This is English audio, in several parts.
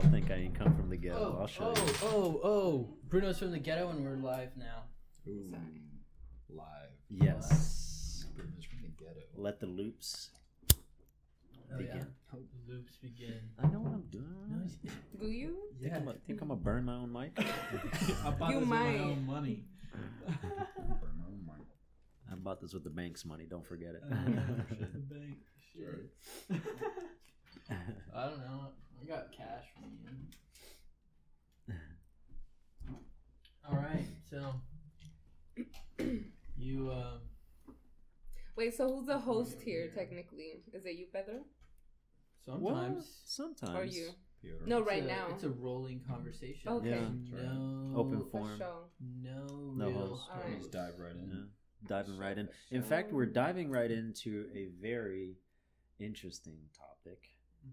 Y'all think I ain't come from the ghetto? Oh, I'll show oh, you. oh, oh! Bruno's from the ghetto, and we're live now. Ooh, Sorry. live. Yes. Bruno's from the ghetto. Let the loops. Oh Begin. yeah. The loops begin. I know what I'm doing. Do you? Think, I'm, a, think I'm gonna burn my own mic? I bought You this with might. my own money. Burn my own mic. I bought this with the bank's money. Don't forget it. Oh, the bank. Shit. I don't know. I got cash from you. All right, so you uh, Wait, so who's the host here technically? Is it you, Pedro? Well, sometimes sometimes. Or you? Piotr. No, it's right a- now. it's a rolling conversation. Okay. Yeah. No Open For form. No, No real host. Alright. Just dive right in. Yeah, diving right in. In fact, we're diving right into a very interesting topic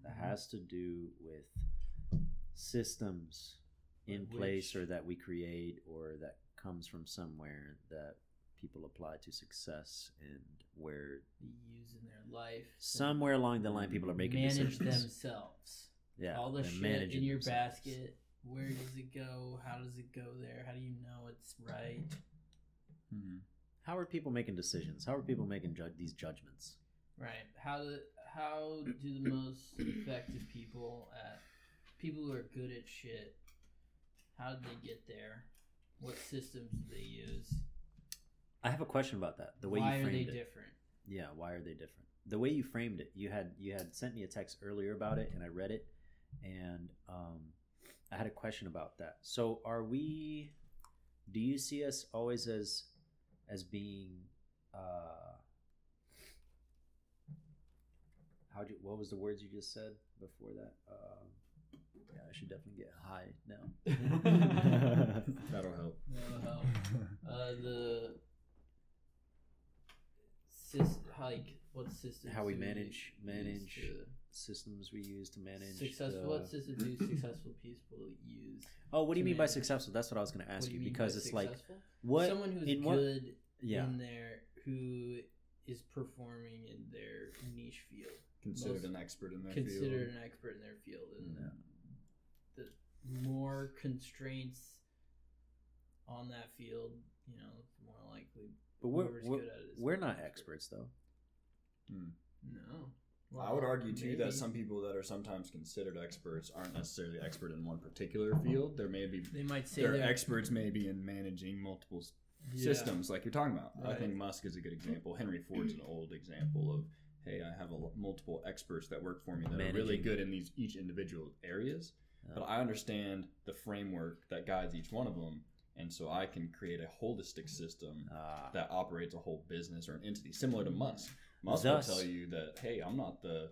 that Mhm. has to do with systems in Like place or that we create or that comes from somewhere that people apply to success and where Be used in their life. somewhere along the line people are making manage decisions. themselves. Yeah, All the shit in your themselves. basket. Where does it go? How does it go there? How do you know it's right? Mhm. How are people making decisions? How are people making ju- these judgments? Right. How do how do the most effective people at people who are good at shit? How did they get there? What systems do they use? I have a question about that. The way Why you are they framed it. different? Yeah, why are they different? The way you framed it, you had you had sent me a text earlier about it, and I read it, and um, I had a question about that. So, are we? Do you see us always as as being? Uh, how do what was the words you just said before that? Um, yeah, I should definitely get high now. That'll help. No help. Uh, the sys- like what systems? How we manage- use manage to- Systems we use to manage successful. the- What systems do successful people use? Oh, what do you to mean by successful? That's what I was going to ask do you, mean because by it's like what someone who's in what good yeah in there who is performing in their niche field, Considered Most- an expert in their field. considered field. an expert in their field, and Yeah. the more constraints on that field, you know, the more likely. but we're whoever's we're, good at it is we're not expert. experts though. Hmm. No, I would Well, argue too maybe. that some people that are sometimes considered experts aren't necessarily expert in one particular field. There may be they might say they're they're experts maybe in managing multiple Yeah. systems like you're talking about. I think Musk is a good example. Henry Ford's an old example of hey, I have a, multiple experts that work for me that are really good in these each individual areas. But Uh, I understand the framework that guides each one of them, and so I can create a holistic system ah, that operates a whole business or an entity, similar to Musk. Musk Thus- will tell you that hey, I'm not the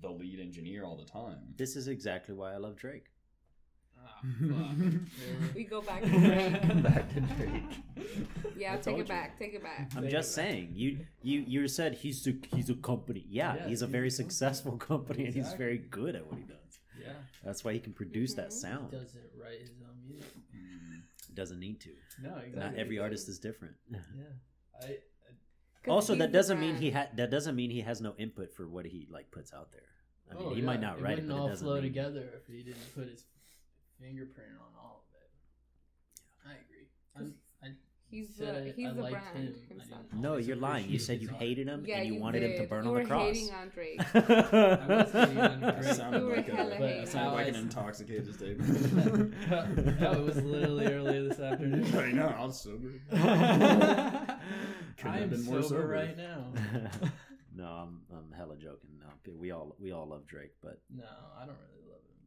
the lead engineer all the time. this is exactly why I love Drake. Fuck. We go back to Drake. Come back to Drake. Yeah, I take it you. back. Take it back. I'm Take just it back. saying. You you you said he's a, he's a company. Yeah, Yeah, he's a he's very a company. successful company, and he's very good at what he does. yeah, That's why he can produce that Mhm. sound. doesn't write his own music. Mm. Doesn't need to. No, exactly. Not every artist is different. Yeah, I. 'Cause also, that doesn't mean he ha- that doesn't mean he has no input for what he like puts out there. I mean, oh, he yeah, might not it write it, wouldn't but it all doesn't flow mean together if he didn't put his fingerprint on all of it. I agree. I'm, I He's said the I- he's I the liked brand him. Himself. No, you're lying. You said you hated him Yeah, and you, you wanted him to burn you on the cross. hating on Drake. was hating on That Drake. sounded You like, a, that sounded like an intoxicated statement. no, it was literally earlier this afternoon. I know. I was sober. I am been more sober sober. right now. no, I'm I'm hella joking. No, we all we all love Drake, but No, I don't really love him, but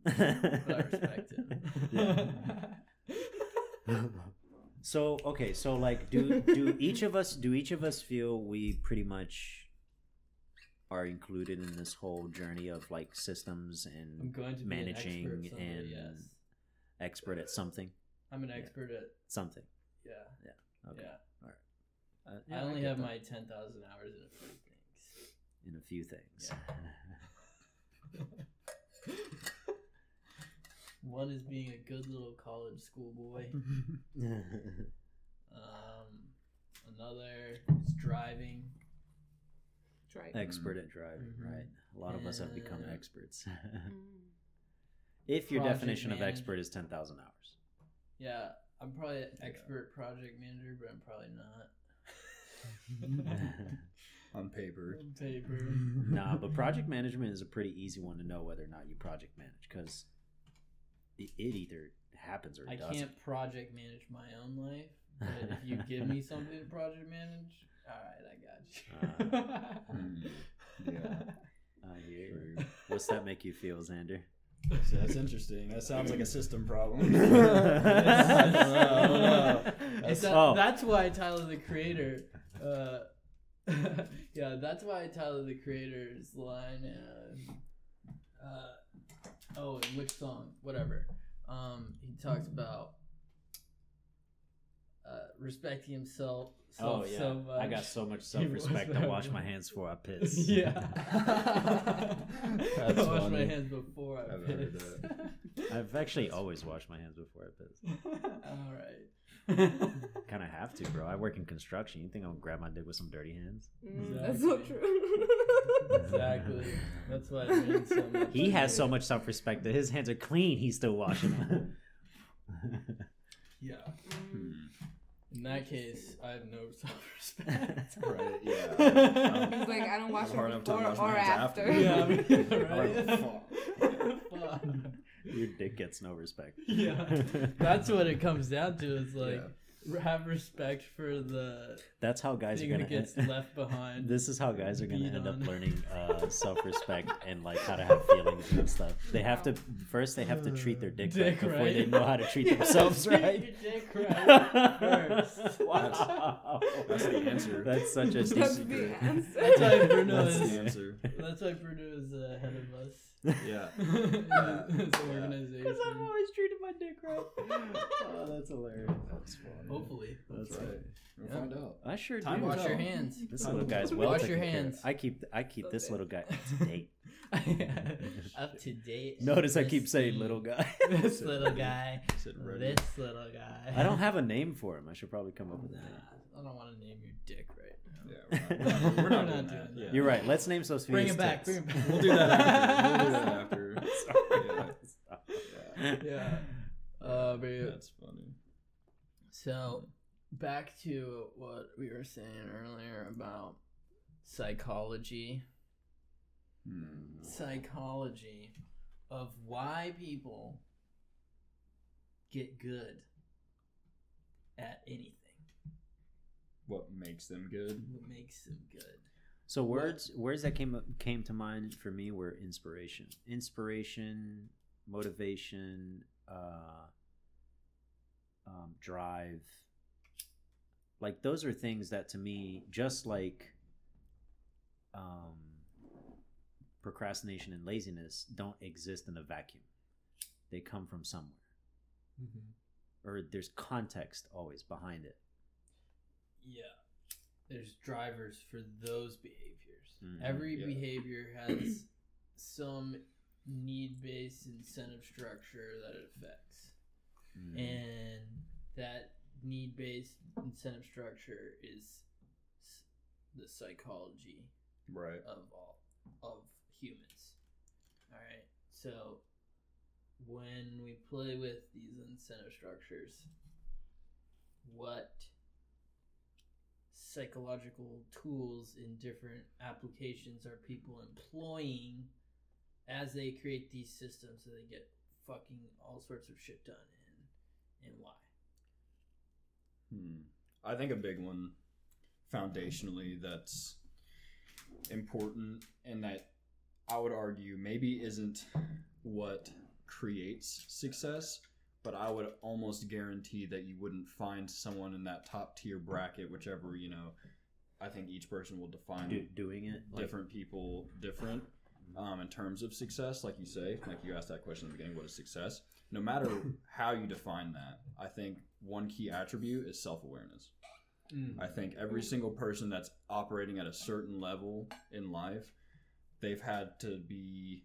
I respect him. so okay, so like, do do each of us do each of us feel we pretty much are included in this whole journey of like systems and going to be managing an expert and yes. expert at something I'm an Yeah. expert at something? yeah. Okay, Yeah. Uh, I yeah, only get have that. my ten thousand hours in a few things. in a few things. One is being a good little college schoolboy. Um, another is driving. Drake. expert at driving, Mhm. right? A lot of us have become experts. Mm. if your Project definition of expert is ten thousand hours. Yeah, I'm probably an expert project manager, but I'm probably not. on paper. On paper. nah, but project management is a pretty easy one to know whether or not you project manage because it, it either happens or it I doesn't. I can't project manage my own life, but if you give me something to project manage, all right, I got you. Hmm. Yeah. I hear you. What's that make you feel, Xander? So that's interesting. That sounds like a system problem. I know, I don't know. It's That's- that- oh. That's why Tyler the Creator. Uh, yeah, that's why Tyler the Creator's line. Uh, uh, oh, in which song? Whatever. Um, he talks about uh, respecting himself. Oh yeah, so much. I got so much self-respect. I wash my hands before I piss. yeah. That's I wash my hands before I I've heard piss. I've actually always washed my hands before I piss. All right. Kind of have to, bro. I work in construction. You think I'll grab my dick with some dirty hands? Mm, That's so true. exactly. That's why it means so much. He has so much self-respect that his hands are clean. He's still washing them. Yeah. Mm. In that case, I have no self-respect. right, yeah. He's like, I don't watch Hard it before wash my or after. after. yeah, I mean, yeah, right. Fuck. Your dick gets no respect. Yeah. That's what it comes down to. Is like Yeah. have respect for the That's how guys are thing gonna. get left behind. This is how guys are gonna Beat end up learning uh, self-respect and like how to have feelings and stuff. They have to first. They have to treat their dick, right before right. they know how to treat Yeah, themselves treat right. your dick right first. wow, That's the answer. That's such a That's decent. the answer. That's why Bruno That's is. the answer. That's why Bruno is ahead of us. Yeah. Yeah. this organization. Because I've always treated my dick right. Oh, that's hilarious. That's funny. Hopefully. That's That's right. We'll Yeah. find out. I sure Time do. will Wash your hands. This little guy's well Wash taken your care of. hands. I keep I keep this little guy up to date. Up to date. Notice I keep saying little guy. this little guy. This little guy. I don't have a name for him. I should probably come up with that. Nah. I don't want to name your dick right now. Yeah, we're not, we're not, we're not doing that. Yeah. You're right. Let's name Sophia's Bring it back. Bring it back. We'll do that after. We'll do that after. Sorry. Yeah. yeah. Uh, but yeah. That's funny. So, back to what we were saying earlier about psychology. Hmm. Psychology of why people get good at anything. What makes them good? What makes them good? So words words that came came to mind for me were inspiration, inspiration, motivation, uh, um, drive. Like those are things that to me, just like um, procrastination and laziness, don't exist in a vacuum. They come from somewhere, or there's context always behind it. Yeah. There's drivers for those behaviors. Mhm. Every Yeah. behavior has some need based incentive structure that it affects. Mm. And that need based incentive structure is the psychology Right. of all of humans. All right. So when we play with these incentive structures, what psychological tools in different applications are people employing as they create these systems so they get fucking all sorts of shit done and and why? Hmm. I think a big one, foundationally, that's important, and that I would argue maybe isn't what creates success, but I would almost guarantee that you wouldn't find someone in that top tier bracket, whichever you know. I think each person will define Do, doing it like, different people different um, in terms of success like you say like you asked that question at the beginning what is success no matter how you define that i think one key attribute is self-awareness i think every single person that's operating at a certain level in life they've had to be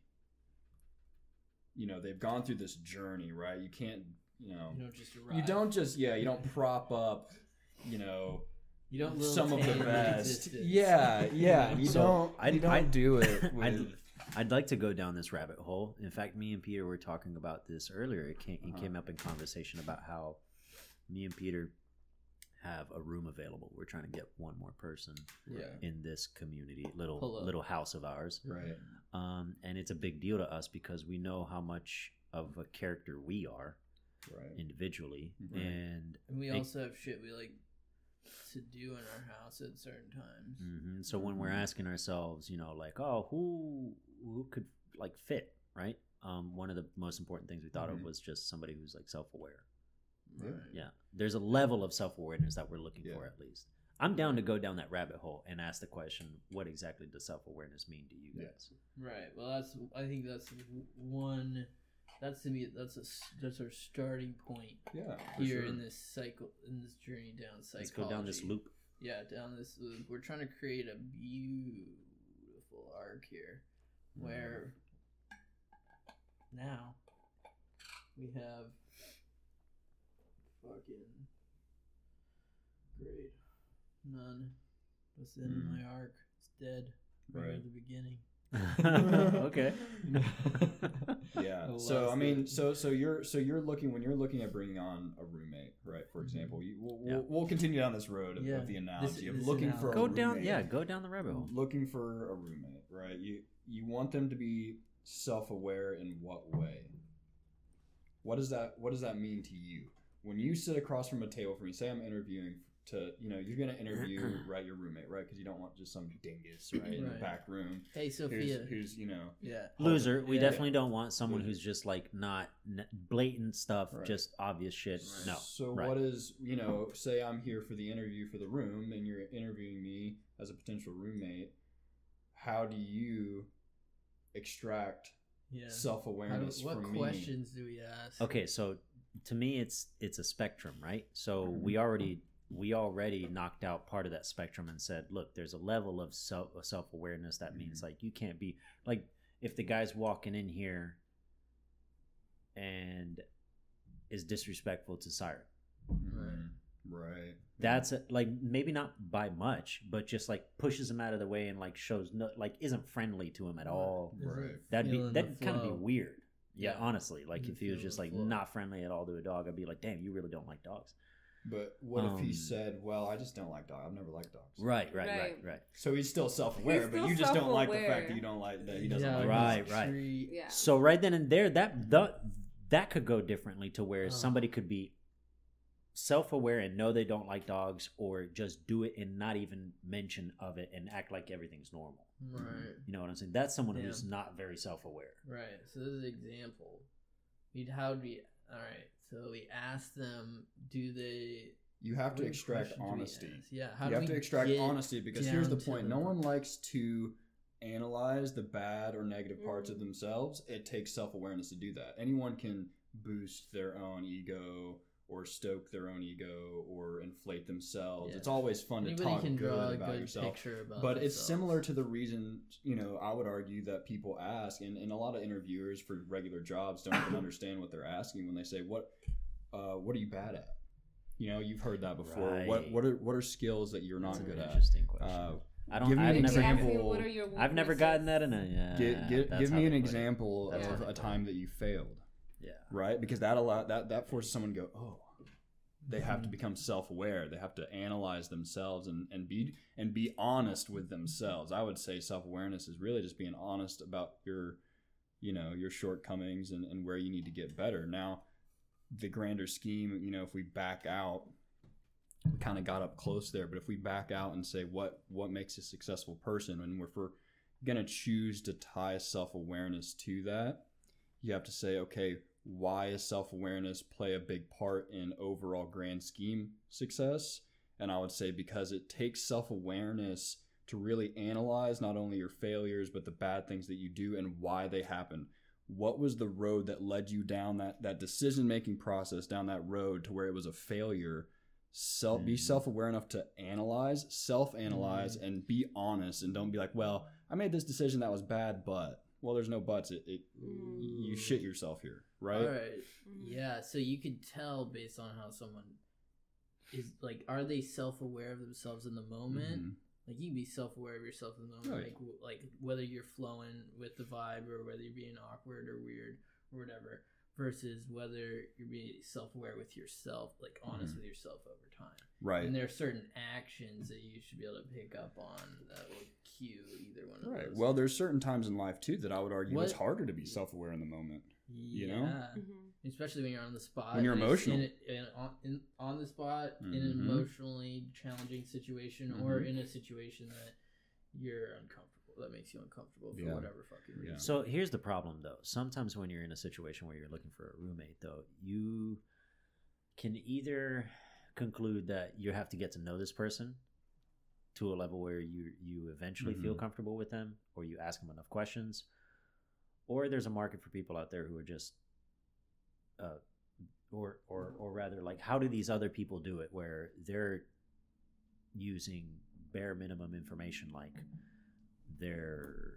you know they've gone through this journey right you can't you know You don't just arrive. you don't just yeah you don't prop up you know You don't some of the best. Yeah, yeah. You So, don't. I- you don't I- do it I- with I'd like to go down this rabbit hole. In fact, me and Peter were talking about this earlier. It came, it Uh-huh. came up in conversation about how me and Peter have a room available. We're trying to get one more person Yeah. in this community, little little house of ours. Right. Um, and it's a big deal to us because we know how much of a character we are Right. individually, Right. and And we It- also have shit we like to do in our house at certain times. hmm So when we're Mhm. asking ourselves, you know, like, oh, who who could like fit, right? Um, one of the most important things we thought Mhm. of was just somebody who's like self-aware. Right. Yeah, there's a level of self-awareness that we're looking for at least. I'm down to go down that rabbit hole and ask the question, what exactly does self-awareness mean to you Yeah. guys? Right. Well, that's I think that's one. That's to me. That's a that's our starting point Yeah. here sure. in this cycle in this journey down psychology. Let's go down this loop. Yeah, down this loop. We're trying to create a beautiful arc here, mm-hmm. where now we have fucking great none was in Hmm. my arc. It's dead right, Right. at the beginning. okay. yeah so i mean so so you're so you're looking when you're looking at bringing on a roommate right for Mhm. example you, we'll, Yeah. we'll, we'll continue down this road of, Yeah. of the analogy of this looking for a go roommate. down, yeah, go down the rabbit hole. looking for a roommate right you you want them to be self-aware in what way what does that what does that mean to you when you sit across from a table from me say i'm interviewing to you know you're going to interview right your roommate right because you don't want just some dingus right, in the Right. back room Hey, Sophia. who's, who's you know yeah. Loser. We Yeah. definitely don't want someone Loser. who's just like not n- blatant stuff, Right. just obvious shit. Right. No. So right. what is you know? Say I'm here for the interview for the room, and you're interviewing me as a potential roommate. How do you extract Yeah. self How do, awareness what from questions do we ask? Okay, so to me, it's it's a spectrum, right? So Mhm. we already we already knocked out part of that spectrum and said, look, there's a level of self self awareness that means like you can't be like if the guy's walking in here and is disrespectful to Siren. me? Mhm. Right. That's a, like maybe not by much, but just like pushes him out of the way and like shows no like isn't friendly to him at all. That'd be feeling the that'd kind of be weird. Yeah, Yeah. honestly, like Isn't if he was just like flow. not friendly at all to a dog, I'd be like, damn, you really don't like dogs. But what if Um, he said, "Well, I just don't like dogs. I've never liked dogs." Right, right, right, Right. right. So he's still self aware, He's but you just don't like the fact that you don't like that he doesn't Yeah, like Right, dogs. right. Treat- Yeah. So right then and there, that that that could go differently to where Oh. somebody could be self-aware and know they don't like dogs, or just do it and not even mention of it and act like everything's normal. Right. You know what I'm saying? That's someone who's not very self-aware. Right. So this is an example. We'd how do we? All right. So we ask them, do they? You have to extract questions do we honesty. Yeah. How you do have we to extract honesty because here's the point: the- no one likes to analyze the bad or negative parts of Mm. themselves. It takes self awareness to do that. Anyone can boost their own ego or stoke their own ego or inflate themselves. Yeah. It's always fun to talk can good draw a about good yourself. picture about. But it's similar to the reason, you know, I would argue that people ask, and, and a lot of interviewers for regular jobs don't even understand what they're asking when they say, "What, uh, what are you bad at?" You know, you've heard that before. What, Right. what are what are skills that you're not That's an good at? interesting question. Uh, I don't. give me I've an never. example. What are your I've never gotten that in a. Yeah, Gi- gi- give me an example of a time that you failed, Yeah. right? Because that allow that that forces someone to go, oh, they have Mm-hmm. to become self-aware. They have to analyze themselves and and be and be honest with themselves. I would say self-awareness is really just being honest about your, you know, your shortcomings and and where you need to get better. Now, the grander scheme, you know, if we back out we kind of got up close there. But if we back out and say what what makes a successful person, and if we're gonna choose to tie self awareness to that, you have to say, okay, why does self awareness play a big part in overall grand scheme success? And I would say because it takes self awareness to really analyze not only your failures but the bad things that you do and why they happen. What was the road that led you down that that decision making process down that road to where it was a failure? self be Mhm. self-aware enough to analyze self-analyze and be honest and don't be like well i made this decision that was bad but well there's no buts it, it Mm. you shit yourself here right All right. Mhm. Yeah. So you could tell based on how someone is like, are they self aware of themselves in the moment, Mhm. like you can be self aware of yourself in the moment, Oh, yeah. like w- like whether you're flowing with the vibe or whether you're being awkward or weird or whatever, versus whether you're being self aware with yourself, like honest Mhm. with yourself over time. Right. And there are certain actions that you should be able to pick up on that will cue either one of Right. those. Well, there's certain times in life too that I would argue it's harder to be self-aware in the moment. You know? Yeah. Mhm. especially when you're on the spot When you're and it's emotional. in, in, on, in, on the spot in Mhm. an emotionally challenging situation or Mhm. in a situation that you're uncomfortable that makes you uncomfortable for Yeah. whatever fucking reason Yeah. So here's the problem, though. Sometimes when you're in a situation where you're looking for a roommate, though, you can either conclude that you have to get to know this person to a level where you you eventually feel Mhm. comfortable with them, or you ask them enough questions, or there's a market for people out there who are just, uh, or or or rather, like, how do these other people do it, where they're using bare minimum information, like their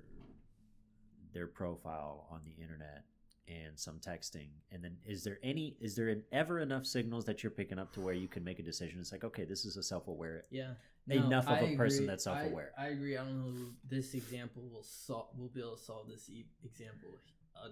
their profile on the internet and some texting. And then is there any is there ever enough signals that you're picking up to where you can make a decision? It's like okay this is a self-aware yeah. Enough of I a person that's self-aware. I, I agree. I don't know this example will solve will be able to solve this e- example uh,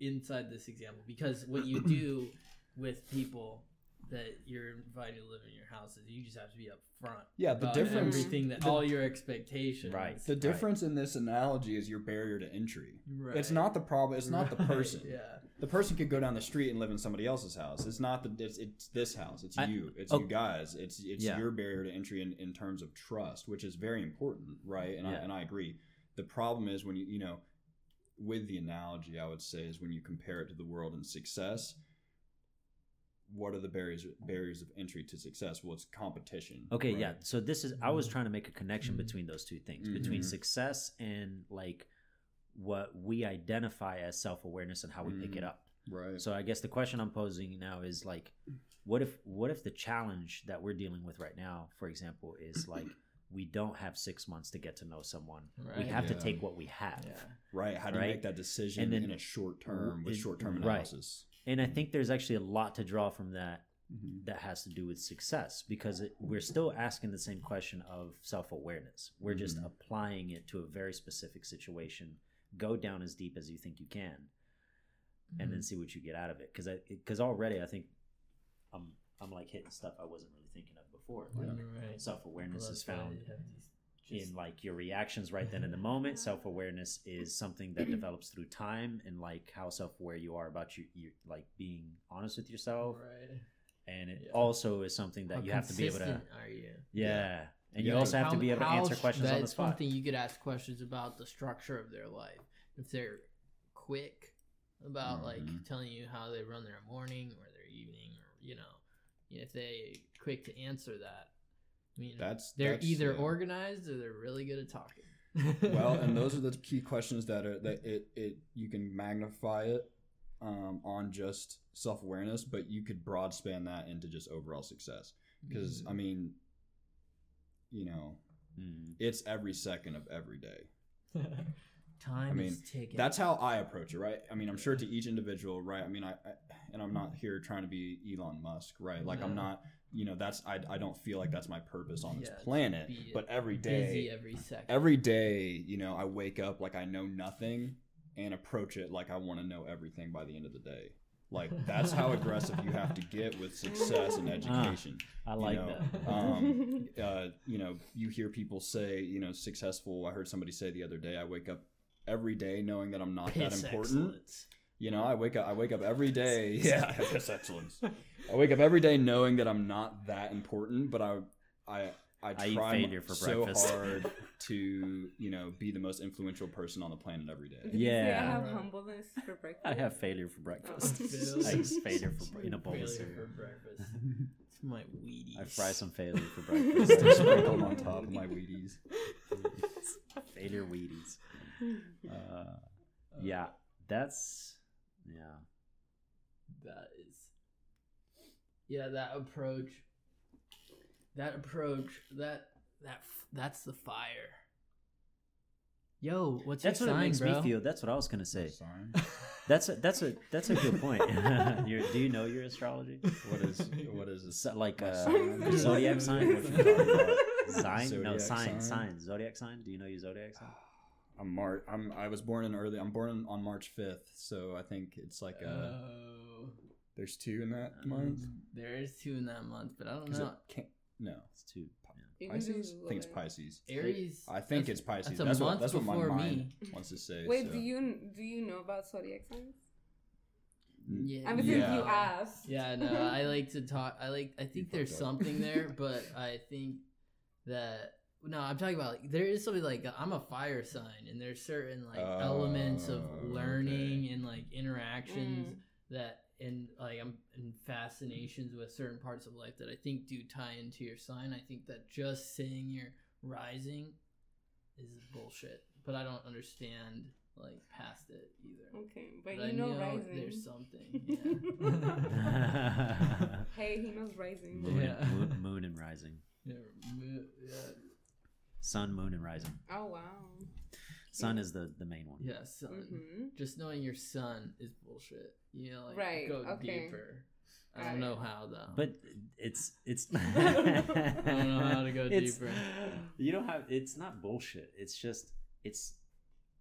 inside this example. Because what you do with people that you're invited to live in your house is you just have to be upfront Yeah, the about difference- everything that the- all your expectations Right. The difference in this analogy is your barrier to entry. Right. It's not the problem. It's not the person. Yeah. The person could go down the street and live in somebody else's house. It's not the. It's, it's this house. It's I- you. It's oh. you guys. It's it's Yeah. your barrier to entry in, in terms of trust, which is very important, right? And I and I agree. The problem is when you you know, with the analogy, I would say is when you compare it to the world and success. What are the barriers barriers of entry to success? Well, it's competition. okay right? yeah so this is i was Mhm. trying to make a connection Mhm. between those two things between Mhm. success and like what we identify as self-awareness and how we pick it Mhm. up Right. So I guess the question I'm posing now is like, what if what if the challenge that we're dealing with right now, for example, is like we don't have six months to get to know someone. Right. We Right. have to take what we have. Yeah. Right. How do you Right? make that decision then- in a short term with Is- short term right. analysis? And I think there's actually a lot to draw from that Mhm. that has to do with success because it, we're still asking the same question of self-awareness. We're just Mhm. applying it to a very specific situation. Go down as deep as you think you can. and then see what you get out of it. Because because already I think I'm I'm like hitting stuff I wasn't really thinking of before. Like Right. self awareness is found these in like your reactions right then in the moment. Self awareness is something that develops through time and like how self aware you are about you you like being honest with yourself. right. And it Yeah. also is something that How you have to be able to Are you? yeah. And Yeah. you also have to be able to answer questions on the That's spot. something you could ask questions about the structure of their life. If they're quick about like Mhm. telling you how they run their morning or their evening, or you know, if they quick to answer that, I mean, That's they're that's, either yeah. organized or they're really good at talking. well, and those are the key questions that are that it it you can magnify it um, on just self awareness, but you could broad span that into just overall success. Because I mean, you know, Mhm. it's every second of every day. time I mean, is ticking. That's how I approach it, right? I mean, I'm sure to each individual, right? I mean, I, I and I'm not here trying to be Elon Musk, right? Like I'm not, you know, that's I, I don't feel like that's my purpose on this Yeah, planet. But every day busy every second every day you know, I wake up like I know nothing and approach it like I want to know everything by the end of the day. Like that's how aggressive you have to get with success and education. I you like know, that. Um, uh, you know, you hear people say, you know, successful. I heard somebody say the other day, I wake up every day knowing that I'm not that important. excellence. You know, I wake up. I wake up every day. Yeah, piss excellence. I wake up every day knowing that I'm not that important, but I, I, I I try failure for so breakfast. hard to, you know, be the most influential person on the planet every day. Did you say I have Right. humbleness for breakfast. I have failure for breakfast. Failure. I eat failure for in a bowl of cereal. for breakfast. It's my Wheaties. I fry some failure for Just breakfast. sprinkle on top of my Wheaties. failure Wheaties. Uh, yeah, that's yeah. That is. Yeah, that approach. That approach. That that that's the fire. Yo, what's That's your what it sign, makes bro? me feel. That's what I was gonna say. Sorry. That's a, that's a that's a good point. You're, do you know your astrology? What is what is this? So, like My uh, sign? zodiac sign? What you talking about? Sign? no, sign, sign. sign. Zodiac sign? Do you know your zodiac sign? I'm Mar. I'm. I was born in early. I'm born on March 5th, so I think it's like uh Oh. There's two in that Um, month. there is two in that month, but I don't Is it know. can no It's two. You Pisces? I think it's Pisces. Aries. I think that's- it's Pisces. That's a That's, what month that's what my before mind me. wants to say. Wait, so. do you do you know about zodiac signs? Yeah. I mean, Yeah. you asked. Yeah, no, I like to talk. I like. I think fucked there's something there, but I think that no, I'm talking about like, there is something like I'm a fire sign, and there's certain like elements of Oh, learning okay. and like interactions Mm. that and like I'm in fascinations with certain parts of life that I think do tie into your sign. I think that just saying you're rising is bullshit, but I don't understand like past it either. Okay, but, But I you know, rising. there's something. Yeah. hey, he knows rising. moon, Yeah. and, moon, moon and rising. yeah, mo- yeah. Sun, moon, and rising. Oh wow. Sun is the, the main one. Yeah, sun. hmm Just knowing your sun is bullshit. You know, like Right, go okay. deeper. I don't it. know how though. But it's it's. I don't know how to go deeper. You don't have. It's not bullshit. It's just it's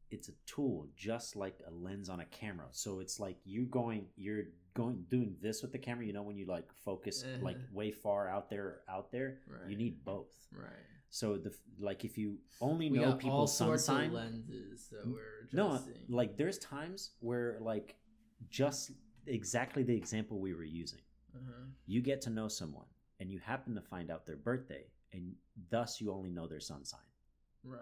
it's a tool, just like a lens on a camera. So it's like you're going, you're going doing this with the camera. You know when you like focus like Uh-huh. way far out there, out there. right. You need both. right. So the like if you only We know people's sun sign, lenses that we're no, like there's times where like just exactly the example we were using. uh-huh. You get to know someone and you happen to find out their birthday and thus you only know their sun sign, right,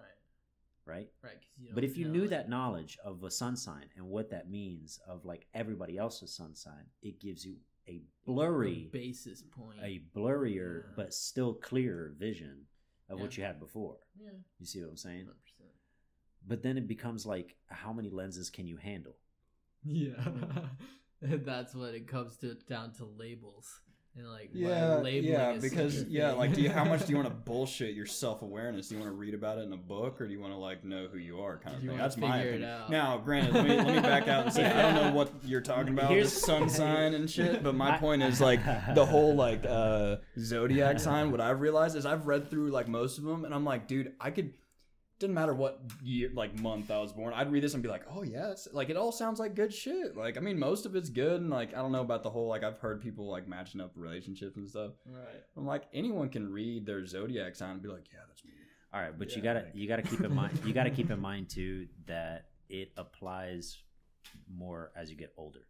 right? right. But if you know knew it. that knowledge of a sun sign and what that means of like everybody else's sun sign, it gives you a blurry, basis point, a blurrier Yeah. but still clearer vision of what you had before. yeah, You see what I'm saying? hundred percent. But then it becomes like, how many lenses can you handle? Yeah, that's what it comes to down to labels and like Yeah, labeling yeah, because yeah, like, do you how much do you want to bullshit your self awareness? Do you want to read about it in a book, or do you want to like know who you are, kind of thing? That's my opinion. Now, granted, let me let me back out and say I don't know what you're talking about, Here's- the sun sign and shit. But my point is like the whole like uh zodiac sign. What I've realized is I've read through like most of them, and I'm like, dude, I could. Didn't matter what year, like month I was born. I'd read this and be like, "Oh yes, like it all sounds like good shit." Like I mean, most of it's good, and like I don't know about the whole like I've heard people like matching up relationships and stuff. right. I'm like anyone can read their zodiac sign and be like, yeah, that's me. All right, but you gotta like- you gotta keep in mind you gotta keep in mind too that it applies more as you get older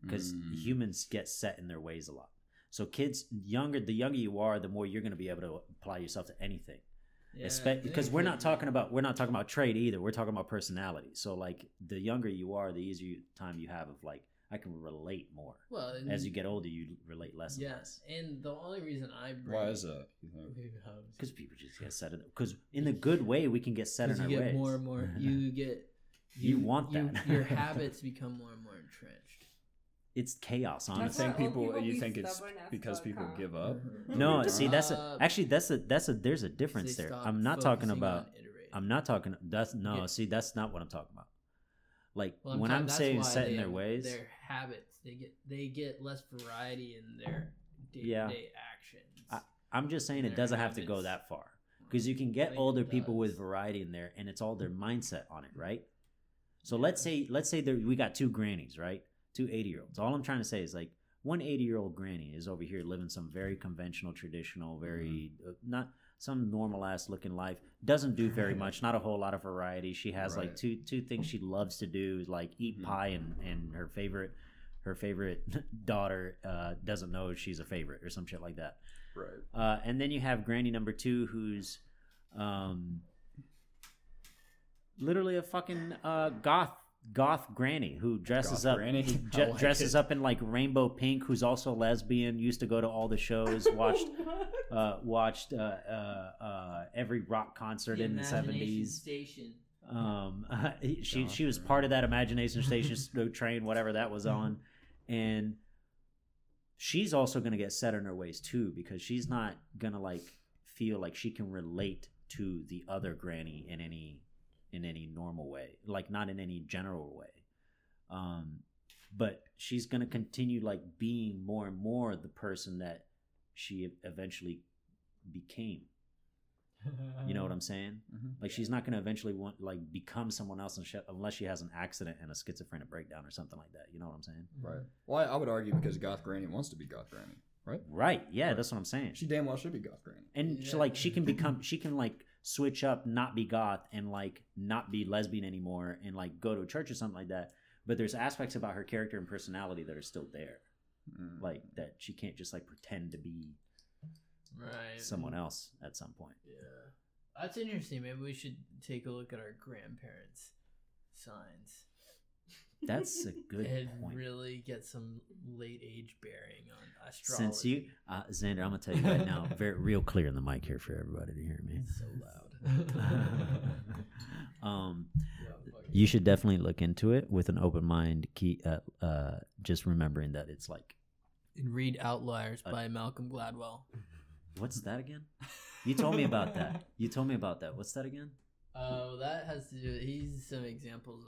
because Mm. humans get set in their ways a lot. So kids younger the younger you are, the more you're gonna be able to apply yourself to anything. Yeah, Espe- it because we're not talking about we're not talking about trade either. We're talking about personality. So like the younger you are, the easier time you have of like I can relate more. well and, As you get older, you relate less and yes, and the only reason I bring Why is that? Because people just get set in. Because in the good way, we can get set in Because our you get ways. more and more. You get. You want that. your habits become more and more entrenched. It's chaos, You That's honestly. why think people? people You be think it's because people huh? give up? No, They see that's a actually that's a that's a there's a difference there. I'm not talking about. I'm not talking that's no, Yeah. see that's not what I'm talking about. Like Well, when ta- I'm saying set they in their ways, their habits, they get they get less variety in their day to Yeah. day actions. I- I'm just saying it doesn't have to go that far. Because you can get think older people with variety in there and it's all their mindset on it, right? So Yeah. let's say let's say there, we got two grannies, right? Two 80 year olds. All I'm trying to say is like one 80 year old granny is over here living some very conventional, traditional, very uh, not some normal ass looking life. Doesn't do very much. Not a whole lot of variety. She has like two two things she loves to do, like eat Mhm. pie and and her favorite her favorite daughter uh, doesn't know she's a favorite or some shit like that. Right. Uh, and then you have Granny number two, who's um, literally a fucking uh, goth goth granny who dresses Goth up granny? who I like dresses it. up in like rainbow pink. Who's also lesbian. Used to go to all the shows. Watched uh, watched uh, uh, uh, every rock concert in the seventies. Station. Um, she Goth she was part of that imagination station s- train, whatever that was on, and she's also gonna get set in her ways too because she's not gonna like feel like she can relate to the other granny in any in any normal way, like not in any general way. Um, but she's gonna continue like being more and more the person that she eventually became. You know what I'm saying? Mhm. Like she's not gonna eventually want like become someone else unless she has an accident and a schizophrenic breakdown or something like that. You know what I'm saying? Right. Well, I, I would argue because Goth Granny wants to be Goth Granny, right? Right. Yeah, that's what I'm saying. She damn well should be Goth Granny. and she like she can become she can like switch up, not be goth and like not be lesbian anymore and like go to a church or something like that. But there's aspects about her character and personality that are still there. Mm. Like that she can't just like pretend to be right. someone else at some point. Yeah, that's interesting. Maybe we should take a look at our grandparents' signs That's a good and point. really get some late age bearing on astrology. Since you, uh, Xander, I'm gonna tell you right now, very real clear in the mic here for everybody to hear me. It's so loud. um, Yeah, you should definitely look into it with an open mind. Key, uh, uh, just remembering that it's like, and read Outliers Uh, by Malcolm Gladwell. what's that again? You told me about that. You told me about that. What's that again? Oh, that has to do. He's some examples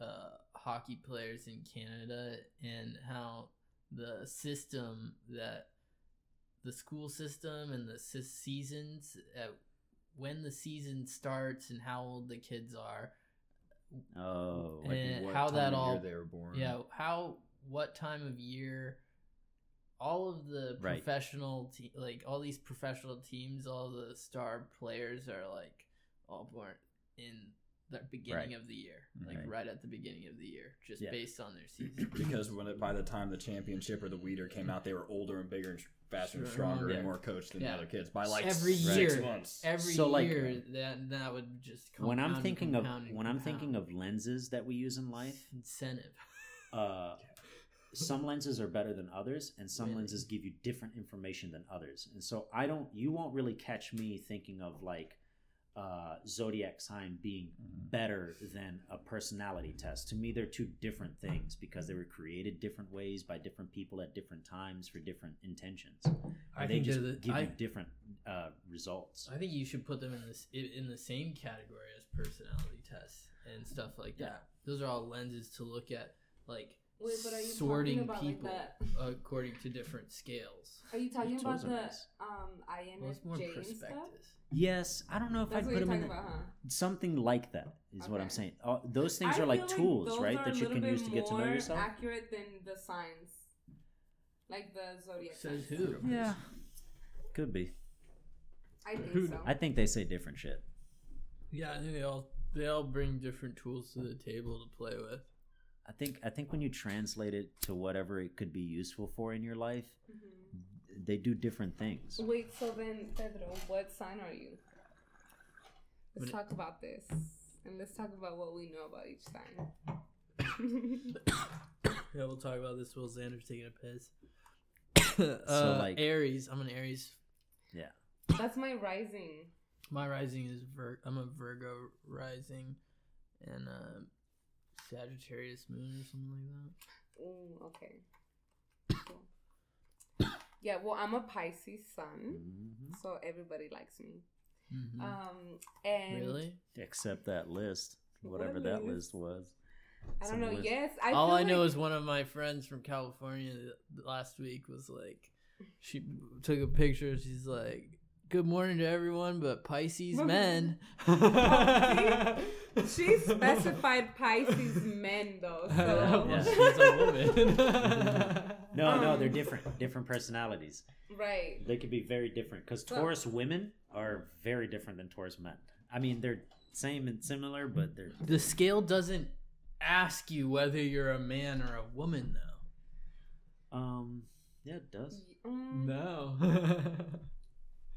of uh, hockey players in Canada and how the system that the school system and the seasons uh, when the season starts and how old the kids are. Oh, Like, And how that all- they were born. Yeah, how what time of year? All of the Right. professional, te- like all these professional teams, all the star players are like all born in the beginning Right. of the year, like Right. right. at the beginning of the year, just Yeah. based on their season. Because when it, by the time the championship or the weeder came out, they were older and bigger and sh- faster and stronger Yeah. and more coached than Yeah. the other kids by like Every six year. months. Every So, like, year, that that would just when I'm thinking of compound when I'm thinking of lenses that we use in life, incentive. uh, some lenses are better than others, and some Really? lenses give you different information than others. And so I don't, you won't really catch me thinking of like uh, zodiac sign being Mhm. better than a personality test. To me, they're two different things because they were created different ways by different people at different times for different intentions. I they think just the- give I- you different uh, results. I think you should put them in this in in the same category as personality tests and stuff like Yeah. that. Those are all lenses to look at, like Wait, but are you sorting about people like according to different scales. Are you talking about the nice. um Well, more INFJ and stuff? Yes, I don't know if That's I'd put them in talking the- about, huh? something like that. Is what I'm saying. Uh, those things I are like tools, those right? That you can use to get to know more yourself. Accurate than the signs, like the zodiac. Says signs. who? Yeah, could be. I think so. I think they say different shit. Yeah, I think they all they all bring different tools to the table to play with. I think I think when you translate it to whatever it could be useful for in your life, Mhm. they do different things. Wait, so then Pedro, what sign are you? Let's What- talk about this, and let's talk about what we know about each sign. Yeah, we'll talk about this while Xander's taking a piss. uh, like- Aries, I'm an Aries. Yeah, that's my rising. My rising is Vir. I'm a Virgo rising, and uh, Sagittarius moon or something like that. Ooh, okay. Cool. Yeah, well, I'm a Pisces sun, Mhm. so everybody likes me. Mhm. Um, and really? Except that list, whatever What that list? list was. I don't know. list. Yes, I All feel I know is one of my friends from California last week was like, she took a picture. She's like, "Good morning to everyone, but Pisces men." she specified Pisces men though. So Well, Yeah. she's a woman. No, no, Um, they're different. Different personalities. right. They could be very different because So- Taurus women are very different than Taurus men. I mean, they're same and similar, but they're the scale doesn't ask you whether you're a man or a woman, though. um. Yeah, it does. Um, No.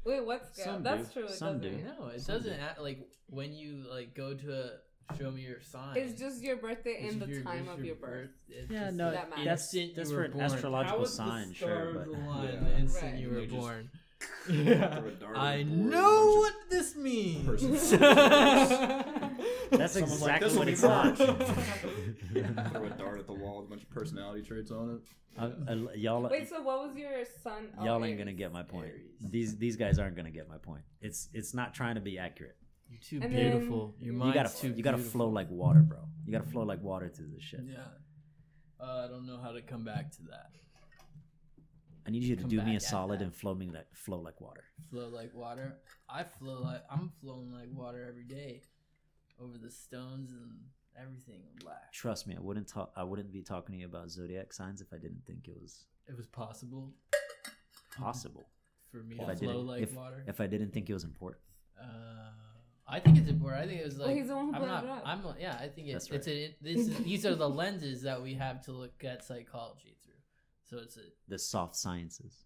Wait, what's scale? Some That's do. true. It Some doesn't. do. no, it Some doesn't. do. Act, like when you like go to a show me your sign. It's just your birthday This and is the your- time this of is your birth. It's Yeah, just no, That matters. that's instant that's you for were an born. astrological How would the sign, sure, stars but align Yeah. the instant Right. you They were just born. Throw a dart at I the board, a know bunch what this means. Persons. that's Someone's like, exactly "This'll what be it's March." on. Throw a dart at the wall with a bunch of personality traits on it. Y'all, Wait, so what was your son? oh, y'all ain't gonna get my point. Aries. These these guys aren't gonna get my point. It's it's not trying to be accurate. You're too And then- beautiful. Your You You gotta too you gotta flow like water, bro. You gotta flow like water through this shit. Yeah. Uh, I don't know how to come back to that. I need you to come do me a solid that. and flow me like flow like water. flow like water. I flow like I'm flowing like water every day over the stones and everything black. Trust me, I wouldn't talk. I wouldn't be talking to you about zodiac signs if I didn't think it was It was possible possible. for me If to I flow didn't, like if, water. if I didn't think it was important. Uh, I think it's important. I think it was like Well, he's the one who I'm brought not. it up. I'm yeah. I think it, That's it's a. This is, these are the lenses that we have to look at psychology through. So it's a The soft sciences.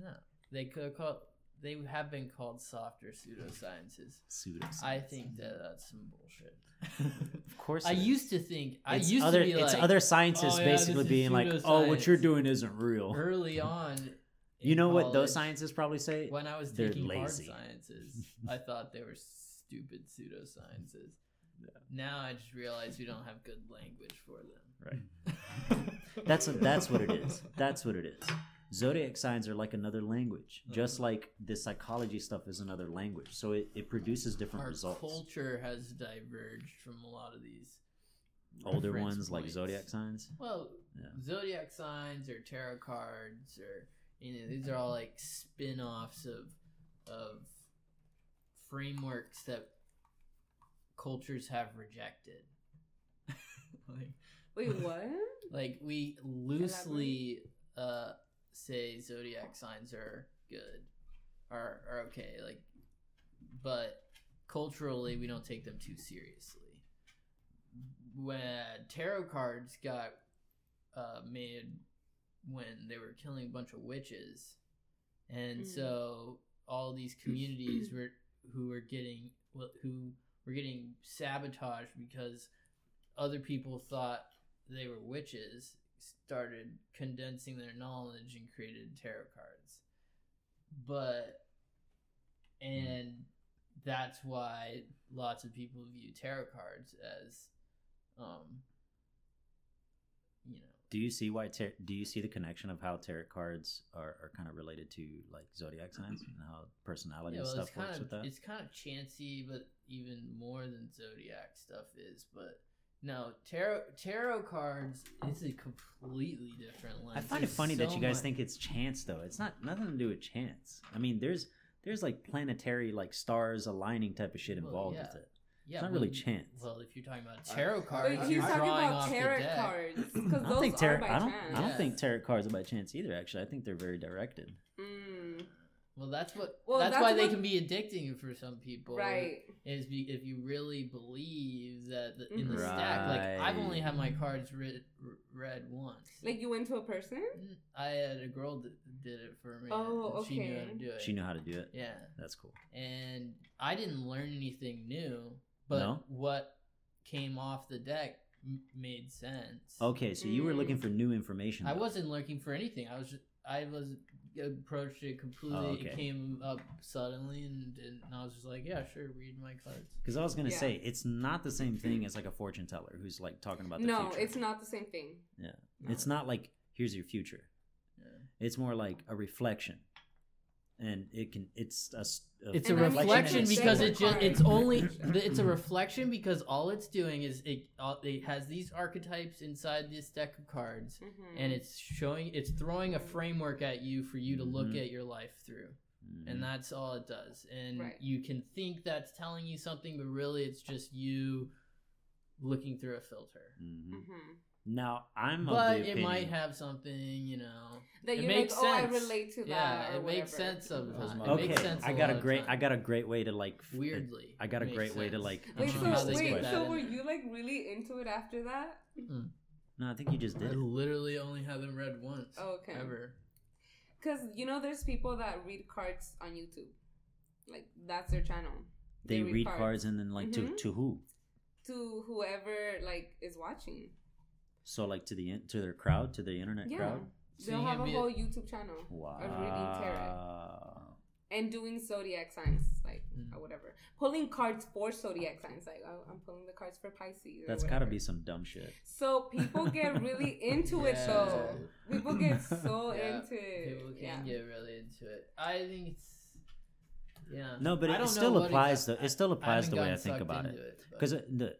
no. They could call. They have been called softer pseudosciences. Pseudoscience. I think that that's some bullshit. Of course. I is. used to think. I used other, to be it's like other scientists "Oh, basically is being like, "Oh, what you're doing isn't real." early on. You know what those college, scientists probably say? When I was They're taking hard sciences, I thought they were stupid pseudosciences. Yeah. Now I just realize we don't have good language for them. Right. That's that's what it is. That's what it is. Zodiac signs are like another language, just like the psychology stuff is another language. So it, it produces different Our results. culture has diverged from a lot of these Older reference ones like zodiac signs. Well, Yeah. zodiac signs or tarot cards or you know these are all like spin-offs of of frameworks that cultures have rejected. like Wait, what? like we loosely uh say zodiac signs are good are are okay like but culturally we don't take them too seriously when tarot cards got uh made when they were killing a bunch of witches and Mm. so all these communities were who were getting who were getting sabotaged because other people thought they were witches started condensing their knowledge and created tarot cards but and that's why lots of people view tarot cards as um you know Do you see why? Tar- do you see the connection of how tarot cards are, are kind of related to like zodiac signs and how personality yeah, and stuff works of with that? it's kind of chancy, but even more than zodiac stuff is. But no, tarot tarot cards is a completely different lens. I find it There's funny that you guys much- think it's chance though. It's not nothing to do with chance. I mean, there's there's like planetary like stars aligning type of shit Well, involved yeah. with it. yeah, it's not well, really chance. Well, if you're talking about tarot cards, Wait, you're talking drawing about off tarot the deck. cards I because don't those think are tarot. by I don't. chance. I don't Yeah. think tarot cards are by chance either. Actually, I think they're very directed. Mm, Well, that's what. Well, that's, that's why they can be addicting for some people. right. Is be, if you really believe that the, in the stack, like I've only had my cards read, read once. Like you went to a person. Mm, I had a girl that did it for me. Oh, and She knew how to do it. She knew how to do it. Yeah, That's cool. and I didn't learn anything new, but No? what came off the deck m- made sense. Okay, so you were looking Mm. for new information. I wasn't looking for anything. I was just, I was approached it completely. Oh, It came up suddenly, and, and I was just like, yeah, sure, read my cards. Because I was gonna Yeah. say it's not the same thing as like a fortune teller who's like talking about the No, future. it's not the same thing. Yeah, No. it's not like here's your future. Yeah. It's more like a reflection, and it can. It's a. It's And a I'm reflection because it just it's only it's a reflection because all it's doing is it uh, it has these archetypes inside this deck of cards Mhm. and it's showing it's throwing a framework at you for you to look Mhm. at your life through Mhm. and that's all it does and Right. you can think that's telling you something but really it's just you looking through a filter Mhm. Mhm. Now I'm of but the it might have something you know That It you're makes like, oh, I sense. relate to that. yeah it makes whatever. sense sometimes it Okay, makes sense I a got lot a great. I got a great way to like. weirdly I got a makes great way to like. Wait, introduce How so they this put wait, so were you like really into it after that? No, I think you just did. it. literally only have them read once. Oh, okay. Ever. Because you know, there's people that read cards on YouTube. Like that's their channel. They read cards and then like to Mhm. to who? to whoever like is watching. So like to the in- to their crowd, to the internet Yeah, crowd. So they'll you have a be whole YouTube channel Wow. of reading tarot and doing zodiac signs, like Mm. or whatever. Pulling cards for zodiac signs, like oh, I'm pulling the cards for Pisces. or That's got to be some dumb shit. So people get really into it Yeah. though. People get so Yeah, into it. People can yeah. get really into it. I think it's yeah. No, but it, it still applies. exact- though. It still applies the way I think about it. Because the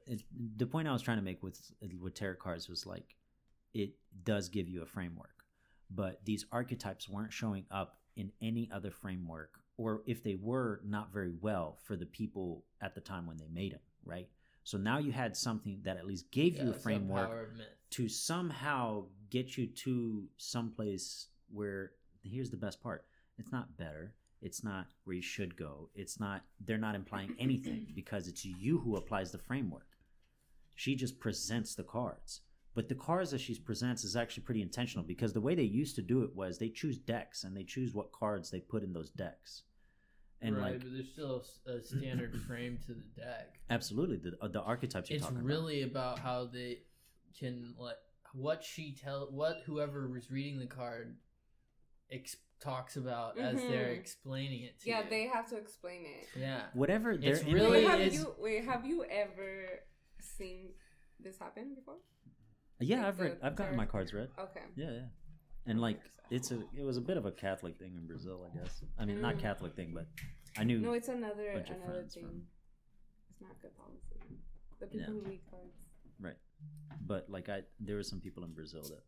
the point I was trying to make with with tarot cards was like, it does give you a framework, but these archetypes weren't showing up in any other framework, or if they were, not very well for the people at the time when they made them, right? So now you had something that at least gave you a framework power of myth. to somehow get you to someplace where here's the best part it's not better it's not where you should go. It's not they're not implying anything because it's you who applies the framework. She just presents the cards. But the cards that she presents is actually pretty intentional because the way they used to do it was they choose decks and they choose what cards they put in those decks. And right, like but there's still a standard frame to the deck. absolutely the, uh, the archetypes you're It's really about how they can like what she tell what whoever was reading the card ex- talks about as they're Mhm. explaining it to Yeah, you. they have to explain it. yeah. whatever they're It's really- wait, have is- you wait? Have you ever seen this happen before? yeah like i've read i've gotten my cards read Okay. Yeah, yeah. And like it's a it was a bit of a Catholic thing in Brazil, I guess. I mean, not Mm. Catholic thing, but I knew No, it's another bunch another friends thing. from- It's not good policy. The people Yeah. who read cards. Right. But like I there were some people in Brazil that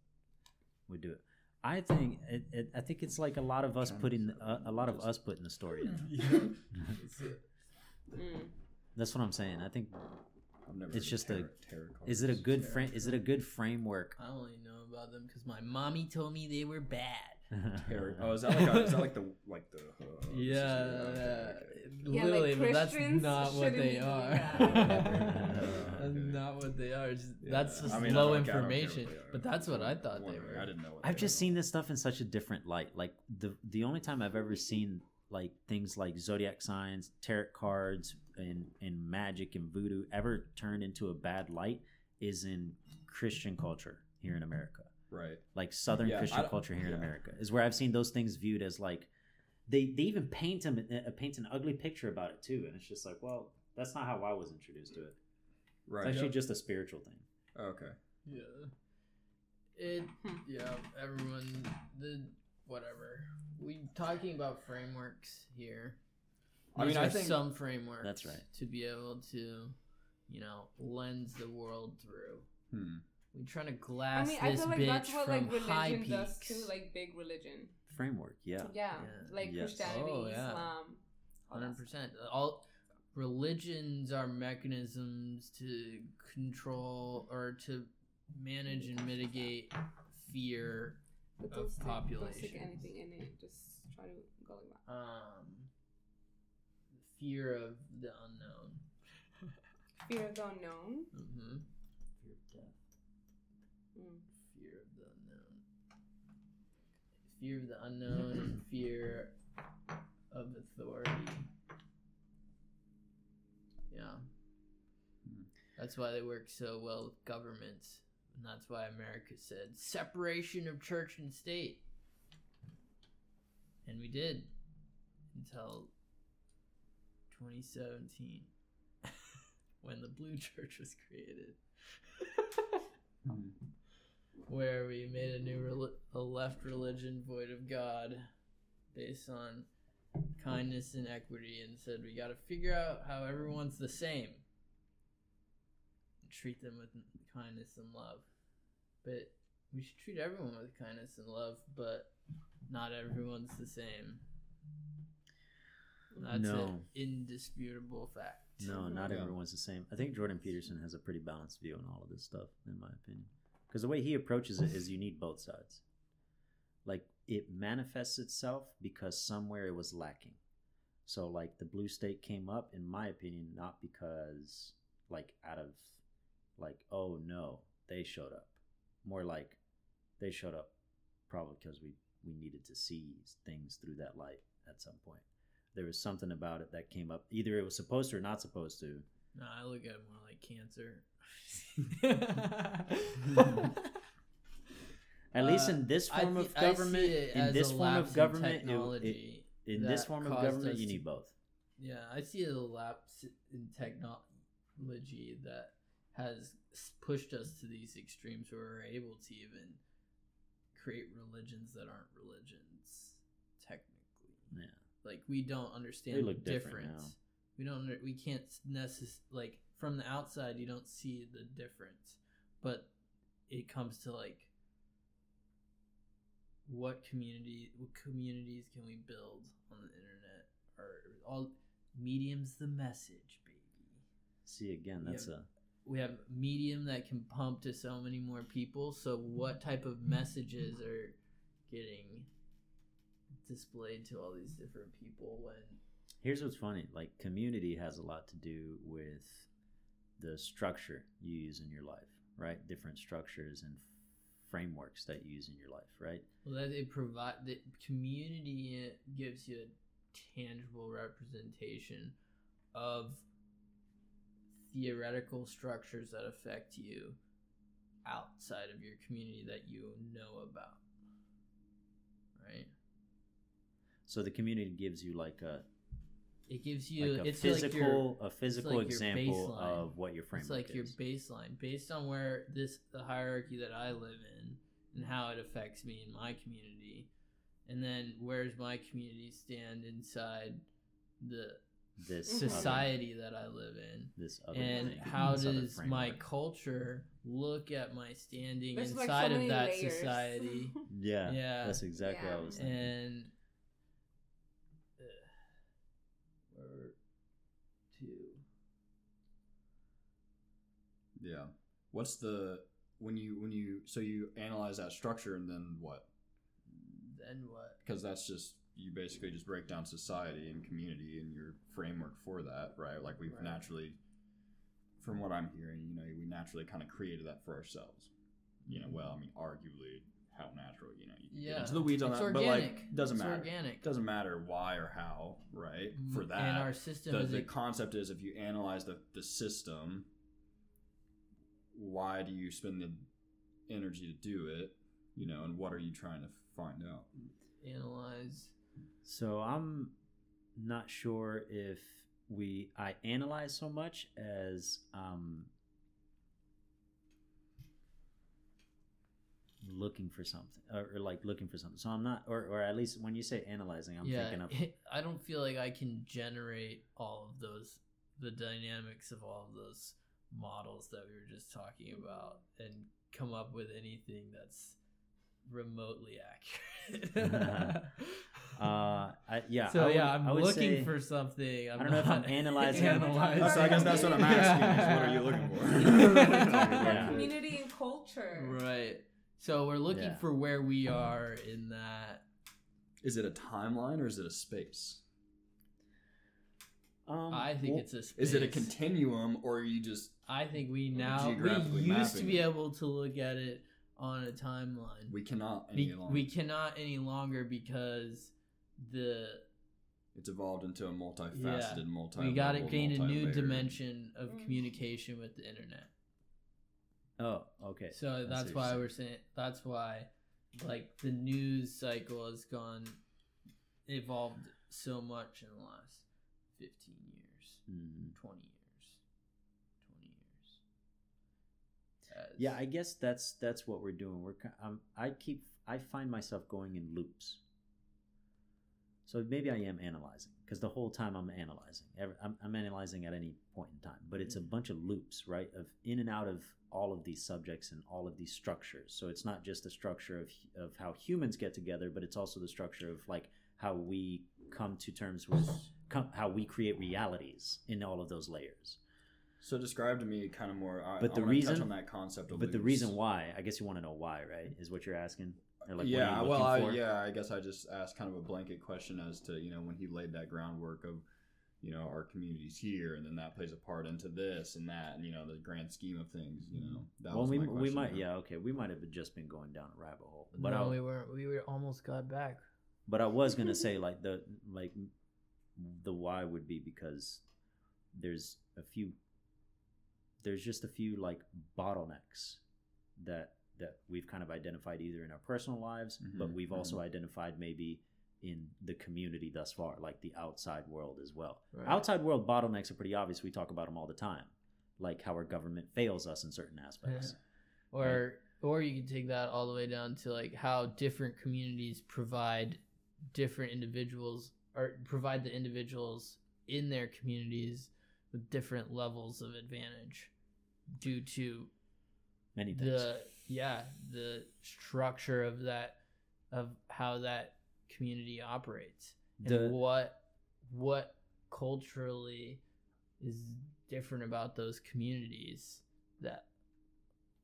would do it. I think it, it I think it's like a lot of us putting a, a lot of us putting the story in. Mm. That's what I'm saying. I think I've never It's heard just a- tarot- tarot is it a good frame? Is it a good framework? I only know about them because my mommy told me they were bad. Tarot- Oh, is that like a, is that like the like the uh, Yeah, okay, yeah, okay. Yeah, literally, like but that's not what they are. that. Okay. not what they are. Just, Yeah, that's just I mean, low don't- I don't care what information. are. But that's what I thought they were. I didn't know. What I've just were. seen this stuff in such a different light. Like the the only time I've ever seen like things like zodiac signs, tarot cards, and and magic and voodoo ever turned into a bad light is in Christian culture here in America. Right. Like Southern Yeah, Christian culture here in. America is where I've seen those things viewed as like they they even paint them uh, paint an ugly picture about it too, and it's just like, well, that's not how I was introduced to it. Right. It's actually just a spiritual thing. okay. Yeah. It yeah, everyone the whatever. We talking about frameworks here. I These mean, I think- some frameworks That's right. to be able to, you know, lens the world through. Hmm. We're trying to I glass mean, I this feel like bitch that's what from like high religion peaks. does too, like big religion. Framework, yeah. Yeah, Yeah. like Yes. Christianity, Oh, yeah. Islam. Hundred percent. All religions are mechanisms to control or to manage and mitigate fear But of don't stick, don't stick anything in it. Just try to go like that. Um, fear of the unknown. Fear of the unknown. Mm-hmm. Mm. Fear of the unknown. Fear of the unknown and fear of authority. Yeah. That's why they work so well with governments. And that's why America said separation of church and state. And we did until 2017 when the blue church was created. Hmm. Where we made a new rel- a left religion void of God based on kindness and equity and said we got to figure out how everyone's the same and treat them with kindness and love but we should treat everyone with kindness and love but not everyone's the same that's No. an indisputable fact No, not everyone's the same. I think Jordan Peterson has a pretty balanced view on all of this stuff, in my opinion. Because the way he approaches it is you need both sides. Like it manifests itself because somewhere it was lacking. So like the blue state came up, in my opinion, not because like out of like oh no they showed up, more like they showed up probably because we we needed to see things through that light at some point there was something about it that came up. Either it was supposed to or not supposed to. no i look at it more like cancer At least Uh, in this form thi- of government, in this form of government, it- it, in this form of government, you need both. Yeah, I see a lapse in technology that has pushed us to these extremes where we're able to even create religions that aren't religions technically. Yeah, Like we don't understand They the different difference. now. We don't. We can't necess like from the outside. You don't see the difference, but it comes to like what community what communities can we build on the internet or all mediums the message baby See again, that's a we have medium that can pump to so many more people so what type of messages are getting displayed to all these different people when Here's what's funny. Like community has a lot to do with the structure you use in your life, right? Different structures and frameworks that you use in your life, right? well that it provide the community gives you a tangible representation of theoretical structures that affect you outside of your community that you know about right So the community gives you like a it gives you like a it's physical like your, a physical like example of what your framework is. it's like your baseline based on where this the hierarchy that I live in and how it affects me in my community and then where's my community stand inside the this society that I live in this other and thing, how this other does my culture look at my standing There's, like, inside so of that layers. society yeah, yeah. that's exactly what I was thinking. and uh, or two Yeah. What's the when you when you so you analyze that structure and then what? then what Because that's just you basically just break down society and community and your framework for that, right? Like we've Right. naturally, from what I'm hearing, you know, we naturally kind of created that for ourselves. You know, well, I mean, arguably how natural, you know, you can get Yeah. into the weeds on It's that, but organic. like doesn't It's matter. organic. Doesn't matter why or how, right? For Mm, that, and our system the, the concept is if you analyze the, the system why do you spend the energy to do it you know and what are you trying to find out analyze So I'm not sure if we I analyze so much as um looking for something or, or like looking for something. So I'm not or or at least when you say analyzing, I'm yeah, thinking of I don't feel like I can generate all of those, the dynamics of all of those models that we were just talking about, and come up with anything that's remotely accurate. uh I, yeah. so I would- yeah, I'm I would looking say- for something. I'm I don't know if I'm not analyzing- analyzing. so i guess that's what i'm asking is what are you looking Yeah. for Community and culture. Right. So we're looking Yeah. for where we are in that. is it a timeline or is it a space Um, I think well, it's a space. is it a continuum or are you just I think we now we Geographically used to be able to look at it on a timeline. we cannot any Be- longer we cannot any longer because the it's evolved into a multifaceted multi we got to gain a new dimension of Mm. communication with the internet. Oh, okay. So I see that's why we're saying that's why like the news cycle has gone evolved so much in the last 15 years, Mm. 20 years, 20 years. Yeah, I guess that's that's what we're doing. We're um, I keep I find myself going in loops. So maybe I am analyzing because the whole time I'm analyzing. I'm, I'm analyzing at any point in time, but it's a bunch of loops, right? Of in and out of all of these subjects and all of these structures. So it's not just the structure of of how humans get together, but it's also the structure of like how we come to terms with come, how we create realities in all of those layers. So describe to me kind of more I, But I the wanna reason- touch on that concept of But the reason why, I guess you want to know why, right? Is what you're asking? Or like, what are yeah, you well, I, yeah, I guess I just asked kind of a blanket question as to you know when he laid that groundwork of you know our communities here, and then that plays a part into this and that, and you know the grand scheme of things. You know, that well, was we, my we might, there. yeah, okay, we might have just been going down a rabbit hole, but no, I, we were we were almost got back. but I was gonna say like the like the why would be because there's a few, there's just a few like bottlenecks that that we've kind of identified either in our personal lives, but Mhm, we've also mhm. identified maybe in the community thus far, like the outside world as well. Right. Outside world bottlenecks are pretty obvious. We talk about them all the time, like how our government fails us in certain aspects. or or you can take that all the way down to like how different communities provide different individuals or provide the individuals in their communities with different levels of advantage due to Many things. the yeah the structure of that of how that community operates The- and what what culturally is different about those communities that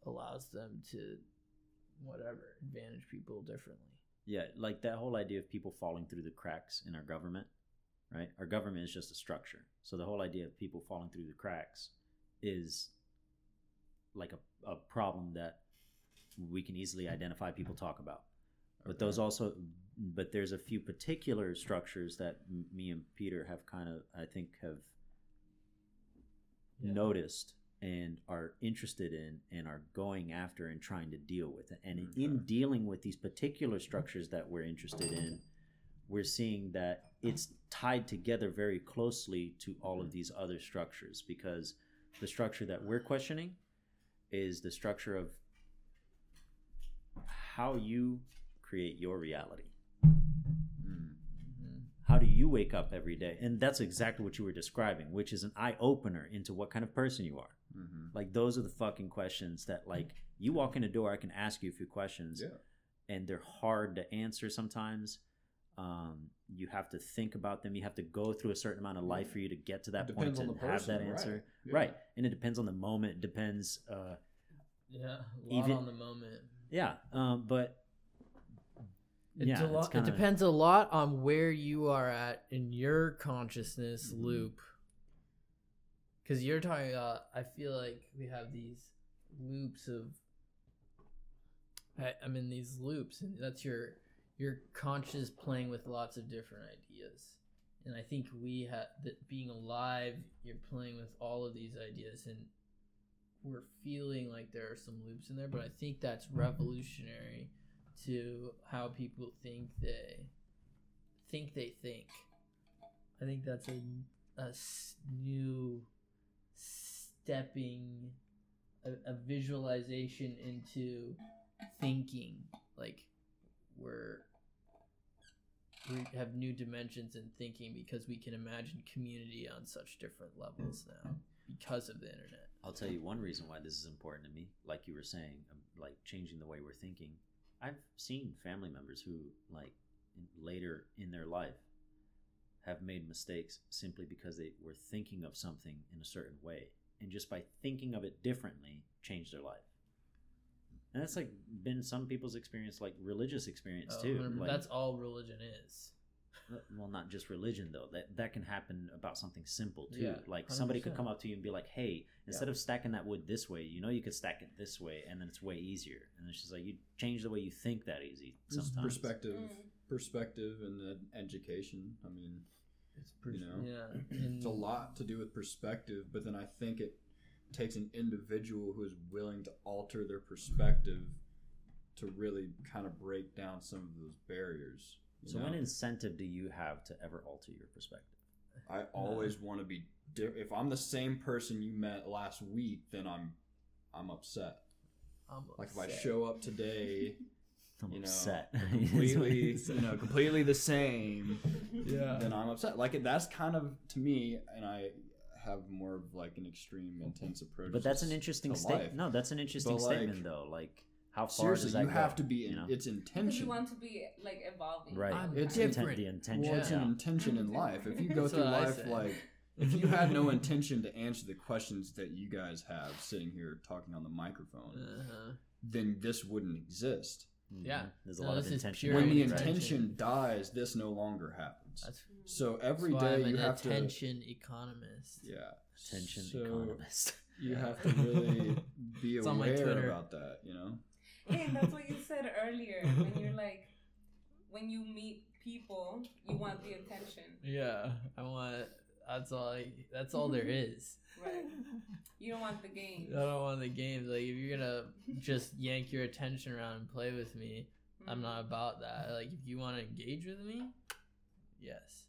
allows them to whatever advantage people differently Yeah, like that whole idea of people falling through the cracks in our government, right? Our government is just a structure. So the whole idea of people falling through the cracks is like a, a problem that we can easily identify people talk about. But those also, but there's a few particular structures that m- me and Peter have kind of, I think, have Yeah. noticed and are interested in and are going after and trying to deal with it. And Okay. in dealing with these particular structures that we're interested in, we're seeing that it's tied together very closely to all of these other structures because the structure that we're questioning is the structure of how you create your reality. Mm. Mhm. How do you wake up every day? And that's exactly what you were describing, which is an eye opener into what kind of person you are. Mhm. Like those are the fucking questions that like you walk in a door, I can ask you a few questions Yeah. and they're hard to answer sometimes. Um, you have to think about them. You have to go through a certain amount of life for you to get to that point Depends to on have that person, right. answer. Yeah. Right. And it depends on the moment. It depends. Uh, yeah a lot Even- on the moment yeah. Um, but It's yeah, a it's kinda- it depends a lot on where you are at in your consciousness Mhm. loop. Because you're talking about, I feel like we have these loops of. I, I'm in these loops, and that's your your conscious playing with lots of different ideas. And I think we have that being alive, you're playing with all of these ideas, and we're feeling like there are some loops in there. But I think that's revolutionary to how people think they think they think. I think that's a, a new stepping, a, a visualization into thinking. Like we're we have new dimensions in thinking because we can imagine community on such different levels now because of the internet. I'll tell you one reason why this is important to me. Like you were saying, um, like changing the way we're thinking. I've seen family members who, like, later in their life, have made mistakes simply because they were thinking of something in a certain way, and just by thinking of it differently, changed their life. And that's like been some people's experience, like religious experience Oh, too. Like, that's all religion is. well not just religion though that that can happen about something simple too Yeah, like somebody could come up to you and be like hey instead of stacking that wood this way you know you could stack it this way and then it's way easier and it's just like you change the way you think that easy Just sometimes perspective, Mm. perspective, and ed- education. I mean, It's pretty, You know? yeah. And it's a lot to do with perspective, but then I think it takes an individual who is willing to alter their perspective to really kind of break down some of those barriers. so know? what incentive do you have to ever alter your perspective I always uh. want to be. Di- if I'm the same person you met last week, then I'm, I'm upset. I'm Like if I show up today, i'm you know, upset completely, you know, completely the same, Yeah. then I'm upset. Like that's kind of to me, and I have more of like an extreme, intense approach. but that's an interesting statement no that's an interesting But, like, statement though like how far does that you have to be. In, you know? It's Because intention. you want to be like evolving. right I'm It's Inten- different. the intention Well, it's yeah. an intention in life. If you go through life like, if you had no intention to answer the questions that you guys have sitting here talking on the microphone, Uh-huh. then this wouldn't exist. Mhm. Yeah. there's a No, lot of this is intention when the behind it, right? intention dies, this no longer happens. That's, So every that's why I'm you an have to. attention economist. Yeah. attention So economist You have to really be It's on my aware about that. You know. Hey, that's what you said earlier when you're like, when you meet people, you want the attention, Yeah, I want. That's all. I, that's all there is. right? You don't want the game. I don't want the games. Like if you're gonna just yank your attention around and play with me, I'm not mm-hmm. about that. Like if you want to engage with me, yes,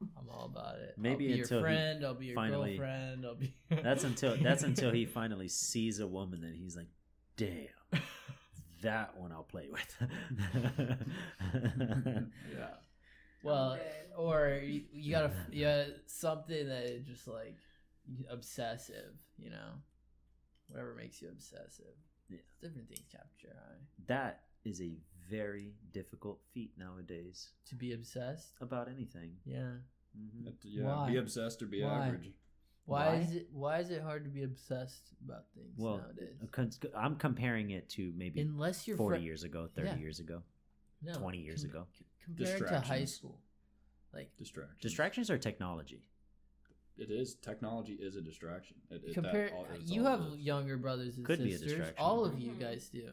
I'm all about it. Maybe I'll be until your friend. I'll be your finally- girlfriend. I'll be. That's until that's until he finally sees a woman that he's like, damn, that one I'll play with. yeah. Well, or you, you gotta yeah something that is just like obsessive, you know, whatever makes you obsessive. Yeah. different things capture your eye. that is a very difficult feat nowadays To be obsessed. about anything. Yeah. hmm It- yeah, Why? be obsessed or be Why? average. Why, Why? is it why is it hard to be obsessed about things Well, nowadays? I'm comparing it to maybe Unless you're 40 fr- years ago, 30 Yeah. years ago. no, 20 years ago. C- compared to high school. Like Distraction. Distractions are technology. It is. Technology is a distraction. It, it, that all- it's you all have it is. younger brothers and Could be a sisters. distraction. All of you Mhm. guys do.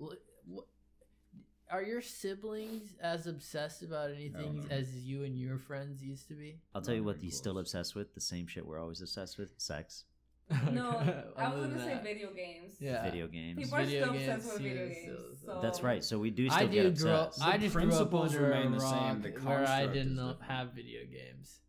Wh- wh- Are your siblings as obsessed about anything no. as you and your friends used to be? I'll tell you what even he's still close. obsessed with. The same shit we're always obsessed with: sex, No, I was gonna say video games. Yeah. video games. People are Video still games, obsessed with video games. so- So. That's right. So we do still I get did grow. obsessed. I The just grew up principles under remain the same, the where I didn't different. have video games.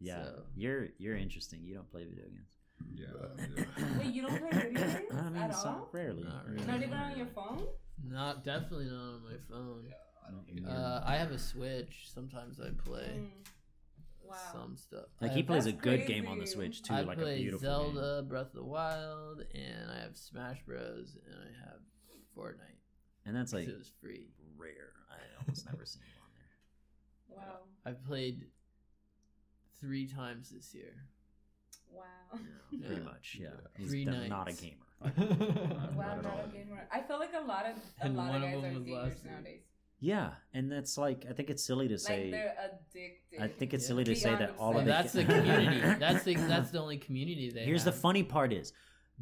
yeah, so- you're you're interesting. You don't play video games. Yeah. Wait, you don't play video games I mean, at some, all? rarely. Not really. Not even on your phone? Not definitely not on my phone. I don't Uh, I have a Switch. Sometimes I play Mm. Wow. some stuff. Like he plays a That's good game on the. Switch too, I like a play beautiful Zelda, Breath of the Wild, and I have Smash Bros. and I have Fortnite. And that's like it was free. rare. I almost never seen him on there. Wow. I've played three times this year. Wow. Yeah. Pretty much, yeah. Yeah. He's Three de- not a gamer. Wow, at not a gamer. I feel like a lot of a And lot one of of guys are gamers last week. nowadays. Yeah, and that's like I think it's silly to Like say. they're addicted. I think it's Yeah. silly to say that all of obsessed. it. that's the community. That's the that's the only community they. Here's the funny part is,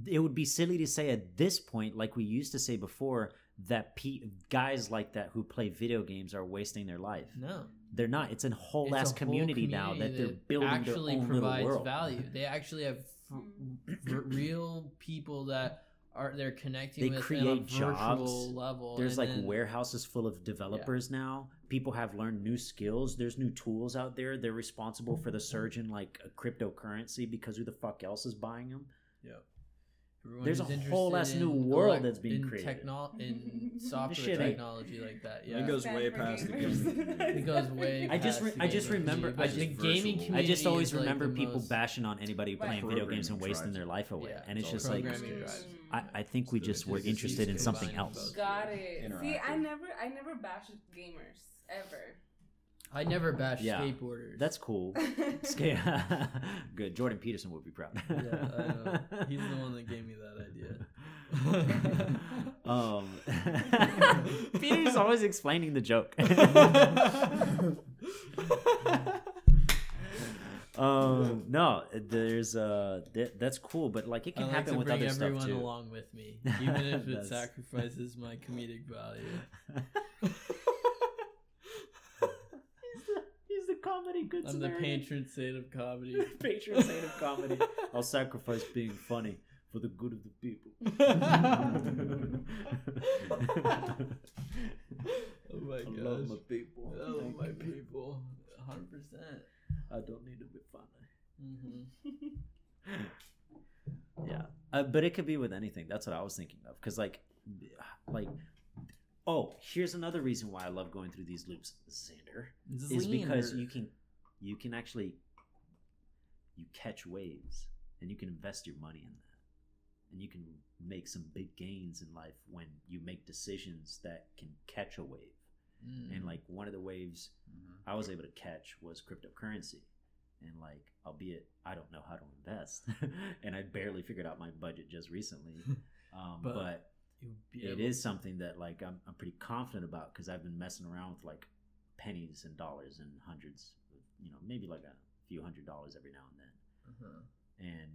it would be silly to say at this point, like we used to say before, that pe- guys like that who play video games are wasting their life. No, They're not. It's a whole It's a ass whole community, now that they're building actually their own provides little world. value. They actually have f- mm. r- real people that are they're connecting They with on a create virtual jobs. level. There's like then- warehouses full of developers now. People have learned new skills. There's new tools out there. They're responsible for the surge in like a cryptocurrency because who the fuck else is buying them? Everyone there's a whole ass new world elec- that's being in created. techno- in software shit ain't- technology like that. Yeah. It goes Stand way for past the gamers. gaming. It goes way. I just past re- the I just gaming remember- community, I but the just- gaming community. I just always is, like, remember the people most- bashing on anybody Right. playing video games and Programming wasting drives their it. life away. Yeah, and it's it's just like programming drives drives. I, I think we just were it's interested in something Combining else. both. Got it. See, I Interactive. never, I never bashed gamers ever. I never bash Yeah. skateboarders. That's cool. Ska- Good. Jordan Peterson would be proud. yeah, I know. He's the one that gave me that idea. um, Peter's always explaining the joke. um, no, there's uh, th- that's cool, but like it I can like happen to with bring other everyone stuff too. along with me, even if it sacrifices my comedic value. he's, the, he's the comedy good I'm the patron saint of comedy. patron saint of comedy. I'll sacrifice being funny for the good of the people. oh my I love my people. Oh Thank my you. people. 100%. I don't need to be funny. hmm Yeah, uh, but it could be with anything. That's what I was thinking of. Cause like, like, oh, here's another reason why I love going through these loops, Xander, is because you can, you can actually, you catch waves, and you can invest your money in that, and you can make some big gains in life when you make decisions that can catch a wave. Mm. And like one of the waves Mhm. I was able to catch was cryptocurrency. And like, albeit I don't know how to invest, and I barely figured out my budget just recently. Um, But but it able- is something that like I'm, I'm pretty confident about because I've been messing around with like pennies and dollars and hundreds, you know, maybe like a few hundred dollars every now and then. Uh-huh. And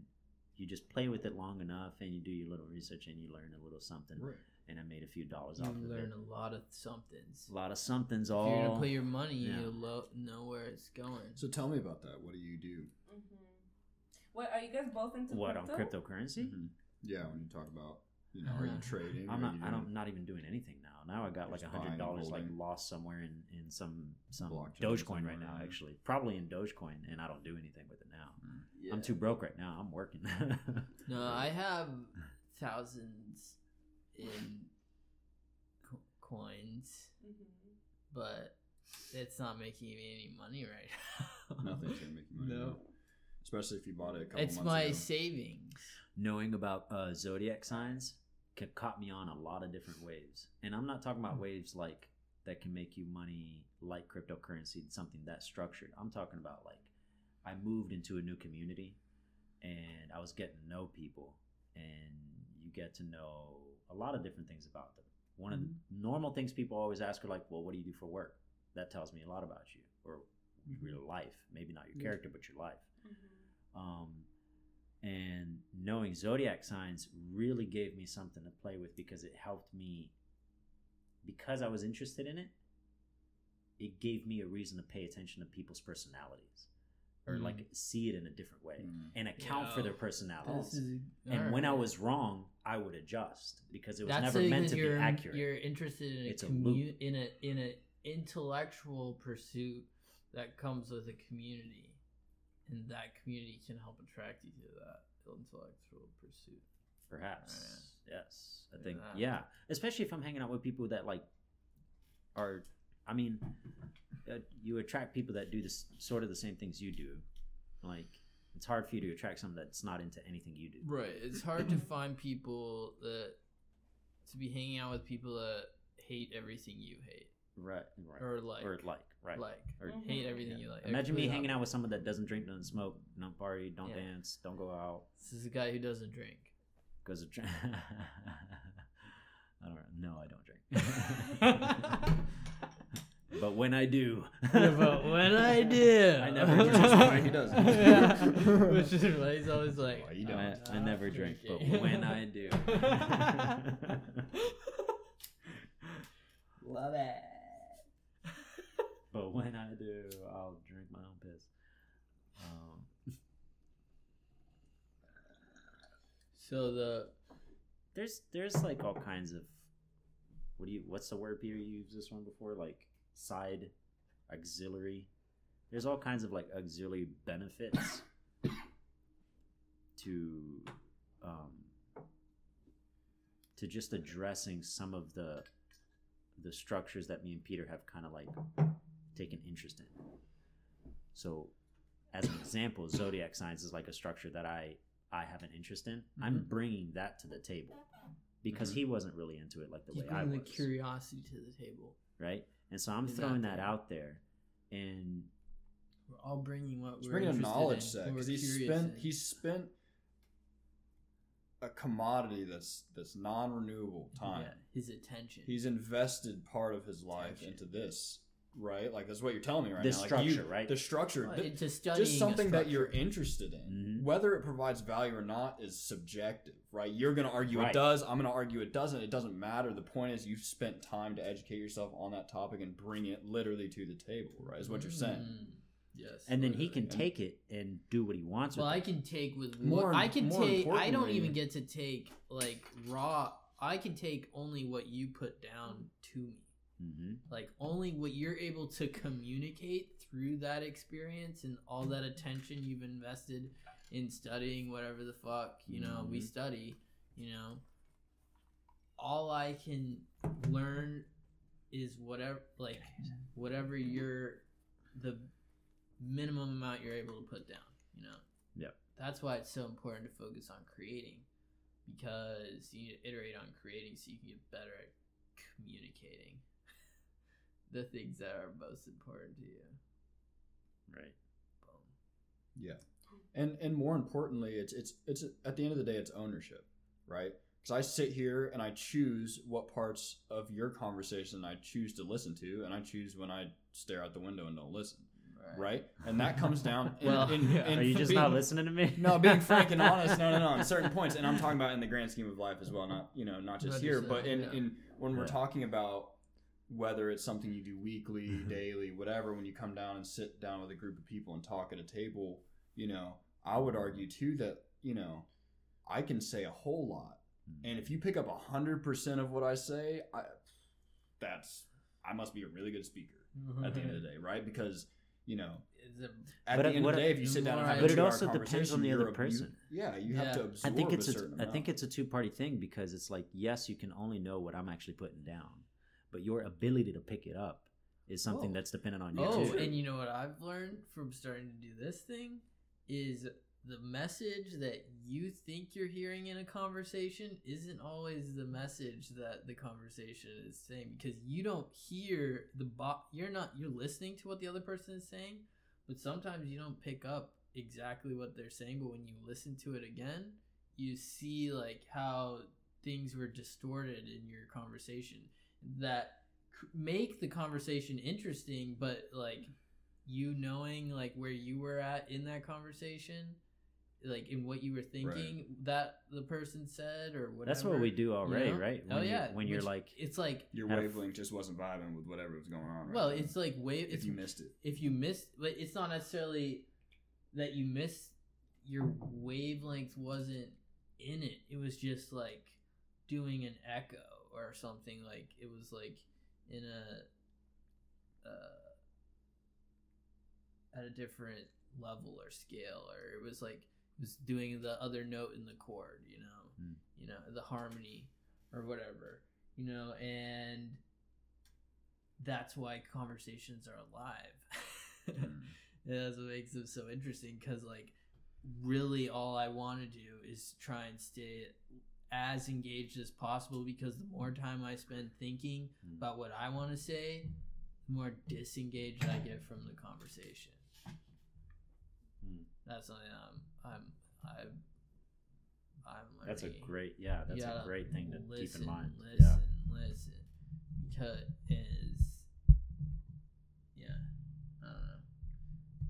you just play with it long enough, and you do your little research, and you learn a little something. Right. And I made a few dollars You off of learn it. a lot of somethings. A lot of somethings. If All you're gonna put your money, yeah. you lo- know where it's going. So tell me about that. What do you do? Mhm. What are you guys both into? what on crypto? cryptocurrency? Mhm. Yeah, when you talk about, you know, are you Uh-huh. trading? I'm not. you I doing- don't. Not even doing anything now. Now I got like a hundred dollars like lost somewhere in in some some Blockchain Dogecoin right now. yeah. Actually, probably in Dogecoin, and I don't do anything with it now. Yeah. I'm too broke right now. I'm working. No, I have thousands in co- coins, Mhm. but it's not making me any money right now. Nothing's gonna make you money. No. now. Especially if you bought it a couple It's months my ago. savings. Knowing about uh, zodiac signs ca- caught me on a lot of different waves, and I'm not talking about Hmm. waves like that can make you money like cryptocurrency, something that's structured. I'm talking about like I moved into a new community, and I was getting to know people, and you get to know a lot of different things about them. One of the Mm-hmm. normal things people always ask are like, "Well, what do you do for work?" That tells me a lot about you or your life. Maybe not your character, but your life. Mhm. Um, and knowing zodiac signs really gave me something to play with because it helped me. Because I was interested in it, it gave me a reason to pay attention to people's personalities, or Mm. like see it in a different way Mm. and account for their personalities. is- and when I was wrong, I would adjust because it was That's never meant to be you're, accurate. You're interested in a, It's commu- loop. in a in a intellectual pursuit that comes with a community, and that community can help attract you to that intellectual pursuit. Perhaps. Yes. I think that. yeah. Especially if I'm hanging out with people that like are I mean uh, you attract people that do this sort of the same things you do. Like it's hard for you to attract someone that's not into anything you do. Right. It's hard to find people that to be hanging out with people that hate everything you hate Right. Right. or like or like, right. like or Mhm. hate everything yeah. you like. Imagine me hanging out with someone that doesn't drink, doesn't smoke, don't party, don't Yeah. dance, don't go out, This is a guy who doesn't drink. goes to drink. I don't know. no, I don't drink. but when I do, Yeah, but when I do, I never Which is why he doesn't. yeah. Which is why he's always like, Why you "I'm don't." I, I not never drink, but when I do, love it. But when I do, I'll drink my own piss. Um, So the there's there's like all kinds of what do you what's the word Peter you used this one before like side auxiliary. There's all kinds of like auxiliary benefits to um to just addressing some of the the structures that me and Peter have kind of like taken interest in. So as an example, zodiac signs is like a structure that I I have an interest in. I'm Mhm. bringing that to the table because Mhm. he wasn't really into it like the he's way I bringing was, the curiosity to the table. right? And so I'm He's throwing that out there, and We're all bringing what we're bringing a interested knowledge in, set what because he's curious spent in. he's spent a commodity that's that's non-renewable time. yeah, his attention. He's invested part of his life Attention. into this, right? Like that's what you're telling me right This now. Like, structure, you- right? The structure, Well, th- into studying just something that you're interested in. Mhm. Whether it provides value or not is subjective, right? You're gonna argue Right. it does. I'm gonna argue it doesn't. It doesn't matter. The point is you've spent time to educate yourself on that topic and bring it literally to the table, right? Is what you're saying. Mm, Yes. and then he can take it and do what he wants Well, with I can take with More- I can more take. I don't even get to take like raw. I can take only what you put down to me. Hmm Like only what you're able to communicate through that experience and all that attention you've invested in studying whatever the fuck you know we Mhm. study. You know, all I can learn is whatever like whatever you're the minimum amount you're able to put down you know Yep. that's why it's so important to focus on creating because you need to iterate on creating so you can get better at communicating the things that are most important to you Right. Boom. Yeah, and and more importantly, it's it's it's at the end of the day, it's ownership, right? Because I sit here and I choose what parts of your conversation I choose to listen to, and I choose when I stare out the window and don't listen, right? And that comes down. In, Well, in, yeah. in Are you just being- not listening to me? No, being frank and honest. No, no, no. On certain points, and I'm talking about in the grand scheme of life as well. Not you know, not just Not here, just, but in yeah. in when we're Yeah. talking about whether it's something you do weekly, Mhm. daily, whatever. When you come down and sit down with a group of people and talk at a table, you know, I would argue too that you know, I can say a whole lot, and if you pick up a hundred percent of what I say, I, that's I must be a really good speaker at the end of the day, right? Because you know, It's a- at But the it- end of the day, if you sit down and have a But it also depends conversation, on the you're other a- you- person. yeah, you Yeah. have to absorb. I think it's a a, certain I amount. think it's a two party thing because it's like yes, you can only know what I'm actually putting down, but your ability to pick it up is something Oh. that's dependent on you oh, too. and you know what I've learned from starting to do this thing is the message that you think you're hearing in a conversation isn't always the message that the conversation is saying because you don't hear the bo- you're not you're listening to what the other person is saying but sometimes you don't pick up exactly what they're saying but when you listen to it again you see like how things were distorted in your conversation that make the conversation interesting but like you knowing like where you were at in that conversation like in what you were thinking that the person said or whatever That's what we do already, know? right? oh When you- yeah when you're which- like, it's like Your Had a- wavelength just wasn't vibing with whatever was going on. Right well now. it's like wave if it's you missed it. if you missed, but it's not necessarily that you miss your wavelength wasn't in it it was just like doing an echo or something like it was like in a uh, at a different level or scale or it was like it was doing the other note in the chord you know Hmm. you know the harmony or whatever you know and that's why conversations are alive Mm. that's what makes them so interesting because like really all i want to do is try and stay as engaged as possible because the more time i spend thinking Mm. about what i want to say the more disengaged i get from the conversation Mm. that's something i'm i'm i'm i'm that's a great, yeah, that's a great thing to listen, keep in mind. Listen, yeah. listen, because is yeah, I don't know.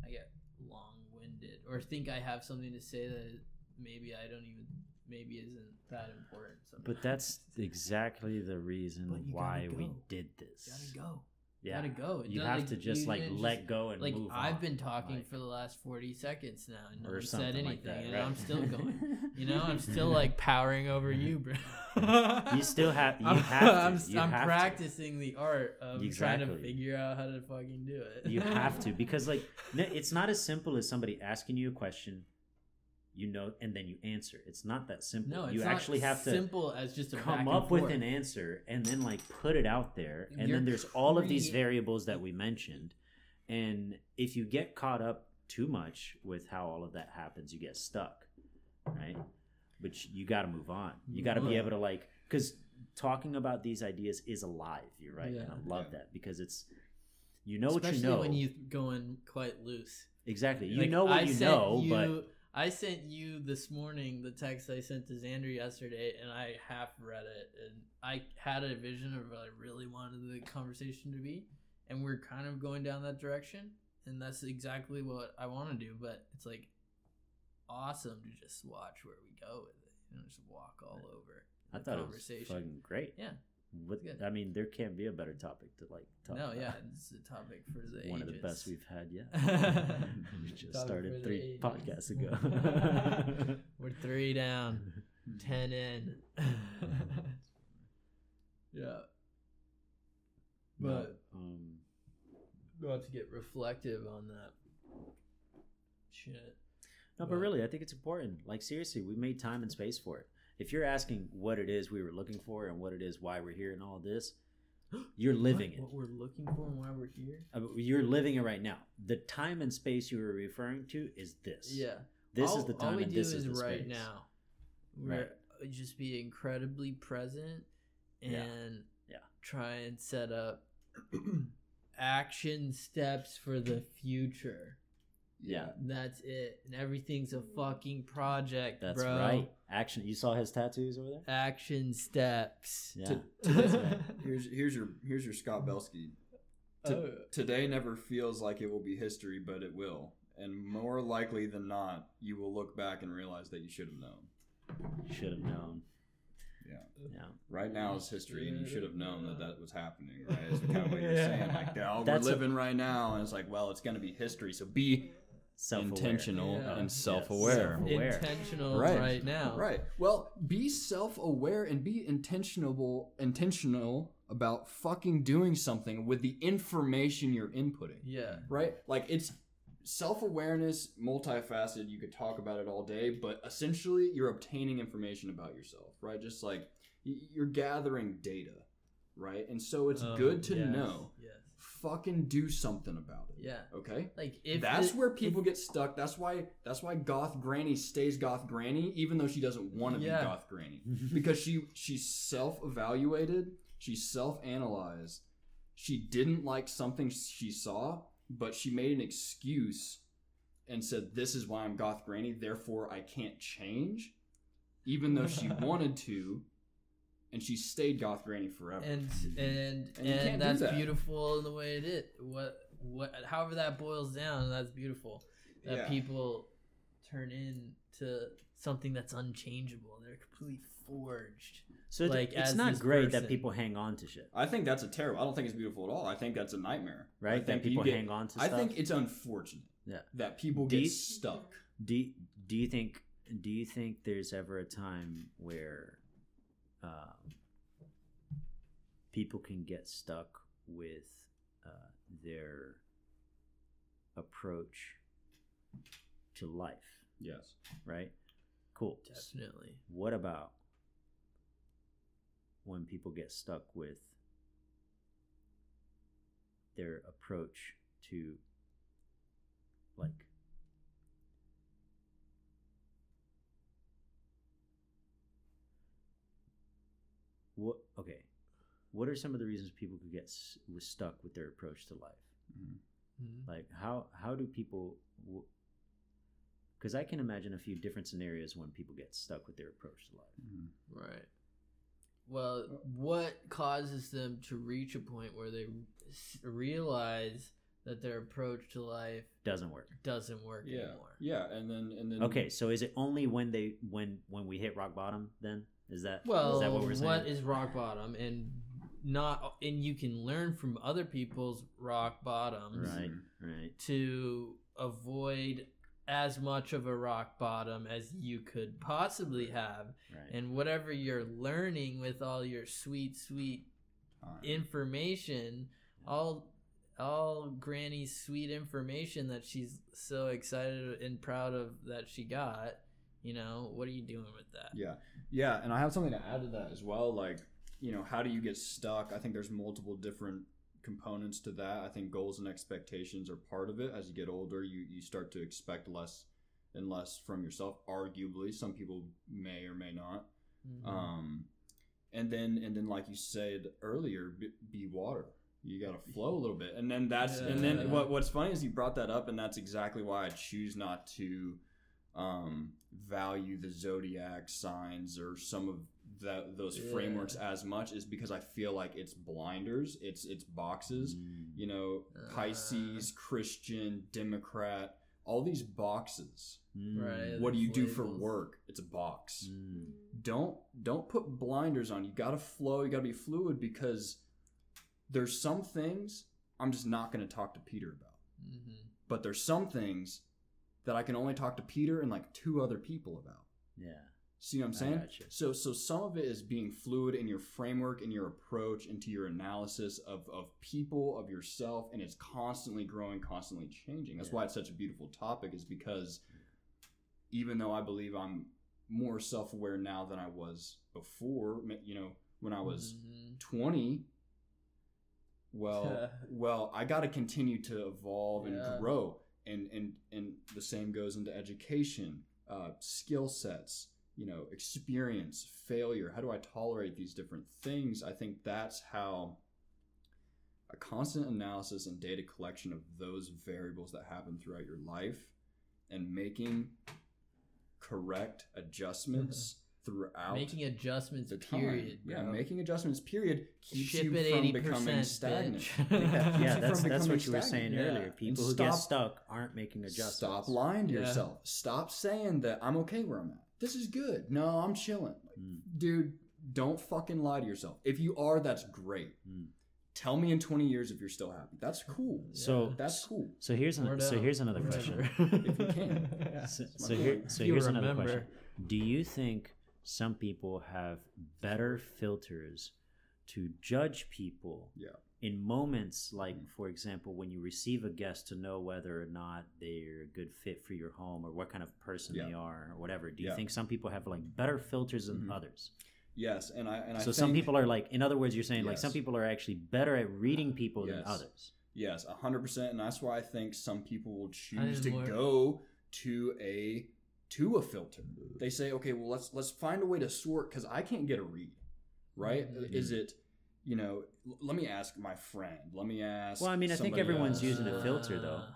I get long winded, or think I have something to say that maybe I don't even maybe isn't that important. Sometimes. But that's exactly the reason why gotta we did this. gotta go. Yeah, Gotta go. It you have to just like let just- go and Like move I've on, been talking like- for the last forty seconds now, and no one said anything, like that, and right? I'm still going. You know, I'm still like powering over you, bro. You still have- you I'm, have to, I'm, you I'm have to. practicing the art of trying to figure out how to fucking do it. you have to because like it's not as simple as somebody asking you a question, you know, and then you answer. It's not that simple. no, it's you not actually have to simple as just a come and up with an answer and then like put it out there and You're then there's all of these variables that we mentioned and if you get caught up too much with how all of that happens you get stuck right but you got to move on you got to be able to like because talking about these ideas is alive you're right and Yeah. i love Yeah. that because it's you know what you know when you going quite loose. exactly you Like, know what I you sent know but you- I sent you this morning the text I sent to Xander yesterday, and I half read it, and I had a vision of what I really wanted the conversation to be, and we're kind of going down that direction, and that's exactly what I want to do. But it's like awesome to just watch where we go with it, you know, just walk all over. i the thought it was conversation. fucking great Yeah. What, Good. i mean there can't be a better topic to like talk No, about. yeah, it's a topic for the one of the best we've had yet. we just Topic started three ages. podcasts ago. We're three down. ten in. yeah. But um, not to get reflective on that shit. no, but But- really, I think it's important. Like seriously, we made time and space for it. If you're asking what it is we were looking for and what it is why we're here and all this, you're living what, it. What we're looking for and why we're here. Uh, You're living it right now. The time and space you were referring to is this. Yeah. This all, is the time all we and do this is, is the right space. now. We're just be incredibly present and Yeah. Yeah. try and set up action steps for the future. Yeah. That's it. And everything's a fucking project, That's bro. right. Action. You saw his tattoos over there? Action steps. Yeah. To- to this- here's here's your here's your Scott Belsky. To- Oh. Today never feels like it will be history, but it will. And more likely than not, you will look back and realize that you should have known. Should have known. Yeah. Yeah. Right now is history, and you should have known that that was happening. Right? Is kind of what you're saying. Like, oh, we're living right now, and it's like, well, it's going to be history. So be Self-aware. intentional Yeah. and self-aware. Self-aware. Intentional Right. right, now. Right. Well, be self-aware and be intentional intentional about fucking doing something with the information you're inputting. Yeah. Right? Like it's self-awareness, multifaceted. You could talk about it all day, but essentially you're obtaining information about yourself, right? Just like you're gathering data, right? And so it's Oh, good to yes, know Yes. Fucking do something about it. Yeah. Okay. Like if that's where people get stuck. That's why that's why goth granny stays goth granny even though she doesn't want to Yeah. be goth granny because she she's self-evaluated, she self-analyzed. She didn't like something she saw, but she made an excuse and said this is why I'm goth granny, therefore I can't change even though she wanted to and she stayed goth granny forever. and and And you can't and do that's that. beautiful in the way it is. What what however that boils down, that's beautiful. That Yeah. people turn into something that's unchangeable. They're completely forged. So like, it's not great person. that people hang on to shit, I think that's a terrible. I don't think it's beautiful at all. I think that's a nightmare. Right? That people get- hang on to I stuff. think it's unfortunate. Yeah. That people Do get you- stuck. Do Do you think Do you think there's ever a time where um, people can get stuck with uh, their approach to life? Yes. Right. Cool. Definitely. What about when people get stuck with their approach to like what okay what are some of the reasons people could get s- stuck with their approach to life Mhm. like how how do people because i can imagine a few different scenarios when people get stuck with their approach to life Right. Well, what causes them to reach a point where they s- realize that their approach to life doesn't work doesn't work Yeah. anymore? Yeah, and then and then Okay, so is it only when they when when we hit rock bottom? Then is that Well, is that what we're saying? what is rock bottom, and not, and you can learn from other people's rock bottoms right, right. to avoid as much of a rock bottom as you could possibly have, Right. and whatever you're learning with all your sweet, sweet Time. information, all all Granny's sweet information that she's so excited and proud of that she got. You know, what are you doing with that? Yeah, yeah, and I have something to add to that as well. Like, you know, how do you get stuck? I think there's multiple different components to that. I think goals and expectations are part of it. As you get older, you you start to expect less and less from yourself. Arguably, some people may or may not. Mhm. Um, and then and then like you said earlier, be, be water. You got to flow a little bit, and then that's and then what what's funny is you brought that up, and that's exactly why I choose not to um, value the zodiac signs or some of that those Yeah. frameworks as much is because I feel like it's blinders, it's it's boxes. Mm. You know, Uh. Pisces, Christian, Democrat, all these boxes. Mm. Right. What do you do for work? It's a box Mm. don't don't put blinders on. You got to flow. You got to be fluid because there's some things I'm just not going to talk to Peter about. Mhm. But there's some things that I can only talk to Peter and like two other people about. Yeah. See what I'm saying? So so some of it is being fluid in your framework, in your approach, into your analysis of, of people, of yourself, and it's constantly growing, constantly changing. That's Yeah. why it's such a beautiful topic, is because even though I believe I'm more self aware now than I was before, you know, when I was Mhm. 20, well, well, I got to continue to evolve and Yeah. grow, and and and the same goes into education, uh, skill sets, you know, experience, failure. How do I tolerate these different things? I think that's how a constant analysis and data collection of those variables that happen throughout your life, and making correct adjustments mm-hmm. throughout Making adjustments, the time. period. Yeah, bro. making adjustments. Period keeps Ship you it from 80%, becoming stagnant. Yeah, Yeah, keeps you that's that's becoming what you were saying stagnant. Yeah. earlier. People And who get stop- stuck aren't making adjustments. Stop lying to Yeah. yourself. Stop saying that I'm okay where I'm at. This is good. No, I'm chilling. Like, Mm. Dude, don't fucking lie to yourself. If you are, that's great. Mm. Tell me in 20 years if you're still happy. That's cool. So That's cool. so here's an, Word so out, here's another question. If you can. Yeah. So, so here so You here's another question. Do you think some people have better filters to judge people Yeah. In moments like for example when you receive a guest to know whether or not they're a good fit for your home or what kind of person Yeah. they are or whatever do you Yeah. think some people have like better filters than Mhm. others Yes, and I and I so some people are like in other words you're saying like some people are actually better at reading people than others Yes, hundred percent, and that's why I think some people will choose to work. go to a to a filter. They say, okay, well let's let's find a way to sort because I can't get a read, right? Mhm. Is it, you know? l- Let me ask my friend. Let me ask. Well, I mean, I think everyone's else. using a filter, though. Uh,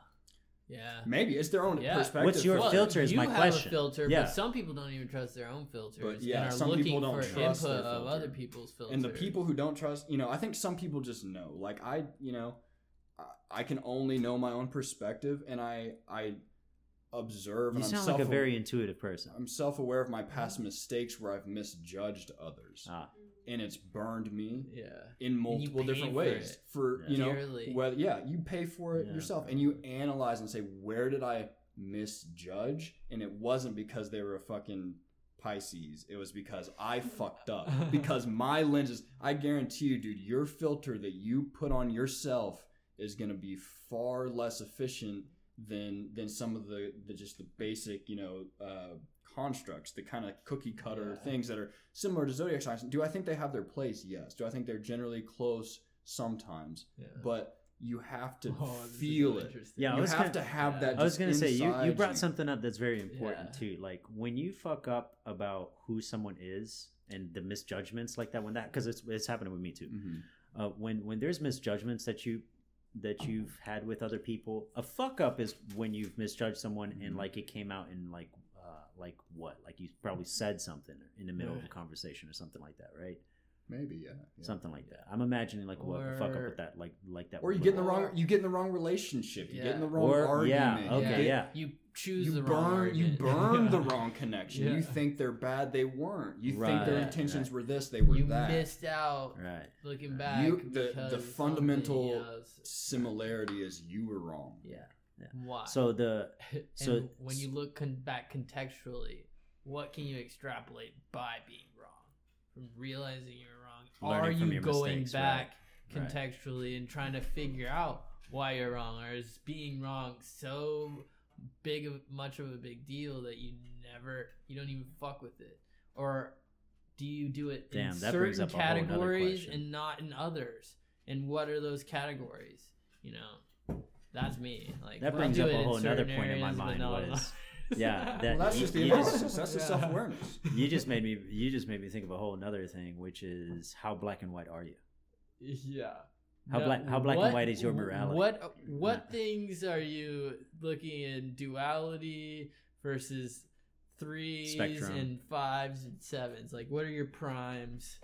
Yeah. Maybe it's their own Yeah. perspective. What's your filter. filter is you my have question. A filter, Yeah. but some people don't even trust their own filters But, yeah, and are some looking people don't for trust input their of other people's filters. and the people who don't trust you know i think some people just know like i you know I- i can only know my own perspective and i i observe You and I'm sound like a very intuitive person. i'm self-aware of my past mistakes where i've misjudged others Ah, and it's burned me yeah. in multiple different ways it. for Yeah. you know Dearly. whether yeah you pay for it Yeah. yourself and you analyze and say where did i misjudge and it wasn't because they were a fucking pisces it was because i fucked up because my lenses i guarantee you dude your filter that you put on yourself is going to be far less efficient than than some of the, the just the basic you know uh constructs the kind of cookie cutter Yeah. things that are similar to zodiac signs do i think they have their place yes do i think they're generally close sometimes yeah. but you have to Oh, feel really it. Yeah, I you have gonna- to have yeah. that I was just gonna say you, you inside brought something up that's very important Yeah. too. Like when you fuck up about who someone is and the misjudgments like that when that because it's it's happening with me too. Mhm. Uh, when when there's misjudgments that you that you've had with other people, a fuck up is when you've misjudged someone and Mhm. like it came out in like like what like you probably said something in the middle of a conversation or something like that, right? maybe yeah, yeah. Something like that. I'm imagining like what the fuck up with that like like that. or you get in the wrong you get in the wrong relationship you get in the wrong Or- argument yeah, you okay, get- yeah. You choose you the burn wrong you argument. burn the wrong connection Yeah. you think they're bad they weren't you think their intentions right. were this they were You that You missed out right. looking back. You- the- the fundamental- similarity is you were wrong Yeah. Yeah. Why? So the and so- when you look con- back contextually, what can you extrapolate by being wrong? From realizing you're wrong, are you going mistakes, back right, right. contextually and trying to figure out why you're wrong, or is being wrong so big of much of a big deal that you never, you don't even fuck with it, or do you do it Damn, in certain up a whole nother categories and not in others? And what are those categories? You know, that's me. Like That brings up it a whole nother certain point in my mind not in was- others. yeah, that- well that's you- just the you just- that's the Yeah. self-awareness you just made me you just made me think of a whole another thing which is how black and white are you Yeah. How black- how black and white is your morality? What what things are you looking in duality versus threes Spectrum. and fives and sevens? Like what are your primes?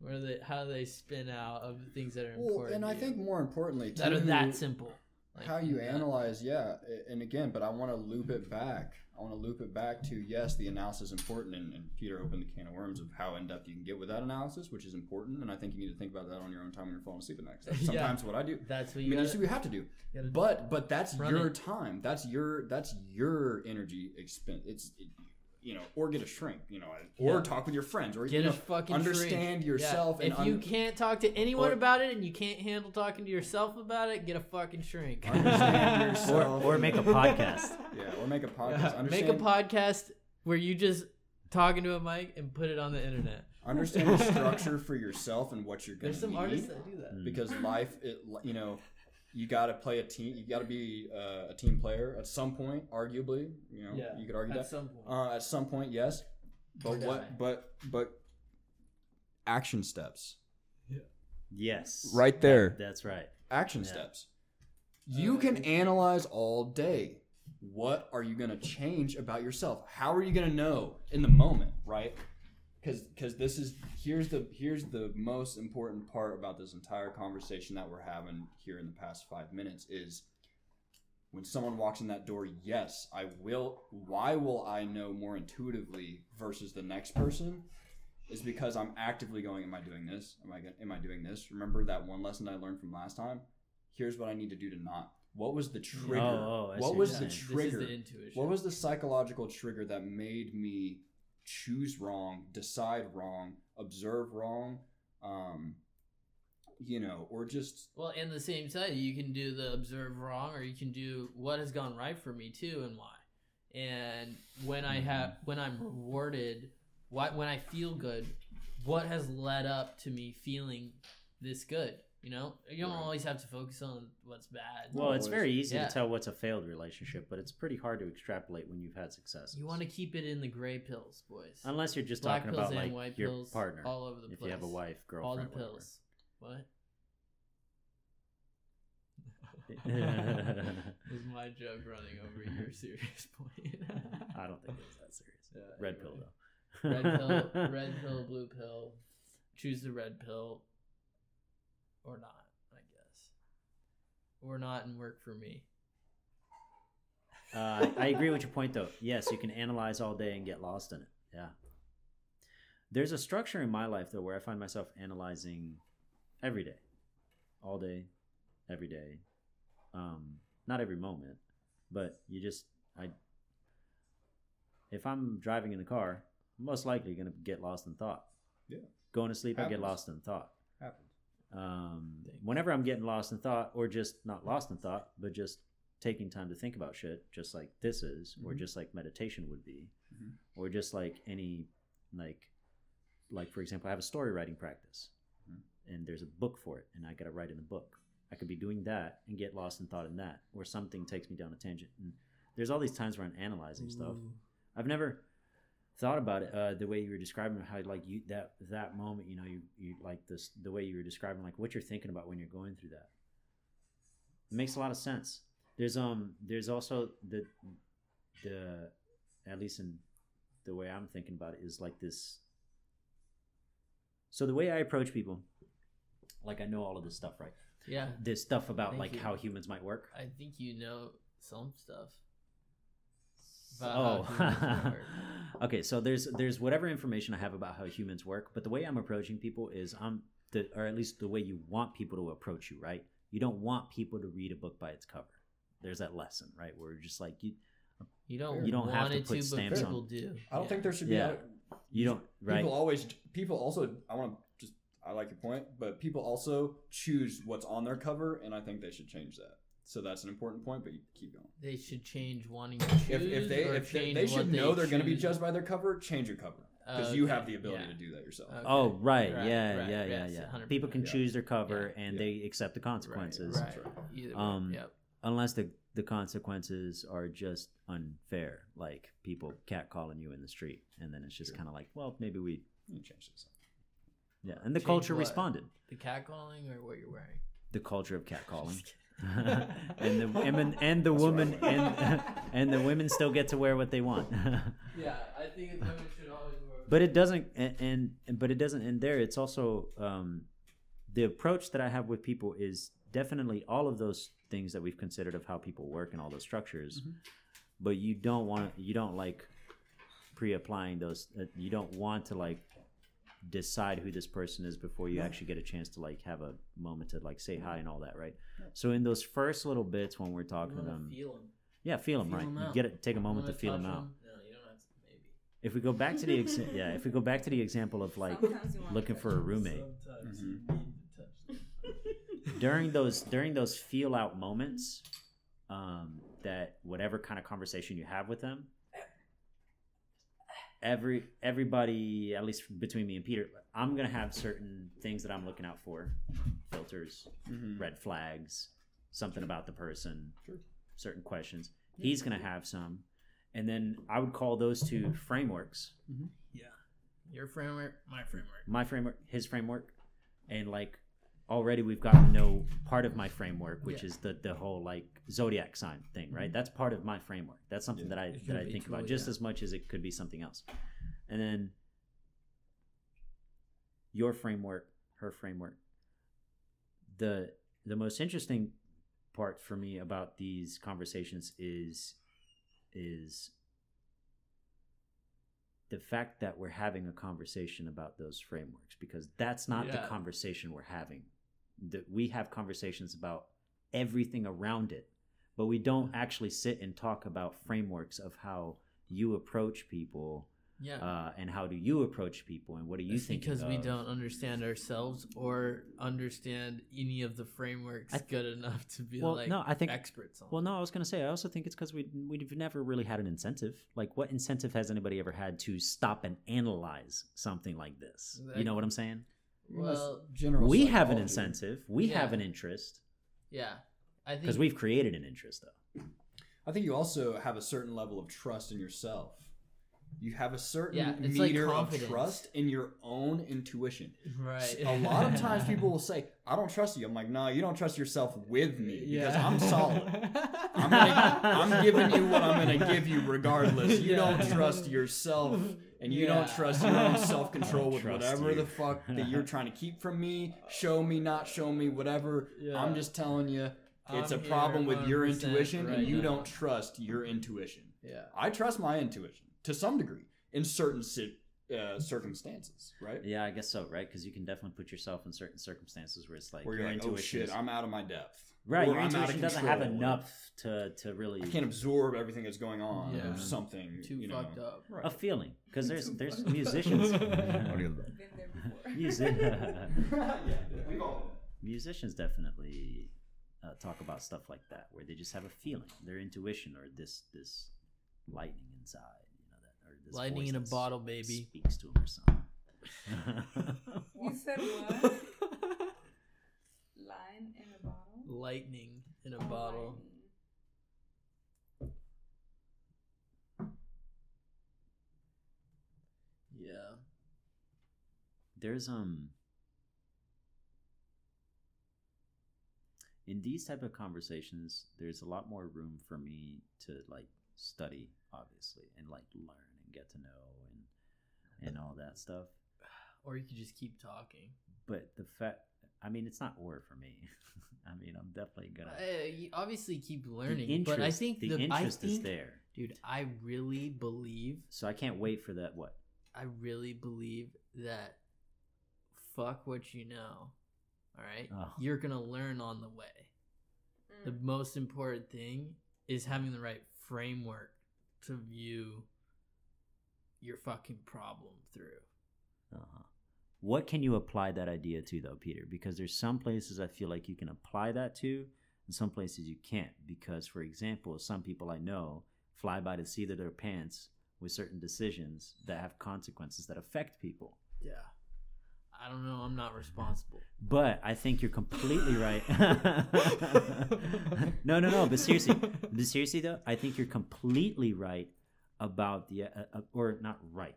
What are they how do they spin out of things that are well important? and to i you? think more importantly that are that simple. Like, how you that- analyze yeah and again but i want to loop it back i want to loop it back to yes the analysis is important and, and peter opened the can of worms of how in-depth you can get with that analysis which is important and i think you need to think about that on your own time when you're falling asleep at night that's Yeah. sometimes what i do That's what I you mean, gotta, what you have to do, but but that's Run your time. That's your that's your energy expense. It's it, you know, or get a shrink, you know, or Yeah. talk with your friends, or Get you a know, fucking understand shrink. yourself Yeah. and if you can't talk to anyone or- about it and you can't handle talking to yourself about it, get a fucking shrink. Understand or, yourself. or make a podcast yeah, or make a podcast. Yeah, Understand, Make a podcast where you just talking to a mic and put it on the internet. understand the structure for yourself and what you're going There's to some need. artists that do that. Mm. because life, it you know, you got to play a team. You got to be uh, a team player at some point. Arguably, you know, Yeah, you could argue At that. some point. Uh, at some point, yes. Or But die. what? But but action steps. Yeah. yes Right there. That- that's right Action Yeah. steps. You Uh, can analyze all day. What are you going to change about yourself? How are you going to know in the moment, right? Cuz cuz this is here's the here's the most important part about this entire conversation that we're having here in the past 5 minutes is when someone walks in that door, yes, I will why will I know more intuitively versus the next person? Is because I'm actively going, am I doing this? Am I am I doing this? Remember that one lesson I learned from last time? Here's what I need to do to not. What was the trigger? Oh, oh, what what was the trigger? The. What was the psychological trigger that made me choose wrong, decide wrong, observe wrong, um, you know, or just Well, in the same side, you can do the observe wrong, or you can do what has gone right for me too, and why. And when I have, when I'm rewarded, why, when I feel good, what has led up to me feeling this good? You know, you don't Right. always have to focus on what's bad. Well, it's very easy Yeah. to tell what's a failed relationship, but it's pretty hard to extrapolate when you've had success. you want to keep it in the gray pills, boys. unless you're just Black talking pills about and like white your pills partner, all over the if place. you have a wife, girlfriend, all the girlfriend, whatever. pills. What? was my joke running over your serious point? I don't think it was that serious. Yeah, Red anyway. pill though. red pill, red pill, blue pill. Choose the red pill, or not. I guess, or not, and work for me. Uh, I agree with your point, though. Yes, you can analyze all day and get lost in it. Yeah. There's a structure in my life, though, where I find myself analyzing every day, all day, every day. Um, not every moment, but you just, I, if I'm driving in the car, I'm most likely going to get lost in thought. Yeah. Going to sleep, I get lost in thought. Happens. Um, whenever I'm getting lost in thought, or just not lost in thought, but just taking time to think about shit, just like this is, or Mhm. just like meditation would be, Mhm. or just like any, like, like for example, I have a story writing practice, Mhm. and there's a book for it, and I got to write in the book. I could be doing that and get lost in thought in that, or something takes me down a tangent. And there's all these times where I'm analyzing stuff. I've never thought about it uh, the way you were describing how like you that that moment you know you, you like this the way you were describing like what you're thinking about when you're going through that. It makes a lot of sense. There's um there's also the the at least in the way i'm thinking about it is like this so the way i approach people like i know all of this stuff right? Yeah, this stuff about like you. how humans might work. I think you know some stuff. Oh, about how humans work. okay. So there's there's whatever information I have about how humans work, but the way I'm approaching people is I'm the or at least the way you want people to approach you, right? You don't want people to read a book by its cover. There's that lesson, right? Where you're just like you You don't. You don't have to put to, but stamps people on- do. I don't Yeah. think there should be Yeah. be. you don't right. People always. People also. I want to just. I like your point, but people also choose what's on their cover, and I think they should change that. So that's an important point, but you keep going. They should change wanting to choose. If, if they or if they, change they should know they're going to be judged by their cover, change your cover because you Okay, have the ability yeah. to do that yourself. Okay. oh right, Right, yeah, right, yeah, yeah, yes, yeah. People can Yeah. choose their cover Yeah, and yeah. they accept the consequences, Right. That's right. Um, yep. unless the the consequences are just unfair, like people catcalling you in the street, and then it's just Sure. kind of like, well, maybe we, You change this. yeah. And the Change culture what? responded. The catcalling or what you're wearing? the culture of catcalling. And the women and the That's woman right. and and the women still get to wear what they want. yeah, I think women should always wear. but it doesn't and, and but it doesn't end there. It's also um, the approach that I have with people is definitely all of those things that we've considered of how people work and all those structures. Mhm. But you don't want you don't like pre-applying those. Uh, you don't want to like decide who this person is before you No. actually get a chance to like have a moment to like say hi and all that, right? So in those first little bits when we're You talking to wanna them, yeah, feel them Feel right. 'em You out. get it, take a moment to feel them touch out. 'em? No, you don't have to. Maybe. If we go back to the exa- yeah, if we go back to the example of like Sometimes you wanna looking for a roommate Sometimes Mhm. you need to touch them. during those during those feel out moments, um, that whatever kind of conversation you have with them, every everybody at least between me and Peter, I'm gonna have certain things that I'm looking out for, filters, Mm-hmm. red flags, something about the person, Sure. certain questions. He's gonna have some, and then I would call those two frameworks. Yeah. Your framework, my framework. my framework, his framework, and like already we've gotten to know part of my framework, which Yeah. is the the whole like zodiac sign thing, right? That's part of my framework. That's something Yeah. that I that I think about just yeah. as much as it could be something else. And then your framework, her framework. The the most interesting part for me about these conversations is is the fact that we're having a conversation about those frameworks because that's not the conversation we're having that we have conversations about everything around it but we don't actually sit and talk about frameworks of how you approach people Yeah. uh, and how do you approach people and what do you think because we don't understand ourselves or understand any of the frameworks I- good enough to be Well, like no, I think- experts on. Well, no, I was going to say, I also think it's because we we've never really had an incentive. Like, what incentive has anybody ever had to stop and analyze something like this? You know what I'm saying? Well, general. we have an incentive. We Yeah. have an interest yeah, I think because we've created an interest, though. I think you also have a certain level of trust in yourself. You have a certain Yeah, it's like meter of trust in your own intuition. right. A lot of times people will say, "I don't trust you." I'm like, "No, you don't trust yourself with me because Yeah. I'm solid. I'm gonna, I'm giving you what I'm gonna give you regardless. You Yeah. don't trust yourself, and you don't trust your own self control with whatever you. the fuck that you're trying to keep from me. Show me, not show me, whatever. Yeah. I'm just telling you, it's I'm a problem with your intuition, right and you now. don't trust your intuition. yeah. I trust my intuition to some degree in certain si- uh, circumstances, right? Yeah, I guess so, right? Because you can definitely put yourself in certain circumstances where it's like Where your you're like, oh intuition shit, is- I'm out of my depth. right. Or Your I'm out of intuition doesn't have enough to to really I can't absorb everything that's going on Yeah. or something. Too you know. fucked up. Right. a feeling because there's Too there's musicians. Been there before. Music- yeah, we've all. musicians definitely uh, talk about stuff like that where they just have a feeling their intuition or this this lightning inside you know that or this Lightning voice in a bottle, baby. speaks to them or something You said what? Line in a bottle? Lightning in a Oh, bottle. lightning. Yeah. there's um in these type of conversations there's a lot more room for me to like study obviously and like learn and get to know and and all that stuff Or you could just keep talking. but the fact i mean it's not or for me i mean i'm definitely gonna Uh, you obviously keep learning, but I think the, the, interest I is there dude. I really believe. so i can't wait for that what I really believe that. Fuck what you know. All right, Oh. you're gonna learn on the way. The Mm. most important thing is having the right framework to view your fucking problem through. Uh-huh. What can you apply that idea to, though, Peter? Because there's some places I feel like you can apply that to, and some places you can't. Because, for example, some people I know fly by the seat of their pants with certain decisions that have consequences that affect people. Yeah. I don't know. I'm not responsible. But I think you're completely right. no, no, no. But seriously, but seriously though, I think you're completely right about the, uh, uh, or not right.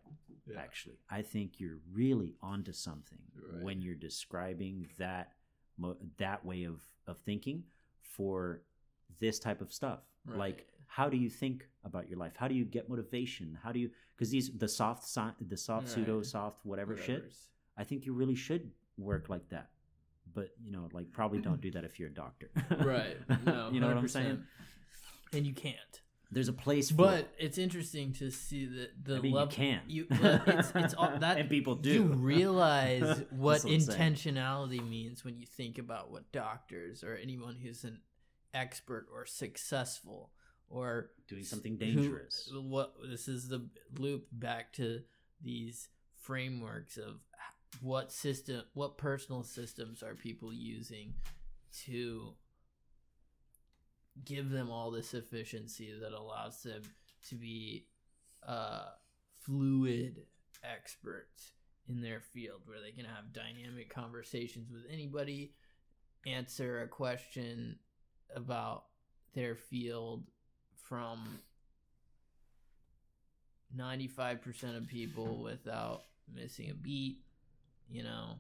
Yeah. Actually, I think you're really onto something Right. when you're describing that mo- that way of of thinking for this type of stuff. Like, how do you think about your life? How do you get motivation? How do you? Because these the soft sci- the soft Right. pseudo soft whatever shit. I think you really should work like that. But you know, like probably don't do that if you're a doctor. Right. No, you know what I'm saying? And you can't. There's a place for But it. it's interesting to see that the I mean, level you can. you well, it's it's all that and people do. you realize what That's what I'm saying. intentionality means when you think about what doctors or anyone who's an expert or successful or doing something who- dangerous. what this is the loop back to these frameworks of what system what personal systems are people using to give them all this efficiency that allows them to be uh, fluid experts in their field where they can have dynamic conversations with anybody answer a question about their field from 95% of people without missing a beat you know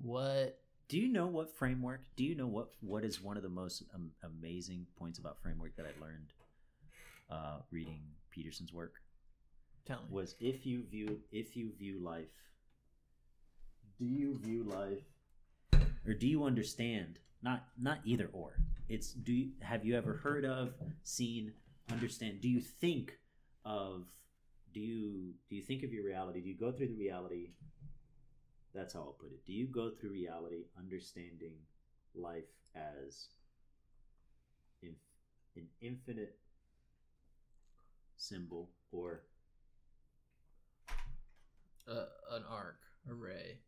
what Do you know what framework? Do you know what what is one of the most um, amazing points about framework that I learned uh, reading Peterson's work tell me was if you view if you view life, do you view life, or do you understand? Not not either or. It's do you, have you ever heard of, seen, understand? Do you think of? Do you do you think of your reality? Do you go through the reality? That's how I'll put it. Do you go through reality understanding life as in, an infinite symbol or uh, an arc array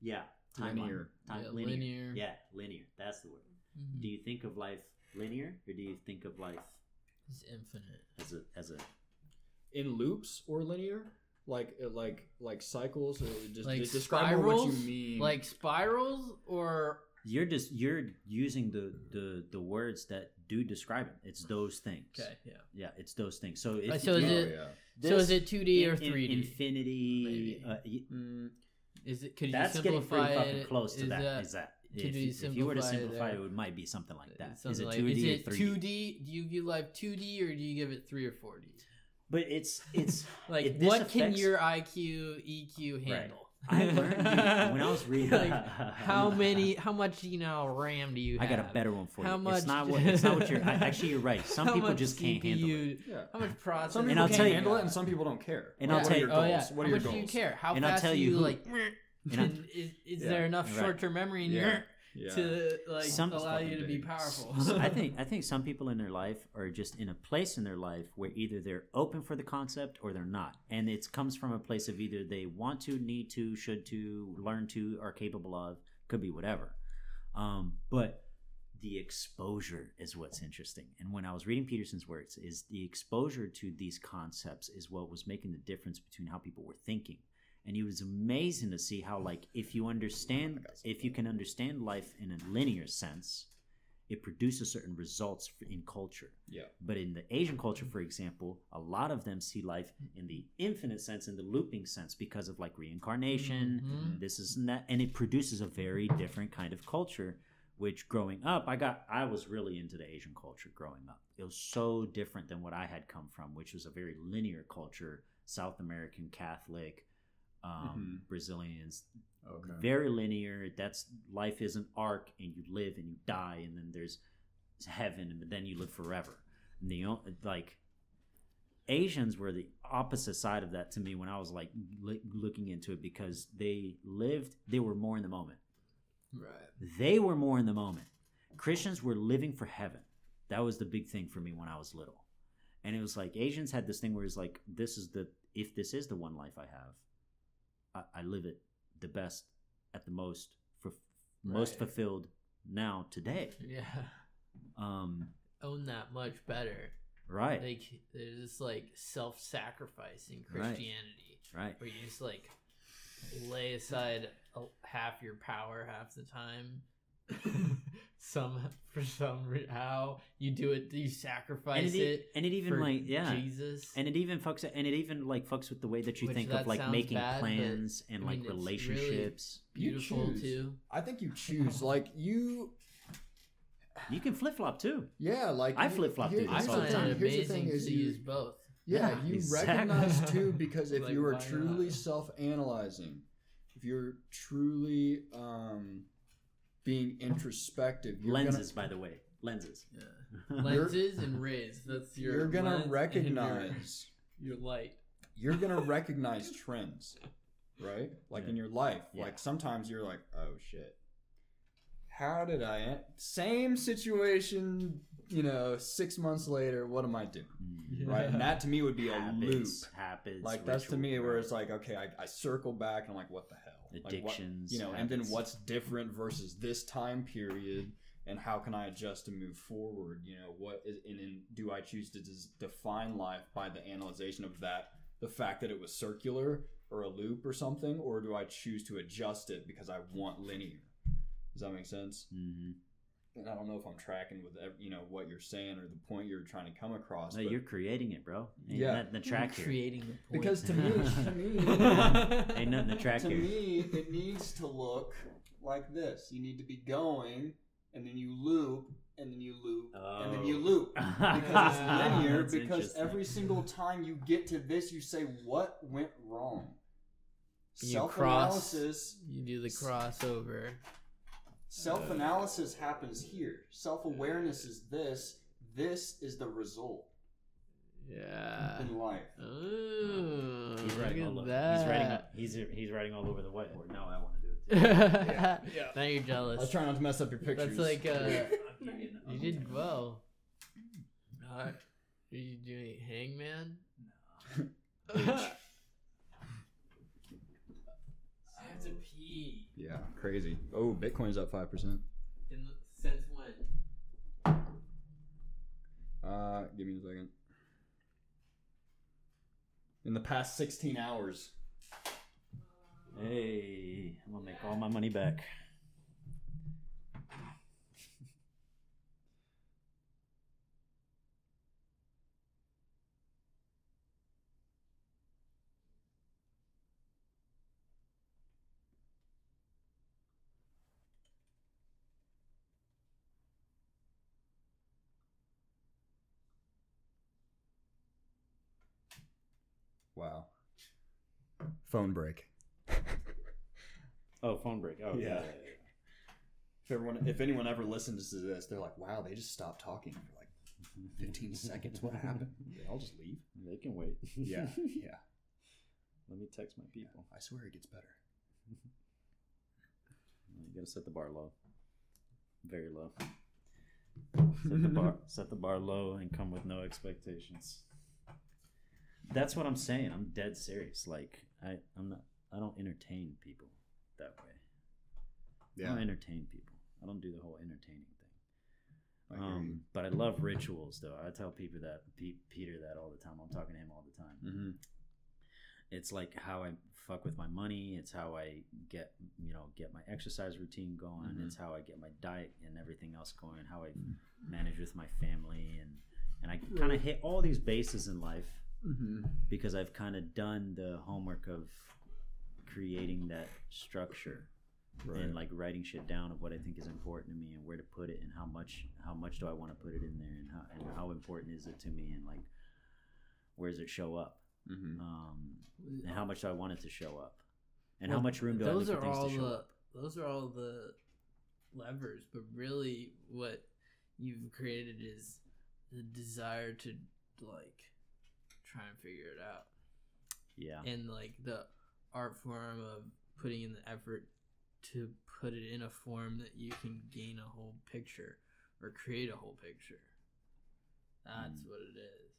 yeah timeline. Linear. Time, Yeah, linear. linear. Yeah, linear. That's the word. Mhm. Do you think of life linear or do you think of life it's infinite as a as a In loops or linear? Like uh, like like cycles. Or just, Like just describe more what you mean. like spirals or You're just you're using the the the words that do describe it. It's those things. okay, yeah. Yeah, it's those things. So if so is oh, it- yeah. so is it 2D or in- in- 3D? Infinity. Maybe. Uh, y- Mm, Is it? Could you that's getting simplify pretty fucking it? close to Is that. Is that if, you you, if you were to simplify it it, it might be something like that. Is Something it like- two is D it or three 2D? Do you view life 2D or do you give it 3 or 4D? But it's it's Like, If this what can your IQ, EQ handle? I learned dude, when I was reading. Like, how many? How much you know RAM do you Have? I got a better one for How you. much- It's not what it's not what you're. I, actually, you're right. Some people much just can't handle it. Yeah. How much processing? Some And people I'll can tell you- handle it, and some people don't care. And Like, I'll what tell are you- your oh yeah. What are How your much do you care? How And I'll fast tell do you you who- like? And is, is Yeah. there enough Right. short-term memory in Yeah. your Yeah. to like Some- allow you to be powerful? I think I think some people in their life are just in a place in their life where either they're open for the concept or they're not, and it comes from a place of either they want to, need to, should to, learn to, are capable of, could be whatever. Um, but the exposure is what's interesting. And when I was reading Peterson's works, is the exposure to these concepts is what was making the difference between how people were thinking. And it was amazing to see how, like, if you understand, if you can understand life in a linear sense, it produces certain results in culture. Yeah. But in the Asian culture, for example, a lot of them see life in the infinite sense, in the looping sense, because of like reincarnation, Mhm. this is that, and it produces a very different kind of culture. Which growing up, I got, I was really into the Asian culture growing up. It was so different than what I had come from, which was a very linear culture, South American Catholic, um, Brazilians, Okay. very linear. That's life is an arc, and you live and you die, and then there's heaven, and then you live forever. And the like Asians were the opposite side of that to me when I was like li- looking into it because they lived, they were more in the moment. right. They were more in the moment. Christians were living for heaven. That was the big thing for me when I was little. And it was like Asians had this thing where it's like, this is the, if this is the one life I have, I, I live it the best at the most, for most Right. fulfilled now today. Yeah. Um, Own that much better. right, Like there's this like self-sacrifice in Right. Christianity right. where you just like lay aside half your power half the time. some for some re- how you do it, you sacrifice And it, it, and it even for like yeah, Jesus. and it even fucks it, and it even like fucks with the way that you Which think that of like making bad, plans and I like mean, it's really- relationships. You beautiful too. I think you choose. Like you, You can flip flop too. yeah. Like I flip-flop here- through I this here's all the the find it thing- Here's the thing: amazing is to you, use both. Yeah, Yeah, you exactly. recognize too because if Like, you are truly not? self-analyzing, if you're truly um, being introspective, you're lenses, by the way, lenses. Yeah. Lenses and rays. That's Gonna, your. you're gonna lens and your- recognize. your, light. You're gonna recognize trends, right? Like in your life. Yeah. Like sometimes you're like, oh shit. How did I? en- Same situation. You know, six months later, what am I doing? Mm. Right, and that to me would be a loop. habits, habits. like that's to ritual, me where it's like okay I, I circle back and I'm like what the hell Like, what- Addictions, you know and then what's different versus this time period and how can I adjust to move forward? You know what is and, and do I choose to define life by the analyzation of that the fact that it was circular or a loop or something or do I choose to adjust it because I want linear? Does that make sense? Mhm. And I don't know if I'm tracking with ev- you know what you're saying or the point you're trying to come across No, but- you're creating it, bro. Ain't Yeah. nothing to track here. Creating the point. because to me to me Ain't nothing to track to here. me, it needs to look like this. You need to be going, and then you loop, and then you loop, and then you Oh. loop. Because it's linear, because every single time you get to this, you say, What went wrong? You Self cross. analysis. you do the crossover. Self analysis happens here. Self awareness is this. This is the result Yeah. in life. Ooh, He's writing all look over. at He's writing. He's he's writing all over the whiteboard. Now I want to do it. Too. yeah. Now you're I was jealous. trying not to mess up your pictures. That's like uh, I'm you did well. Are you doing hangman? I have to pee. Yeah, crazy. Oh, Bitcoin's up 5%. In the, since when? Uh, give me a second. in the past 16 hours. Hey, I'm gonna make all my money back. Wow. Phone break. Oh, phone break. Oh, Yeah. yeah. If everyone, if anyone ever listens to this, they're like, "Wow, they just stopped talking for like 15 seconds. What happened?" Yeah, I'll just leave. They can wait. Yeah, yeah. Let me text my people. I swear it gets better. You gotta set the bar low. Very low. Set the bar set the bar low and come with no expectations. That's what I'm saying. I'm dead serious. Like I, I'm not I don't entertain people that way. I don't entertain people. I don't do the whole entertaining thing. I. Um, but I love rituals though. I tell people that Pe- Peter that all the time. I'm talking to him all the time. Mhm. It's like how I fuck with my money. It's how I get you know get my exercise routine going. Mhm. It's how I get my diet and everything else going. How I manage with my family and and I kind of hit all these bases in life because I've kind of done the homework of creating that structure Right. and like writing shit down of what I think is important to me and where to put it and how much how much do I want to put it in there and how and how important is it to me and like where does it show up Mhm. um and how much do I want it to show up and how much room do I those leave for are things all to show the up those are all the levers but really what you've created is the desire to like try and figure it out. Yeah. And like the art form of putting in the effort to put it in a form that you can gain a whole picture or create a whole picture. That's Mm. what it is.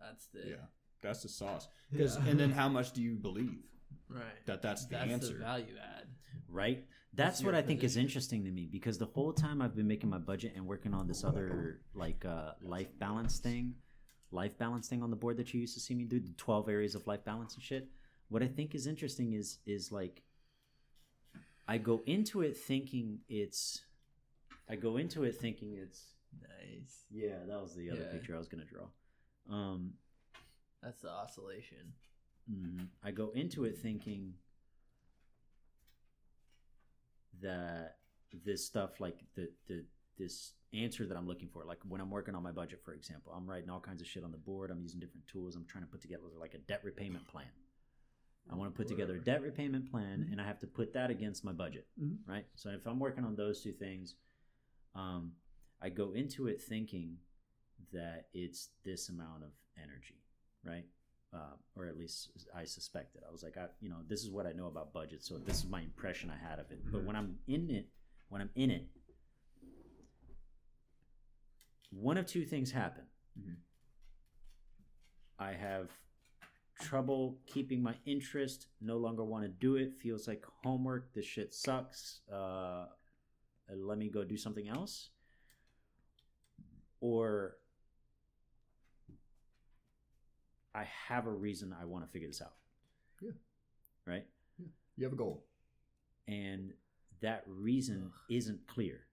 That's the Yeah, that's the sauce. 'Cause- Yeah. and then how much do you believe right. that that's the that's answer? the value add. Right? That's your what I think is interesting to me because the whole time I've been making my budget and working on this other like uh life balance thing life balance thing on the board that you used to see me do the 12 areas of life balance and shit what I think is interesting is is like I go into it thinking it's I go into it thinking it's nice yeah that was the other Yeah. picture I was gonna draw um that's the oscillation Mhm. I go into it thinking that this stuff, like the the this answer that I'm looking for, like when I'm working on my budget, for example, I'm writing all kinds of shit on the board. I'm using different tools. I'm trying to put together like a debt repayment plan. I want to put together a debt repayment plan, and I have to put that against my budget, Mhm. right? So if I'm working on those two things, um, I go into it thinking that it's this amount of energy, right? uh, or at least I suspect it. I was like, I, you know, this is what I know about budget, so this is my impression I had of it. But when I'm in it, when I'm in it, one of two things happen. Mhm. I have trouble keeping my interest. No longer want to do it. Feels like homework. This shit sucks. Uh, let me go do something else. Or I have a reason I want to figure this out. Yeah. Right? Yeah. You have a goal. And that reason Ugh. isn't clear.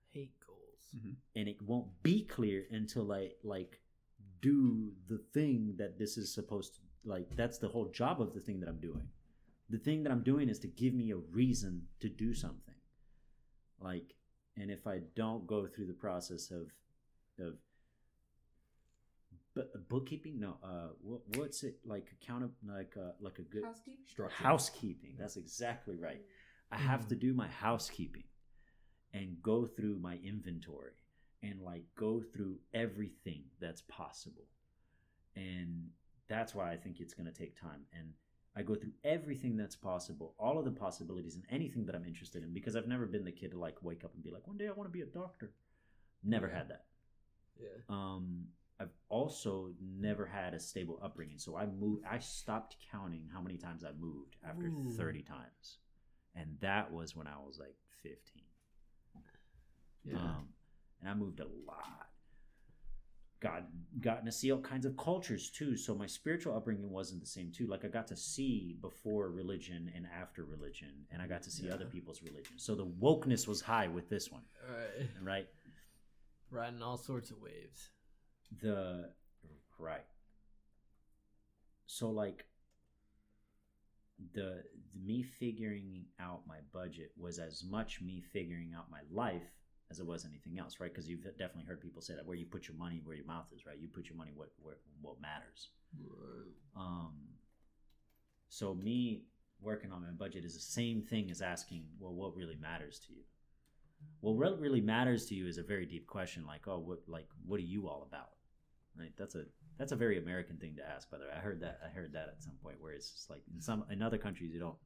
Hate goals And it won't be clear until I like do the thing that this is supposed to like that's the whole job of the thing that I'm doing. The thing that I'm doing is to give me a reason to do something. Like and if I don't go through the process of of but bookkeeping no uh what, what's it like account like uh like a good Housekeeping. Structure. housekeeping that's exactly right i have to do my housekeeping and go through my inventory and like go through everything that's possible and that's why i think it's going to take time and i go through everything that's possible all of the possibilities and anything that i'm interested in because i've never been the kid to like wake up and be like one day i want to be a doctor never had that yeah um I've also never had a stable upbringing. So I moved I stopped counting how many times I moved after Ooh. 30 times. And that was when I was like 15. Yeah Um and I moved a lot. God gotten to see all kinds of cultures too. So my spiritual upbringing wasn't the same too. Like I got to see before religion and after religion, and I got to see Yeah. other people's religion. So the wokeness was high with this one, Right. right? Riding all sorts of waves. The right. So like the, the me figuring out my budget was as much me figuring out my life as it was anything else, right? Because you've definitely heard people say that where you put your money where your mouth is, right? You put your money what where what matters. Um, so me working on my budget is the same thing as asking, well, what really matters to you? Well, what really matters to you is a very deep question. Like, oh, what, like, what are you all about? Right? That's a that's a very American thing to ask. By the way, I heard that I heard that at some point where it's just like in some in other countries you don't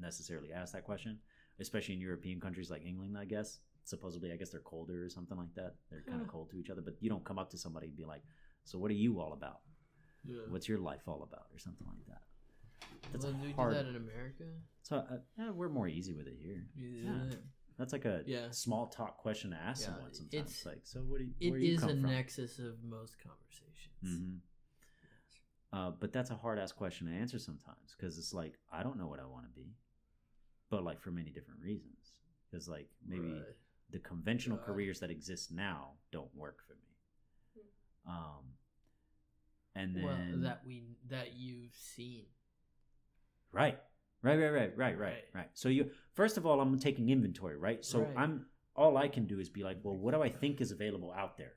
necessarily ask that question, especially in European countries like England, I guess. Supposedly, I guess they're colder or something like that. They're kind of cold to each other, but you don't come up to somebody and be like, "So, what are you all about? Yeah. What's your life all about?" or something like that. That's well, do we hard. do that in America? So uh, yeah, we're more easy with it here. Yeah. That's like a Yeah. small talk question to ask Yeah, someone sometimes. it's- like, so what do you, It where do you come a from? nexus of most conversations. hmm Uh, but that's a hard ass question to answer sometimes because it's like I don't know what I want to be, but like for many different reasons. Because like maybe Right. The conventional Right. careers that exist now don't work for me. Um, and then well, that we that you've seen. Right. Right, right, right, right, right, Right. right. So you first of all, I'm taking inventory, right? So Right. I'm all I can do is be like, well, what do I think is available out there?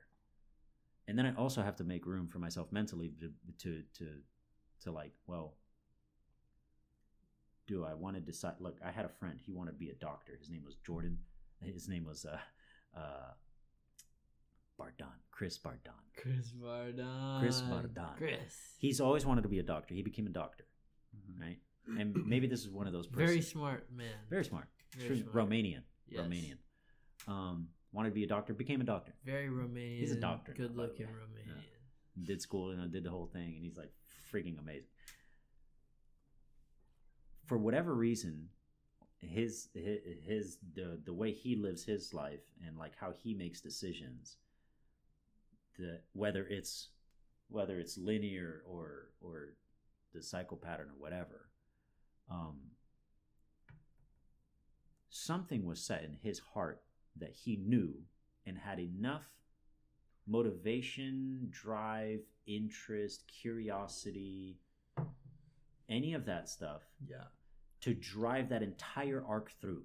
And then I also have to make room for myself mentally to to to, to like, well, do I want to decide? Look, I had a friend. He wanted to be a doctor. His name was Jordan. His name was uh, uh, Bardon, Chris Bardon. Chris Bardon. Chris Bardon. Chris. He's always wanted to be a doctor. He became a doctor, right? And maybe this is one of those persons. very smart man. Very smart. Very smart. Romanian. Yes. Romanian. Um, wanted to be a doctor, became a doctor. Very Romanian. He's a doctor Good the looking. Romanian. Did school, you know, did the whole thing, and he's like freaking amazing. For whatever reason, his his, his the the way he lives his life and like how he makes decisions, the whether it's whether it's linear or or the cycle pattern or whatever, um, something was set in his heart that he knew and had enough motivation, drive, interest, curiosity, any of that stuff Yeah. To drive that entire arc through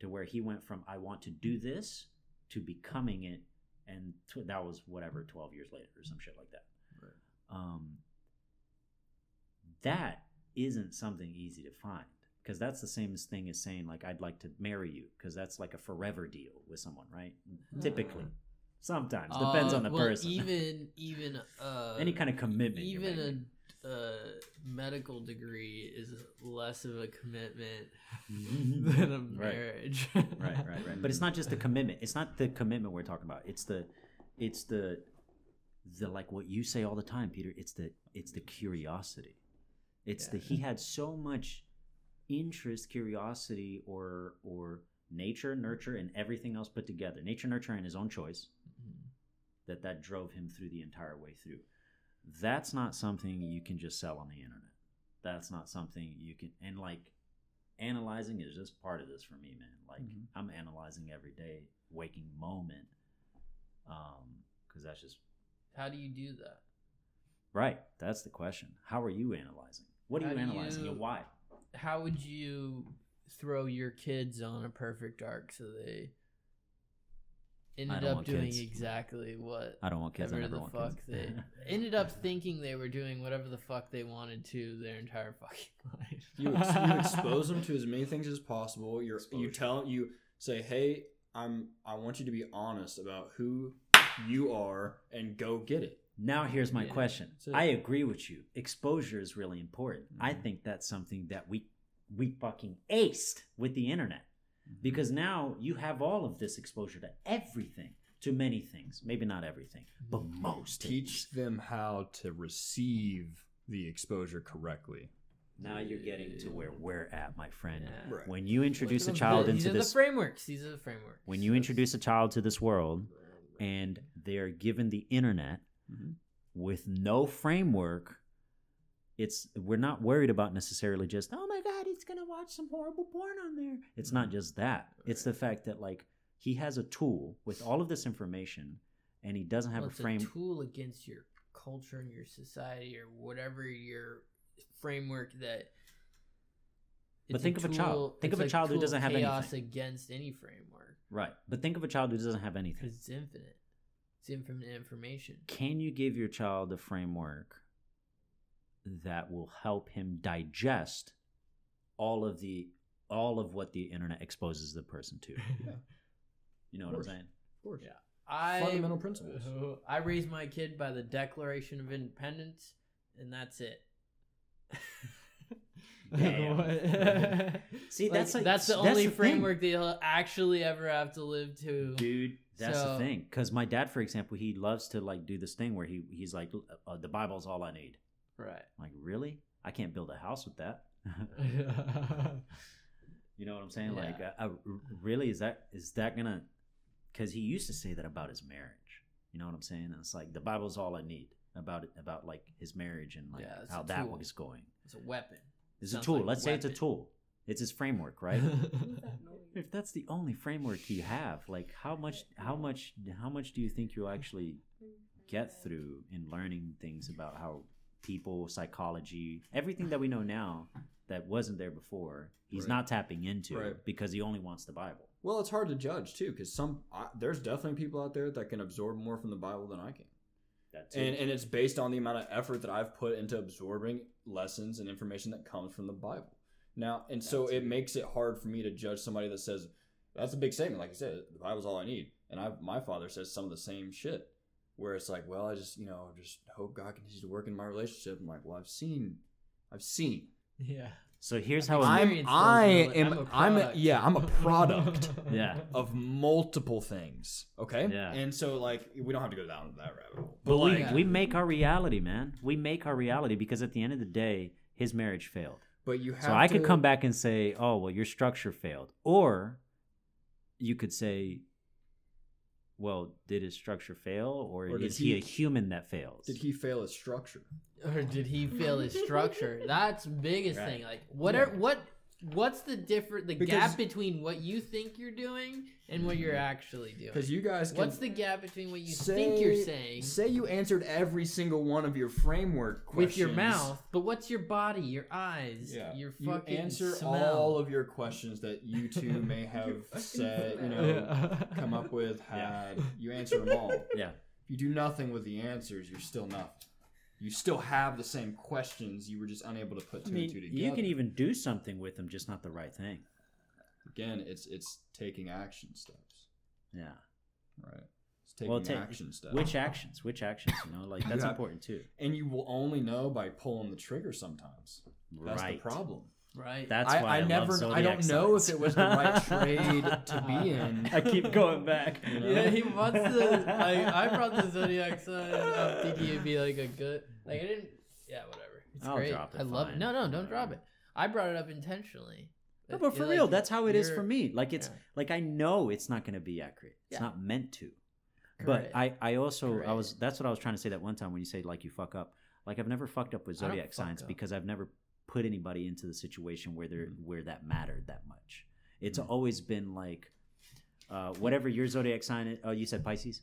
to where he went from I want to do this to becoming it and tw- that was whatever 12 years later or some shit like that. Right. Um that isn't something easy to find because that's the same thing as saying like I'd like to marry you because that's like a forever deal with someone, right? Typically. Sometimes depends Uh, on the well, person. Even even uh Any kind of commitment. you're even making. A medical degree is less of a commitment Mhm. than a marriage. right right right. But it's not just the commitment. It's not the commitment we're talking about. It's the it's the the like what you say all the time peter it's the it's the curiosity. It's the he had so much interest curiosity or or nature nurture and everything else put together. Nature nurture and his own choice that that drove him through the entire way through that's not something you can just sell on the internet. That's not something you can and like analyzing is just part of this for me man. Like Mhm. i'm analyzing every day waking moment um because that's just How do you do that? right. That's the question. How are you analyzing? What are How you analyzing you- and why? How would you throw your kids on a perfect arc so they ended up doing kids. exactly what i don't want kids i whatever never the want fuck kids they ended up thinking they were doing whatever the fuck they wanted to their entire fucking life. You, ex- you expose them to as many things as possible. You're, you tell you say, "Hey, I'm. I want you to be honest about who you are, and go get it." Now here's my Yeah, question. that's. I agree with you. Exposure is really important. I Mhm. think that's something that we we fucking aced with the internet. Because now you have all of this exposure to everything, to many things. Maybe not everything, but most Teach things. them how to receive the exposure correctly. Now you're getting to where we're at, my friend. Yeah. Right. When you introduce a child the- into are this the frameworks. These are the frameworks. when you introduce a child to this world and they're given the internet Mhm. with no framework, it's we're not worried about necessarily just oh my god, he's gonna watch some horrible porn on there. It's not mm-hmm. just that. It's the fact that like he has a tool with all of this information, and he doesn't have Well, a it's frame. a tool against your culture and your society or whatever your framework that. But think of a child. Think of a child who doesn't have anything. chaos anything. against any framework Right, but think of a child who doesn't have anything. because it's infinite. It's infinite information. can you give your child a framework that will help him digest all of the all of what the internet exposes the person to Yeah. you know what i'm saying Of course. Yeah. I Fundamental principles. I raised my kid by the Declaration of Independence, and that's it. See, that's like- that's the that's only the thing. framework that he'll actually ever have to live to. dude that's the thing because my dad for example he loves to like do this thing where he he's like uh, the bible's all i need Right. Like really? I can't build a house with that. You know what i'm saying? Like Yeah. uh, uh, really is that is that gonna because he used to say that about his marriage. You know what i'm saying? And it's like the bible's all i need about it about like his marriage and like Yeah, how that was going. It's a weapon. it's a tool. like let's say it's a tool. It's his framework right? Who's that noise? if that's the only framework you have like how much how much how much do you think you'll actually get through in learning things about how people psychology everything that we know now that wasn't there before he's Right. not tapping into Right. because he only wants the bible Well, it's hard to judge too, because some I, there's definitely people out there that can absorb more from the Bible than I can, that's and and it's based on the amount of effort that I've put into absorbing lessons and information that comes from the Bible. Now, and so it it. makes it hard for me to judge somebody that says that's a big statement. Like I said, the Bible's all I need, and I my father says some of the same shit, where it's like, well, I just you know just hope God continues to work in my relationship. I'm like, well, I've seen, I've seen. Yeah. so here's how I'm I am. I'm a I'm a, yeah I'm a product yeah of multiple things. Okay. Yeah. And so like we don't have to go down that rabbit hole. but we, like- we make our reality man we make our reality because at the end of the day his marriage failed But you have So I could come back and say, "Oh, well, your structure failed," or you could say, "Well, did his structure fail, or, Or is he, he- a human that fails?" Did he fail his structure? Or did he fail his structure? That's biggest Right. thing. Like what are what what's the different the Because- gap between what you think you're doing and what you're mm-hmm. actually doing? Because you guys can What's the gap between what you say, think you're saying Say you answered every single one of your framework questions with your mouth, but what's your body, your eyes, Yeah. your you answer smell? all of your questions that you two may have said, you know, come up with, Yeah. You answer them all. Yeah. If you do nothing with the answers, you're still nothing. You still have the same questions. You were just unable to put I two mean, and two together. you can even do something with them, just not the right thing. Again, it's it's taking action steps. Yeah. Right. It's taking Well, ta- action steps. Which actions? Which actions? You know, like that's Yeah. important too. and you will only know by pulling the trigger sometimes. That's right. the problem. Right? That's I, why I I, love never I don't know if it was the right trade to be in. I keep going back. You know? Yeah, he wants the. I, I brought the zodiac sign up thinking it'd be like a good. Like I didn't. Yeah, whatever. It's I'll great. drop it, I love it. No, no, don't drop it. I brought it up intentionally. No, but for real, like- that's how it is for me. Like it's Yeah. like I know it's not going to be accurate. It's Yeah. not meant to. But Correct. I, I also I was that's what I was trying to say that one time when you say like you fuck up. Like I've never fucked up with zodiac signs up. because I've never put anybody into the situation where they're Mm-hmm. where that mattered that much. It's Mhm. always been like uh, whatever your zodiac sign is. Oh, you said Pisces.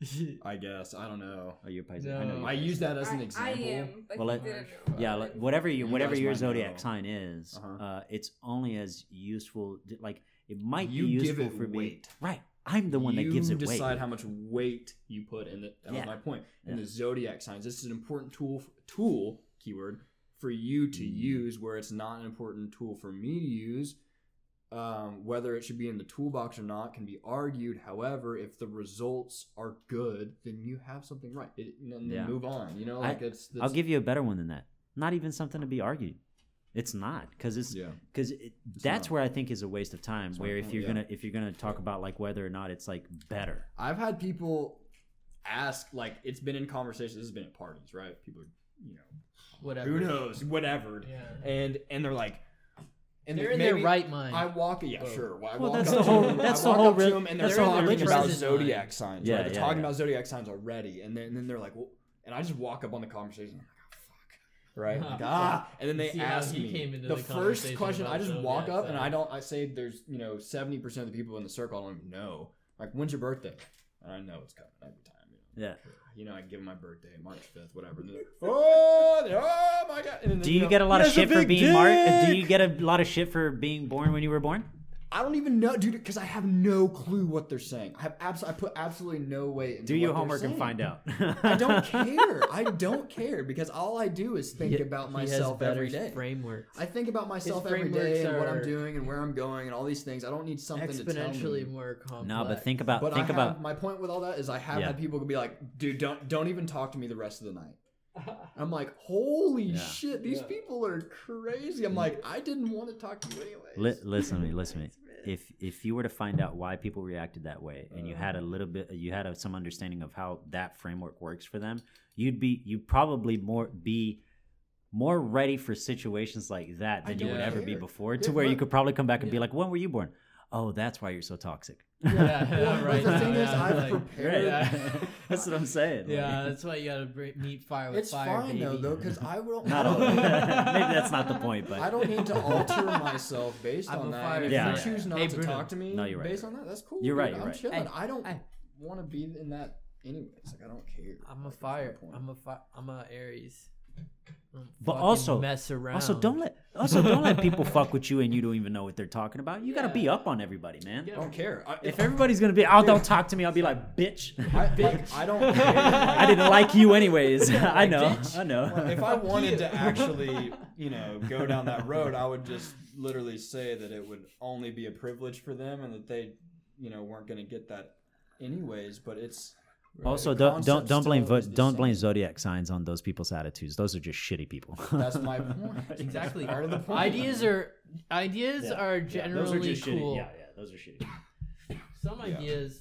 I guess I don't know. Oh, you're Pisces. I know. I use that as an I, I example. am, but Well, let- didn't yeah, like, whatever you You whatever your zodiac know. sign is, Uh-huh. uh, it's only as useful. Like it might You be give useful it for me. weight. Right. I'm the one that gives it decide weight. Decide how much weight you put in it. That Yeah. was my point. In Yeah. the zodiac signs, this is an important tool tool keyword for you to Mm. use where it's not an important tool for me to use. Um, whether it should be in the toolbox or not can be argued. However, if the results are good, then you have something right. It, and then Yeah. move on. You know, I- like it's. I'll give you a better one than that. Not even something to be argued. It's not because it's Yeah. because it, that's not. where I think is a waste of time. My Where if you're yeah. gonna if you're gonna talk about like whether or not it's like better. I've had people ask, like, it's been in conversations. This has been at parties, right? People, are, you know, Whatever. who knows, whatever. Yeah. And and they're like, and They're they- in their right mind. I walk, yeah, Whoa. sure. I Well, walk that's up the to whole- them- that's the whole up re- and they're the whole talking about zodiac mind. signs. Yeah, right? They're yeah, talking yeah. about zodiac signs already, and then, and then they're like, well, and I just walk up on the conversation. I'm like, oh, fuck. Right, like, ah, and then they See ask me came into the, the first question. I just walk zodiac up and I don't. I say there's you know seventy percent of the people in the circle I don't even know. Like, when's your birthday? And I know it's coming every time. You know, Yeah. You know I give them my birthday, March fifth, whatever. Like, oh, oh my god! Then, Do you know, get a lot of shit for being Mark? Do you get a lot of shit for being born when you were born? I don't even know, dude, because I have no clue what they're saying. I have abs- I put absolutely no weight into Do your homework and find out. I don't care. I don't care because all I do is think He- about he myself has better every day. Frameworks. I think about myself every frameworks and what I'm doing and where I'm going and all these things. I don't need something to tell exponentially me. more complex. No, but think about But think I have, about my point with all that is I have Yeah. had people be like, "Dude, don't don't even talk to me the rest of the night." I'm like, "Holy Yeah. shit, these Yeah. people are crazy." I'm like, "I didn't want to talk to you anyways." li- listen to me, listen to me. If if you were to find out why people reacted that way and you had a little bit you had a, some understanding of how that framework works for them, you'd be you'd probably more be more ready for situations like that than you would ever be before to where you could probably come back and be like, "When were you born?" Oh, that's why you're so toxic. Yeah, Well, yeah, but right. the now, thing is, yeah, I've like- prepared. Yeah. that's what I'm saying. like- Yeah, that's why you gotta bring, meet fire with It's fire, fine baby. though, though, because I don't. Not I all. Maybe that's not the point, but I don't need to alter myself based I'm on that. fire And if Yeah, you yeah. choose not Hey, to Bruno. talk to me No, you're right, based on that, that's cool. You're dude. right, you're I'm right. chilling. Hey, I don't want to be in that anyways. Like I don't care. I'm a Like, fire. point. I'm a fi- I'm a Aries. Don't But also- mess around. Also, don't let also don't let people fuck with you and you don't even know what they're talking about. You gotta be up on everybody, man. I don't care. I, If everybody's gonna be, oh, don't talk to me, I'll be like, bitch. I, like, I don't care. I didn't like you anyways. I know, bitch. I know. if I wanted to actually, you know, go down that road, I would just literally say that it would only be a privilege for them and that they, you know, weren't going to get that anyways. But it's also, don't don't don't blame vo- don't blame zodiac signs on those people's attitudes. Those are just shitty people. that's my point. Exactly. Part of the point. Ideas are ideas Yeah, are Yeah, generally those are just cool. shitty. Yeah, yeah, those are shitty. Some Yeah. ideas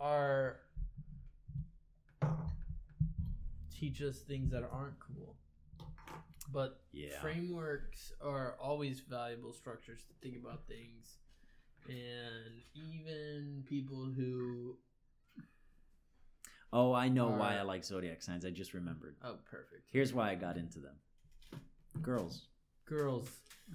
are teach us things that aren't cool. But Yeah. frameworks are always valuable structures to think about things. And even people who Oh, I know why Are- I like zodiac signs. I just remembered. oh perfect. Here's why I got into them. Girls. Girls.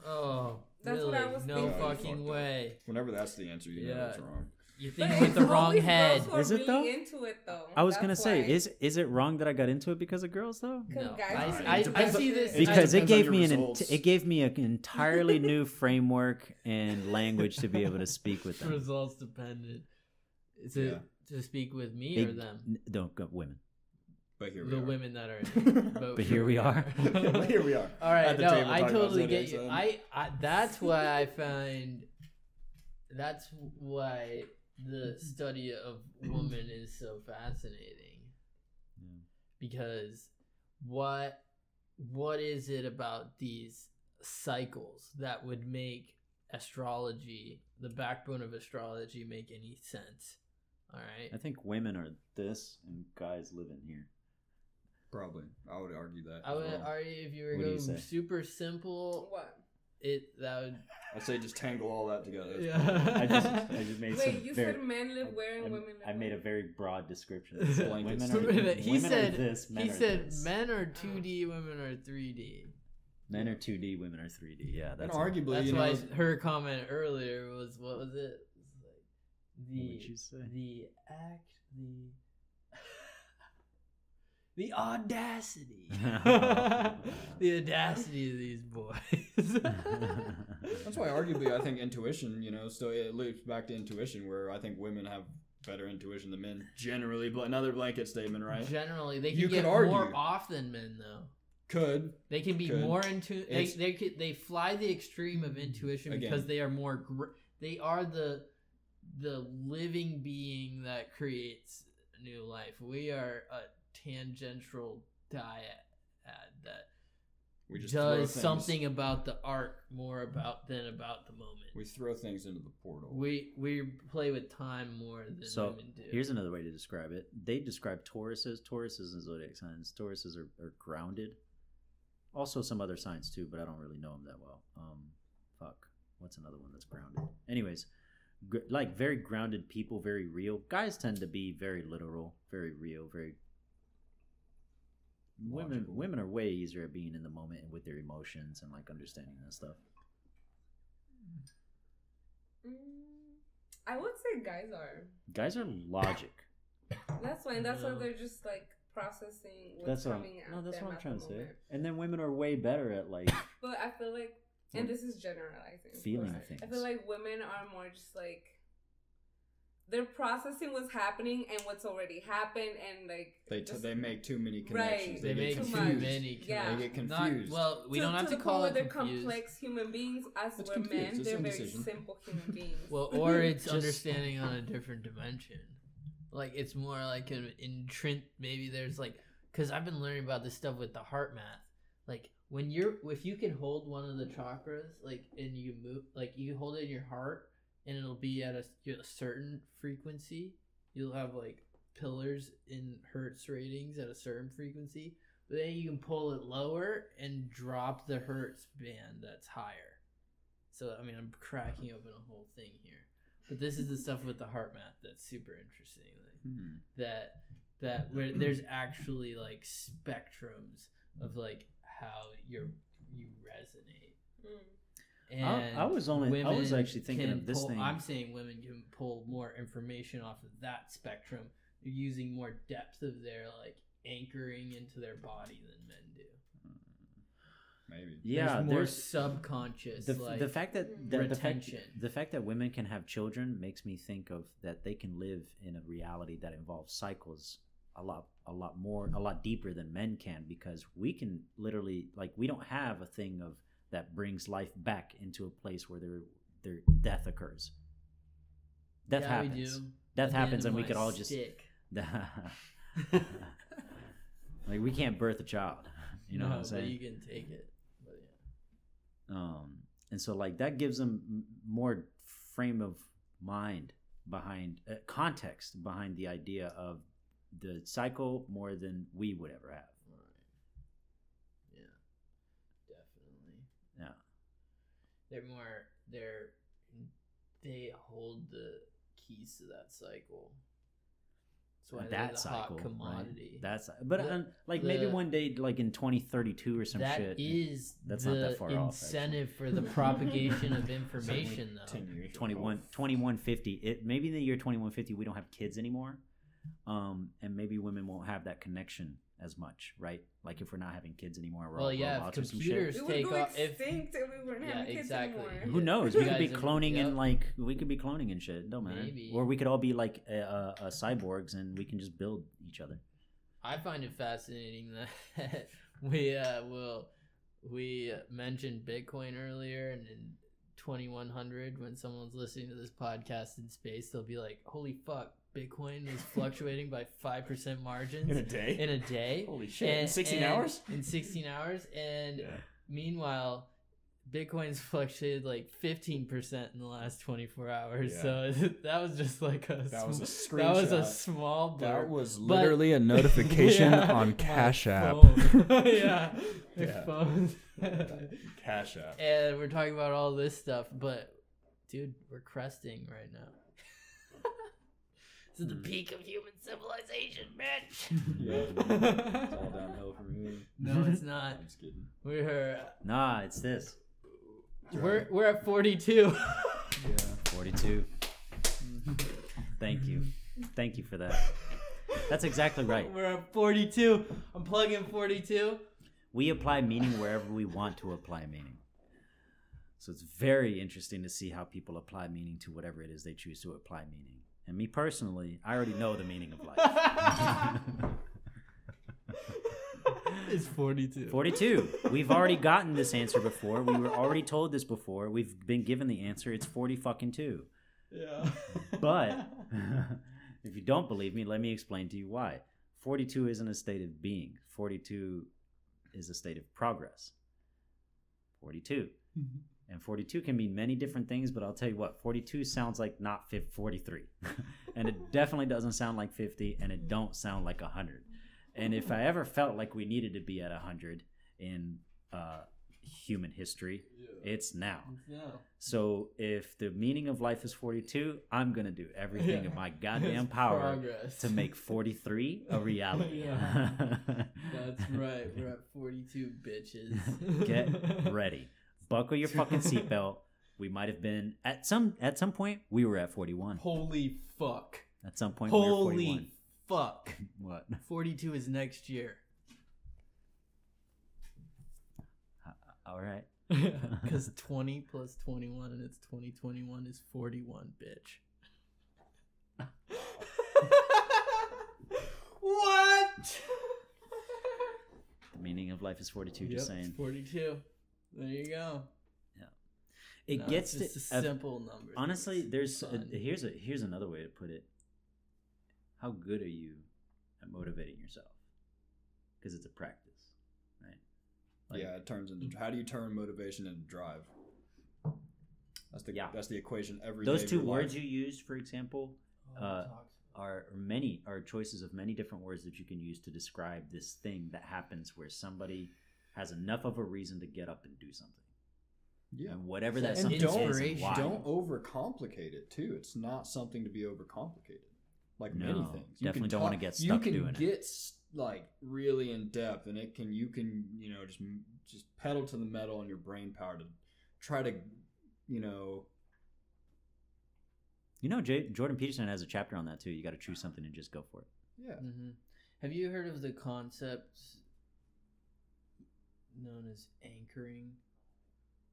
Oh That's really? what I was no thinking. fucking Fucked up. way. Whenever that's the answer, you know Yeah. it's wrong. You're But thinking with the wrong head. girls who are Is it, really though? Into it though. I was That's gonna say, why. is is it wrong that I got into it because of girls though? No. guys I- are I- into I it. see this- Because it depends on gave your me an results. ent- it gave me an entirely new framework and language to be able to speak with them. Results dependent. Is it to speak with me or them? Don't go women. But here we The are. women that are in it. But here we are. but here we are. All right, no, I totally get you. I, I that's why I find that's why the study of woman is so fascinating Yeah. because what what is it about these cycles that would make astrology the backbone of astrology make any sense all right I think women are this and guys live in here. Probably, I would argue that. I would well. argue if you were What do you going super simple What? it that would I'd say just tangle all that together. That's Yeah. I just I just made Wait, some you very, said men live where and I- women live I made a very broad description. Blankets. women Wait are, he women said- are this, men he are said this. men are 2D, women are 3D. Men are 2D, women are 3D. Yeah, and that's arguably, That's you why know, her comment earlier was what was it? It was like the What would you say? the act the the audacity the audacity of these boys. That's why, arguably, I think intuition, you know, so it loops back to intuition, where I think women have better intuition than men generally. But another blanket statement, right? Generally, they can You get could argue. more off than men though. Could They can be Could. more into they they could, they fly the extreme of intuition Again. because they are more gr- they are the the living being that creates new life. We are a tangential diet that we just does things, something about the art more about than about the moment. We throw things into the portal. We we play with time more than So women do. here's another way to describe it. They describe Tauruses. Tauruses and zodiac signs. Tauruses are, are grounded. Also some other signs too, but I don't really know them that well. Um, fuck. What's another one that's grounded? Anyways, gr- like very grounded people, very real. Guys tend to be very literal, very real, very women Logical. women are way easier at being in the moment and with their emotions and like understanding that stuff. Mm, I would say guys are. Guys are logic. That's fine. That's why they're just like processing what's That's what I'm, no, that's what I'm trying the to say. And then women are way better at like But I feel like, and this is generalizing, feeling things. I feel like women are more just like they're processing what's happening and what's already happened, and like They t- just- they make too many Right. connections. They get make too too confused. many. Yeah. They get Not- well, we don't have to call point it they're confused. complex human beings. As It's we're confused. men, It's they're very indecision. simple human beings. Well, or it's Just- understanding on a different dimension. Like it's more like an intrint. Maybe there's like because I've been learning about this stuff with the HeartMath. Like when you're if you can hold one of the chakras, like and you move, like you hold it in your heart, and it'll be at a, a certain frequency. You'll have like pillars in hertz ratings at a certain frequency. But then you can pull it lower and drop the hertz band that's higher. So I mean, I'm cracking open a whole thing here, but this is the stuff with the HeartMath that's super interesting. Like, Hmm. that that where there's actually like spectrums of like how you're you resonate. Mm. And I was only- I was actually thinking of this pull- thing- I'm saying women can pull more information off of that spectrum. They're using more depth of their like anchoring into their body than men do. Maybe. yeah, there's more there's subconscious. the, like, the fact that, that the fact, retention. the fact that women can have children makes me think of that they can live in a reality that involves cycles a lot a lot more a lot deeper than men can because we can literally like we don't have a thing of that brings life back into a place where their their death occurs death yeah, happens We do. death At happens and we could all just like we can't birth a child you know no, what i'm but saying you can take it. But yeah. um and so like that gives them more frame of mind behind uh, context behind the idea of the cycle more than we would ever have Right. Yeah. Definitely. yeah They're more they're they hold the keys to that cycle. So that's why that the cycle hot commodity. right? that's but The- um, like maybe one day like in 2032 or some That shit is That's the not that far off, incentive for the propagation of information, though. 10 years. 21 2150 it maybe in the year 2150 we don't have kids anymore um and maybe women won't have that connection as much right like if we're not having kids anymore we're Well, all yeah, if robots or some computers- shit We would take off- if- if, we weren't Yeah, having kids exactly. anymore. who knows we could be guys are- cloning yep. and like we could be cloning and shit don't matter Maybe. or we could all be like uh, uh, uh, cyborgs and we can just build each other I find it fascinating that we uh, will we mentioned Bitcoin earlier, and in 2100, when someone's listening to this podcast in space, they'll be like, "Holy fuck, Bitcoin is fluctuating by five percent margins In a day? In a day, Holy shit. in 16 and- hours? In 16 hours, and Yeah. meanwhile. Bitcoin's fluctuated like 15% in the last 24 hours. Yeah. So that was just like a That was a sm- that was a small. That was But- literally a notification Yeah, on Cash App. yeah, my Yeah. phone. Cash App. and we're talking about all this stuff, but dude, we're cresting right now. This is the Hmm. peak of human civilization, bitch. Yeah. It's all downhill from here. no, it's not. I'm just kidding. We're nah it's this we're we're at 42. Yeah. 42 thank you thank you for that that's exactly right We're at 42. I'm plugging 42. we apply meaning wherever we want to apply meaning. So it's very interesting to see how people apply meaning to whatever it is they choose to apply meaning. And me personally, I already know the meaning of life. It's 42. 42. We've already gotten this answer before. We were already told this before. We've been given the answer. It's 40 fucking 2. Yeah. But if you don't believe me, let me explain to you why. 42 isn't a state of being. 42 is a state of progress. 42. Mm-hmm. And 42 can mean many different things, but I'll tell you what, 42 sounds like not 43. and it definitely doesn't sound like 50, and it don't sound like 100. And if I ever felt like we needed to be at 100 in uh, human history, it's now. No. So if the meaning of life is 42, I'm going to do everything in my goddamn It's power progress. to make 43 a reality. Yeah. That's right, we're at 42 bitches. Get ready. Buckle your fucking seatbelt. We might have been at some at some point we were at 41. Holy fuck. At some point we were 41. Holy fuck. What? 42 is next year. Uh, all right. Because 20 plus 21 and it's 2021 is 41, bitch. what? The meaning of life is 42 Yep, just saying. 42. There you go. Yeah, it No, gets it's to a simple number. honestly there's a, here's a here's another way to put it how good are you at motivating yourself because it's a practice right Like, yeah, it turns into how do you turn motivation into drive? That's the Yeah. that's the equation every those day two words life. you used for example Oh, uh, are many are choices of many different words that you can use to describe this thing that happens where somebody has enough of a reason to get up and do something yeah. and whatever So- that and something don't- is and why. Don't overcomplicate it too. It's not something to be overcomplicated. Like many No, things, definitely don't talk- wanna get You stuck can doing it. get like really in depth, and it can you can you know just just pedal to the metal in your brain power to try to you know you know J- jordan peterson has a chapter on that too you got to choose something and just go for it yeah Mm-hmm. Have you heard of the concept known as anchoring?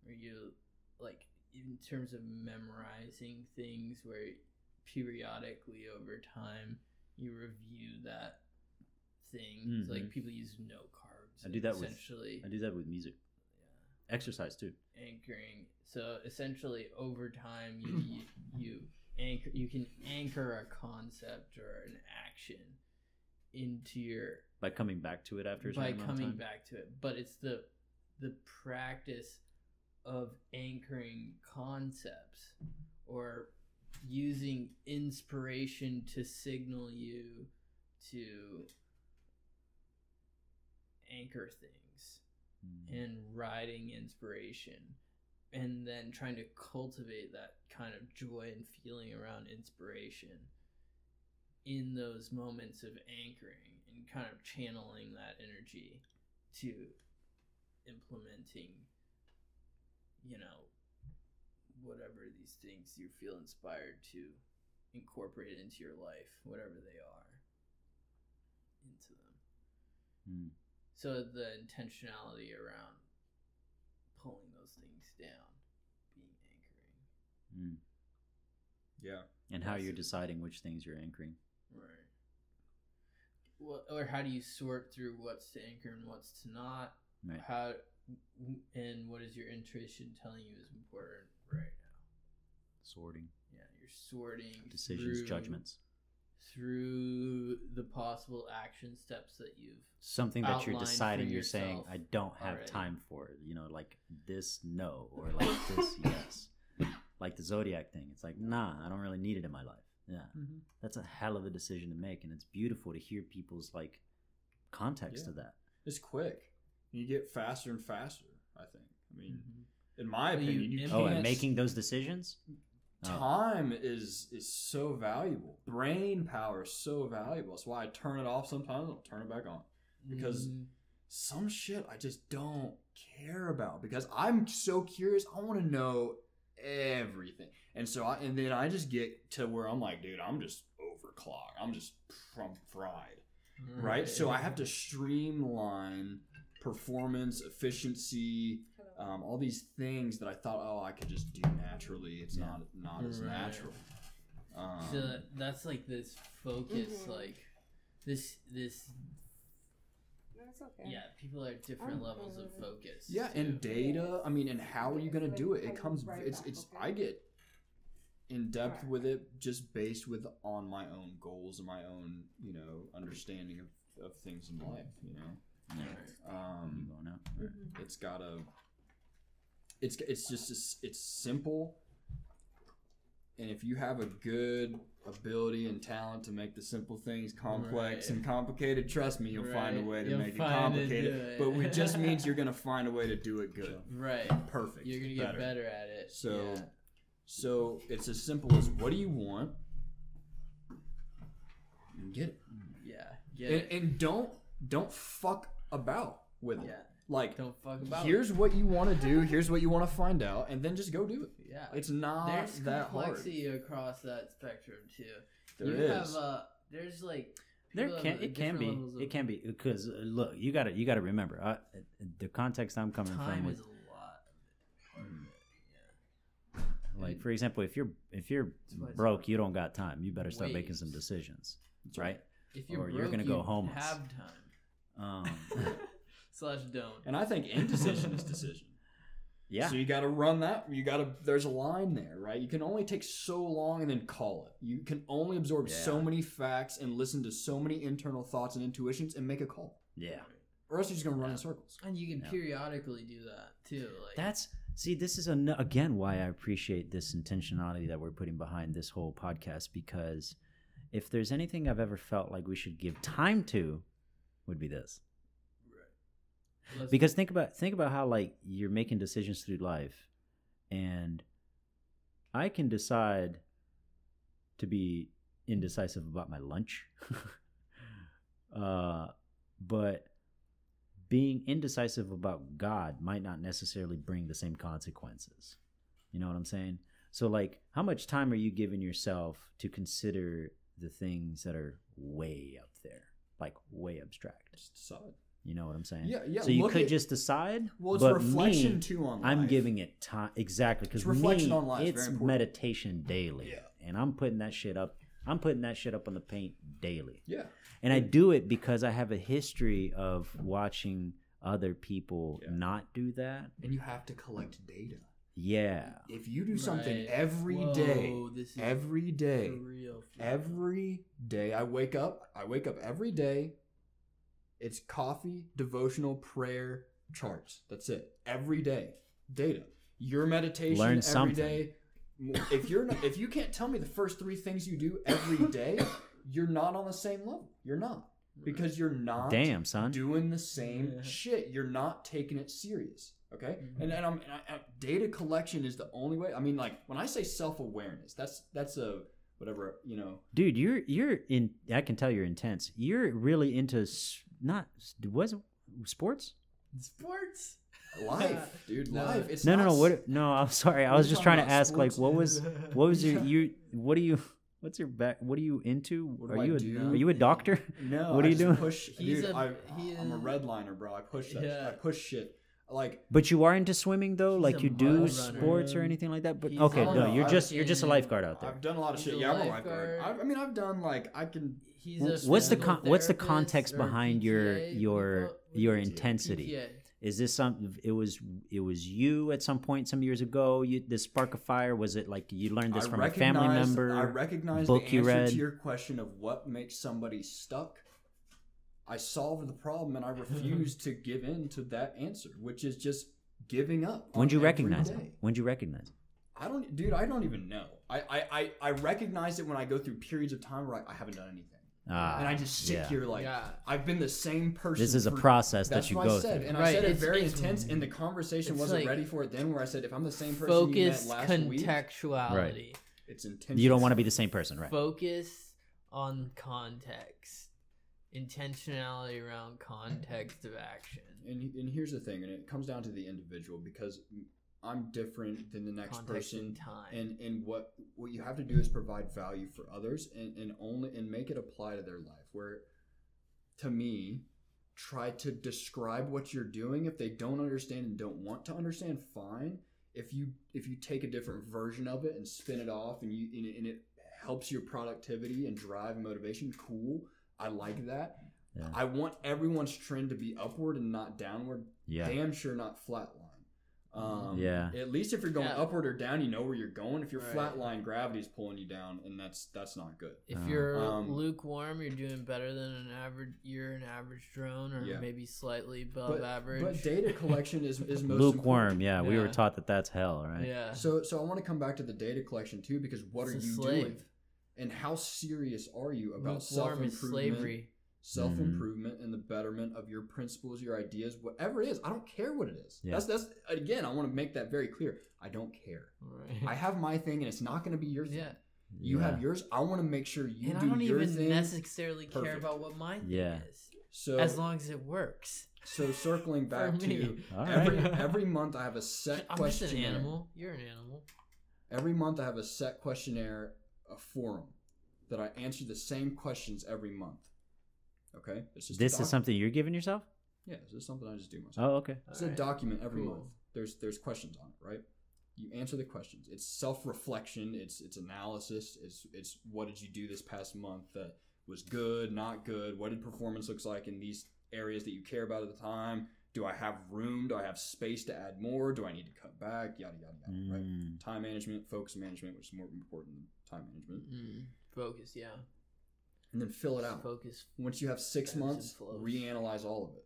Where you, like, in terms of memorizing things, where periodically over time you review that thing. So, like, mm-hmm. people use note cards. I do that with- essentially. i do that with music exercise too anchoring. So essentially, over time, you you, you anchor. You can anchor a concept or an action into your by coming back to it after a by certain amount of coming back to it. But it's the the practice of anchoring concepts or using inspiration to signal you to anchor things Mm. and riding inspiration and then trying to cultivate that kind of joy and feeling around inspiration in those moments of anchoring and kind of channeling that energy to implementing you know whatever these things you feel inspired to incorporate into your life whatever they are into them Mm. so the intentionality around pulling those things down, being anchoring. Mm. yeah and how you're deciding which things you're anchoring Right. What, or how do you sort through what's to anchor and what's to not? right. How and what is your intuition telling you is important right now? sorting. Yeah, you're sorting decisions through- judgments. through the possible action steps that you've something that you're deciding you're saying i don't have already. time for it. You know like this no or like this yes. Like the zodiac thing. It's like nah i don't really need it in my life yeah. That's a hell of a decision to make and it's beautiful to hear people's like context Yeah. of that. It's quick. You get faster and faster i think. I mean Mhm. in my Well, you opinion you, im- oh and making those decisions? Oh. time is is so valuable. Brain power is so valuable. That's why i turn it off sometimes i'll turn it back on. Because- Mhm. some shit i just don't care about because i'm so curious i want to know everything. And so i and then i just get to where i'm like dude i'm just overclocked i'm just i'm fried right? So i have to streamline performance efficiency um, all these things that i thought oh i could just do naturally. It's Yeah. not not as Right. natural. Um, So that's like this focus, Mhm. like this this That's okay. yeah. People are at different levels of focus. yeah too. and data i mean and how are you going to do it it comes Right it's back, it's okay. i get in depth Right. with it just based with on my own goals and my own you know understanding of, of things in life you know yeah. um going out Mhm. it's gotta it's it's just it's, it's simple and if you have a good ability and talent to make the simple things complex Right. and complicated trust me you'll find a way to You'll make it complicated it. but it just means you're gonna find a way to do it good Right. perfect You're gonna get better, at it. so yeah. so it's as simple as what do you want and get it yeah. Get and, it. and don't don't fuck about with it. Yeah. Like, Don't fuck about. here's what you want to do. Here's what you want to find out, and then just go do it. yeah. It's not There's that hard. complexity across that spectrum too. There you is. have uh, there's like There can have it can be of- it can be because uh, look you got to you got to remember uh, the context I'm coming time from is is a lot. of it. like for example if you're if you're broke you don't got time you better start making some decisions right If you're Or broke, you're gonna go you homeless. Have time um, slash don't. And I think indecision is decision. yeah So you got to run that. You got to. There's a line there, right? You can only take so long and then call it. You can only absorb so many facts and listen to so many internal thoughts and intuitions and make a call, yeah or else you're just gonna run in circles. And you can Yeah. periodically do that too. Like That's see, this is an, again why I appreciate this intentionality that we're putting behind this whole podcast because if there's anything I've ever felt like we should give time to, would be this. Because think about think about how like you're making decisions through life, and I can decide to be indecisive about my lunch, uh, but being indecisive about God might not necessarily bring the same consequences. You know what I'm saying? So, like, how much time are you giving yourself to consider the things that are way up there, like way abstract? Just decide. You know what I'm saying? Yeah, yeah. so you could at- just decide. Well, it's but reflection me, too on life. I'm giving it time exactly because It's reflection me, on life, It's very meditation daily, Yeah. and I'm putting that shit up. I'm putting that shit up on the paint daily, Yeah. and I do it because I have a history of watching other people Yeah. not do that. And you have to collect data. Yeah, If you do something Right. every Whoa, day, this is every day, for real. for real. every day I wake up, I wake up every day. It's coffee, devotional, prayer, charts. That's it. Every day. Data. Your meditation Learn every something. day. If you're not, if you can't tell me the first 3 things you do every day, you're not on the same level. You're not. Because you're not damn son. doing the same Yeah. shit. You're not taking it serious. Okay, Mhm. and and, I'm, and I, I- data collection is the only way. I mean, like when I say self awareness, that's that's a whatever you know. Dude, you're you're in. I can tell you're intense. You're really into s- not was sports? Sports. Life, dude, No. life. It's no, no, not no. s- What? No, I'm sorry. I was just trying to about ask, like, what was what was your you? What do you? What's your back? What are you into? What are I you a, do? are you a doctor? No, What are I you doing? Push, He's dude, a- I, he I'm a is- redliner, bro. I push that. Yeah. I push shit. Like But you are into swimming though, He's like you do runner. sports or anything like that. But He's okay, a- no, you're I've just you're just a lifeguard out there. I've done a lot of He's shit. Yeah, I'm a lifeguard. lifeguard. I, I mean, I've done like I can. He's a What's the con- what's the context behind your PTA? your What do your you intensity? PTA. Is this some? It was it was you at some point some years ago. You this spark of fire. Was it like you learned this I from a family member? I recognize book the you answer read? to your question of what makes somebody stuck. I solved the problem and I refuse to give in to that answer, which is just giving up. When'd you every recognize it? When'd you recognize it? I don't, dude. I don't even know. I, I, I, I recognize it when I go through periods of time where I, I haven't done anything, Ah, and I just sit yeah. here like Yeah. I've been the same person. This is a for- process That's that you what go I said, through. and I Right, said it very intense, and the conversation wasn't like ready for it then. Where I said, if I'm the same person you met Focused last week, contextuality. it's intense. You don't want to be the same person, right? Focus on context. Intentionality around context of action. And, and here's the thing, and it comes down to the individual because I'm different than the next Context person, and time. and and what what you have to do is provide value for others, and and only and make it apply to their life. Where, to me, try to describe what you're doing. If they don't understand and don't want to understand, fine. If you if you take a different version of it and spin it off, and you and it, and it helps your productivity and drive and motivation, cool. I like that. Yeah. I want everyone's trend to be upward and not downward. Yeah. Damn sure not flatline. Um, Yeah. At least if you're going Yeah. upward or down, you know where you're going. If you're Right. flatline, gravity's pulling you down, and that's that's not good. If Uh, you're Um, lukewarm, you're doing better than an average. You're an average drone, or Yeah. maybe slightly above But, average. but data collection is is most Lukewarm. important. Yeah, we were taught that that's hell, right? yeah. So so I want to come back to the data collection too, because what It's are you slave. doing, and how serious are you about self improvement? Mm-hmm. slavery. self improvement and the betterment of your principles, your ideas, whatever it is. I don't care what it is. Yeah. That's that's again, I want to make that very clear. I don't care. Right. I have my thing, and it's not going to be your thing. yeah. You Yeah. have yours. I want to make sure you and do I don't your even thing. necessarily care about what my thing Yeah. is, so as long as it works. So circling back to All every every month, I have a set I'm just an animal. You're an animal. Every month, I have a set questionnaire, a forum, that I answer the same questions every month. Okay, it's just This is something you're giving yourself? Yeah, this is something I just do myself. Oh, okay. It's a Alright. document every Cool. month. There's there's questions on it, right? You answer the questions. It's self reflection. It's it's analysis. It's it's what did you do this past month that was good, not good. What did performance looks like in these areas that you care about at the time? Do I have room? Do I have space to add more? Do I need to cut back? Yada yada yada. Right. Mm. Time management, focus management, which is more important than time management, Mm, focus, yeah. And then fill it out. Focus. Once you have six months, reanalyze all of it.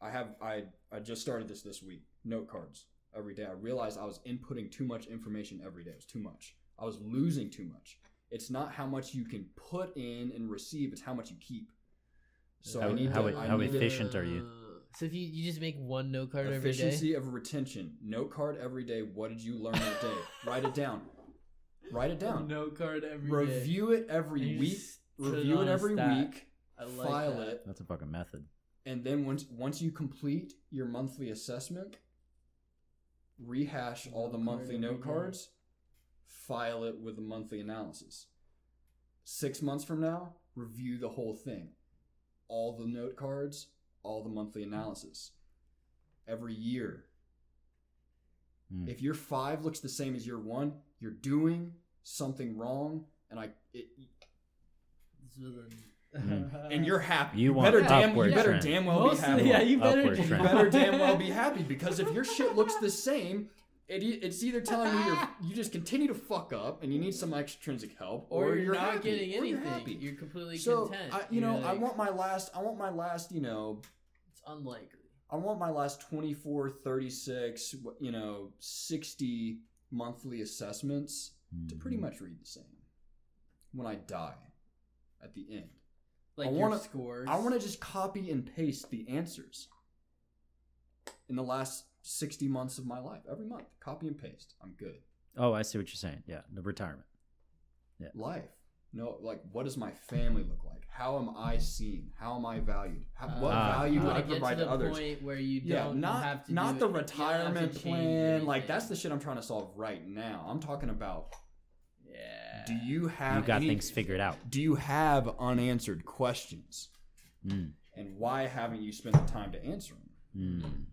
I have I I just started this this week. Note cards every day. I realized I was inputting too much information every day. It was too much. I was losing too much. It's not how much you can put in and receive; it's how much you keep. So How- I need how to. it- I how need to- efficient are you? So if you, you just make one note card every day, efficiency of retention. Note card every day. What did you learn that day? Write it down. Write it down. note card every day. Review it every And you week. Just it Review it every stack. week. I like file that. it. That's a fucking method. and then once once you complete your monthly assessment, rehash all the monthly note cards, file it with the monthly analysis. Six months from now, review the whole thing, all the note cards, all the monthly analysis. Every year, Mm. if your five looks the same as your one, you're doing something wrong, and I it, This was an- Mm. and you're happy. You want better damn, upward you better trend. damn well Mostly, be happy. yeah, you better. You better damn well be happy because if your shit looks the same, it, it's either telling you you're, you just continue to fuck up and you need some extrinsic help, or, or, you're, not happy, getting anything. You're You're, completely so content. I, you know, You're I want my last. I want my last. You know, It's unlikely. I want my last 24, 36, you know, 60 monthly assessments to Mm. pretty much read the same when I die at the end. Like I your wanna- scores. I want to just copy and paste the answers in the last 60 months of my life. Every month, copy and paste. I'm good. Oh, I see what you're saying. Yeah, the retirement. Yeah. Life. No, like, what does my family look like? How am I seen? How am I valued? How, what Ah. value do I get provide to to, the others? point where you Yeah, don't not have to not do the it- you don't have to retirement plan. Like that's the shit I'm trying to solve right now. I'm talking about. Yeah. Do you have You got any- things figured out. Do you have unanswered questions? Mm. And why haven't you spent the time to answer them? Mm.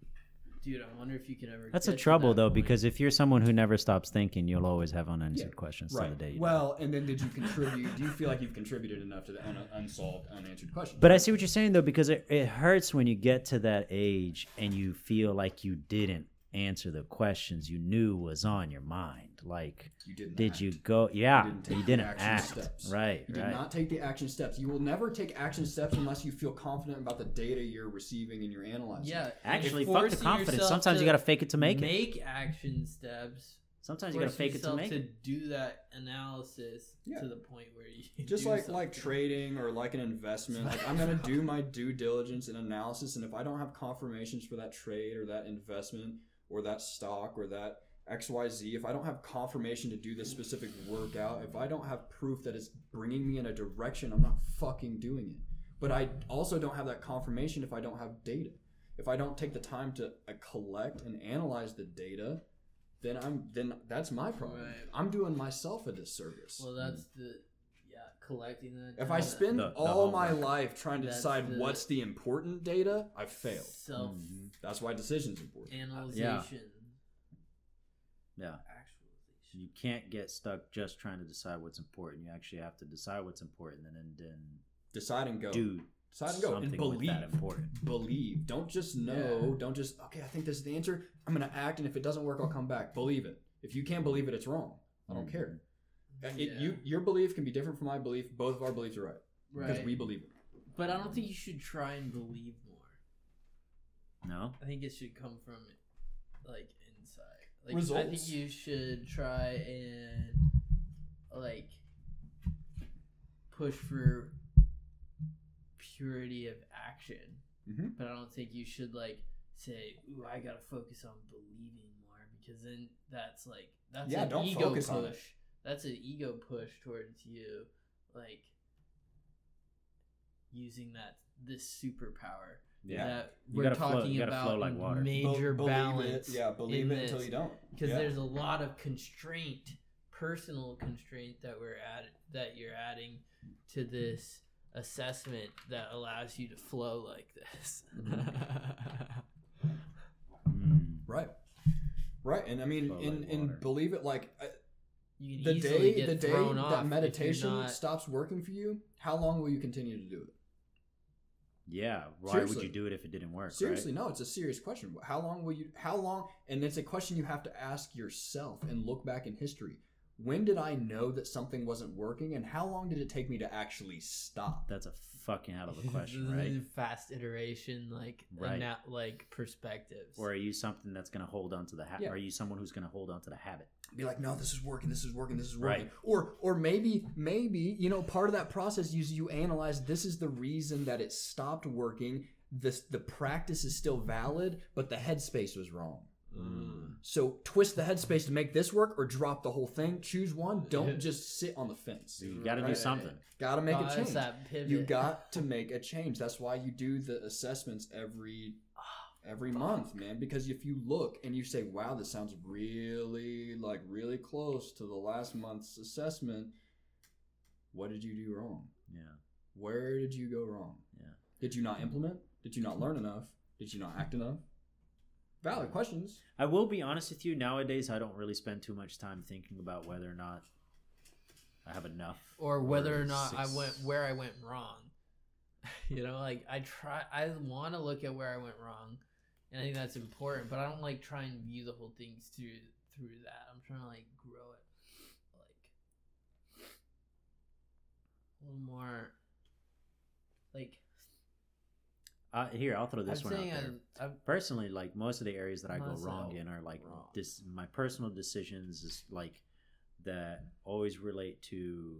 Dude, I wonder if you can ever. That's get a to trouble that though, point. because if you're someone who never stops thinking, you'll always have unanswered Yeah, questions till the day you die. Well, and then did you contribute? do you feel like you've contributed enough to the un- unsolved, unanswered questions? But I see what you're saying though, because it, it hurts when you get to that age and you feel like you didn't answer the questions you knew was on your mind. Like, you didn't. did act. you go? Yeah, You you didn't didn't, action act. steps. Right, You did right. not take the action steps. You will never take action steps unless you feel confident about the data you're receiving and you're analyzing. yeah, Actually, fuck the confidence. Sometimes you gotta fake it to make it. Make action steps. Sometimes you gotta fake it to yourself make to it. do that analysis Yeah. to the point where you just do like like trading or like an investment like i'm gonna do my due diligence and analysis and if i don't have confirmations for that trade or that investment or that stock or that xyz if i don't have confirmation to do this specific workout if i don't have proof that it's bringing me in a direction i'm not fucking doing it but i also don't have that confirmation if i don't have data if i don't take the time to uh, collect and analyze the data then i'm then that's my problem Right. i'm doing myself a disservice Well, that's the yeah collecting that. if I spend The- the all my life trying to That's decide the- what's the important data, I've failed. self That's why decisions important. analyzation, Yeah. Actualization. You can't get stuck just trying to decide what's important. You actually have to decide what's important and then, then Decide and go. do Decide and go. something And believe. that important. Believe. Don't just know. Don't just okay. I think this is the answer. I'm gonna act, and if it doesn't work, I'll come back. Believe it. If you can't believe it, it's wrong. I don't Mhm. care. It, Yeah. you, your belief can be different from my belief. Both of our beliefs are right because right. we believe it. But I don't think you should try and believe more. No? I think it should come from like Like I think you should try and like push for purity of action. Mhm. But I don't think you should like say, "Ooh, I gotta focus on believing more," because then that's like that's Yeah, an ego push. That's an ego push towards you, like using that this superpower Yeah. that You we're gotta flow- talking you gotta about flow like water. major Be- balance. It. Yeah, believe in it until this. you don't. because yeah. there's a lot of constraint personal constraint that we're at that you're adding to this assessment that allows you to flow like this Mm. right, right, and I mean, Flow and like and believe it like uh, you can the easily day get the day thrown off that meditation not- stops working for you, how long will you continue to do it? Yeah. Why Seriously. would you do it if it didn't work? Seriously, right? no, it's a serious question. How long will you? How long? And it's a question you have to ask yourself and look back in history. When did I know that something wasn't working, and how long did it take me to actually stop? That's a fucking out of the question, right? fast iteration like Right. ana- like perspectives Or are you something that's going to hold on to the habit? Yeah. Are you someone who's going to hold on to the habit? Be like, no, this is working. This is working. This is working. Right. Or, or maybe, maybe you know, part of that process is you analyze. This is the reason that it stopped working. This the practice is still valid, but the headspace was wrong. Mm. So twist the headspace to make this work, or drop the whole thing. Choose one. Don't just sit on the fence. You got to do Right. something. Got to make Oh, a change. that pivot. You got to make a change. That's why you do the assessments every every month, man. Because if you look and you say, "Wow, this sounds really like really close to the last month's assessment," what did you do wrong? Yeah. Where did you go wrong? Yeah. Did you not implement? Did you not learn enough? Did you not act enough? Valid questions. I will be honest with you. Nowadays, I don't really spend too much time thinking about whether or not I have enough, or whether or not I went where I went wrong. You know, like I try, I want to look at where I went wrong, and I think that's important. But I don't like try and view the whole things through through that. I'm trying to like grow it, like a little more, like Uh, here, I'll throw this I'm one out there. I'm, Personally, like most of the areas that I go wrong in are like wrong. this. My personal decisions is like that always relate to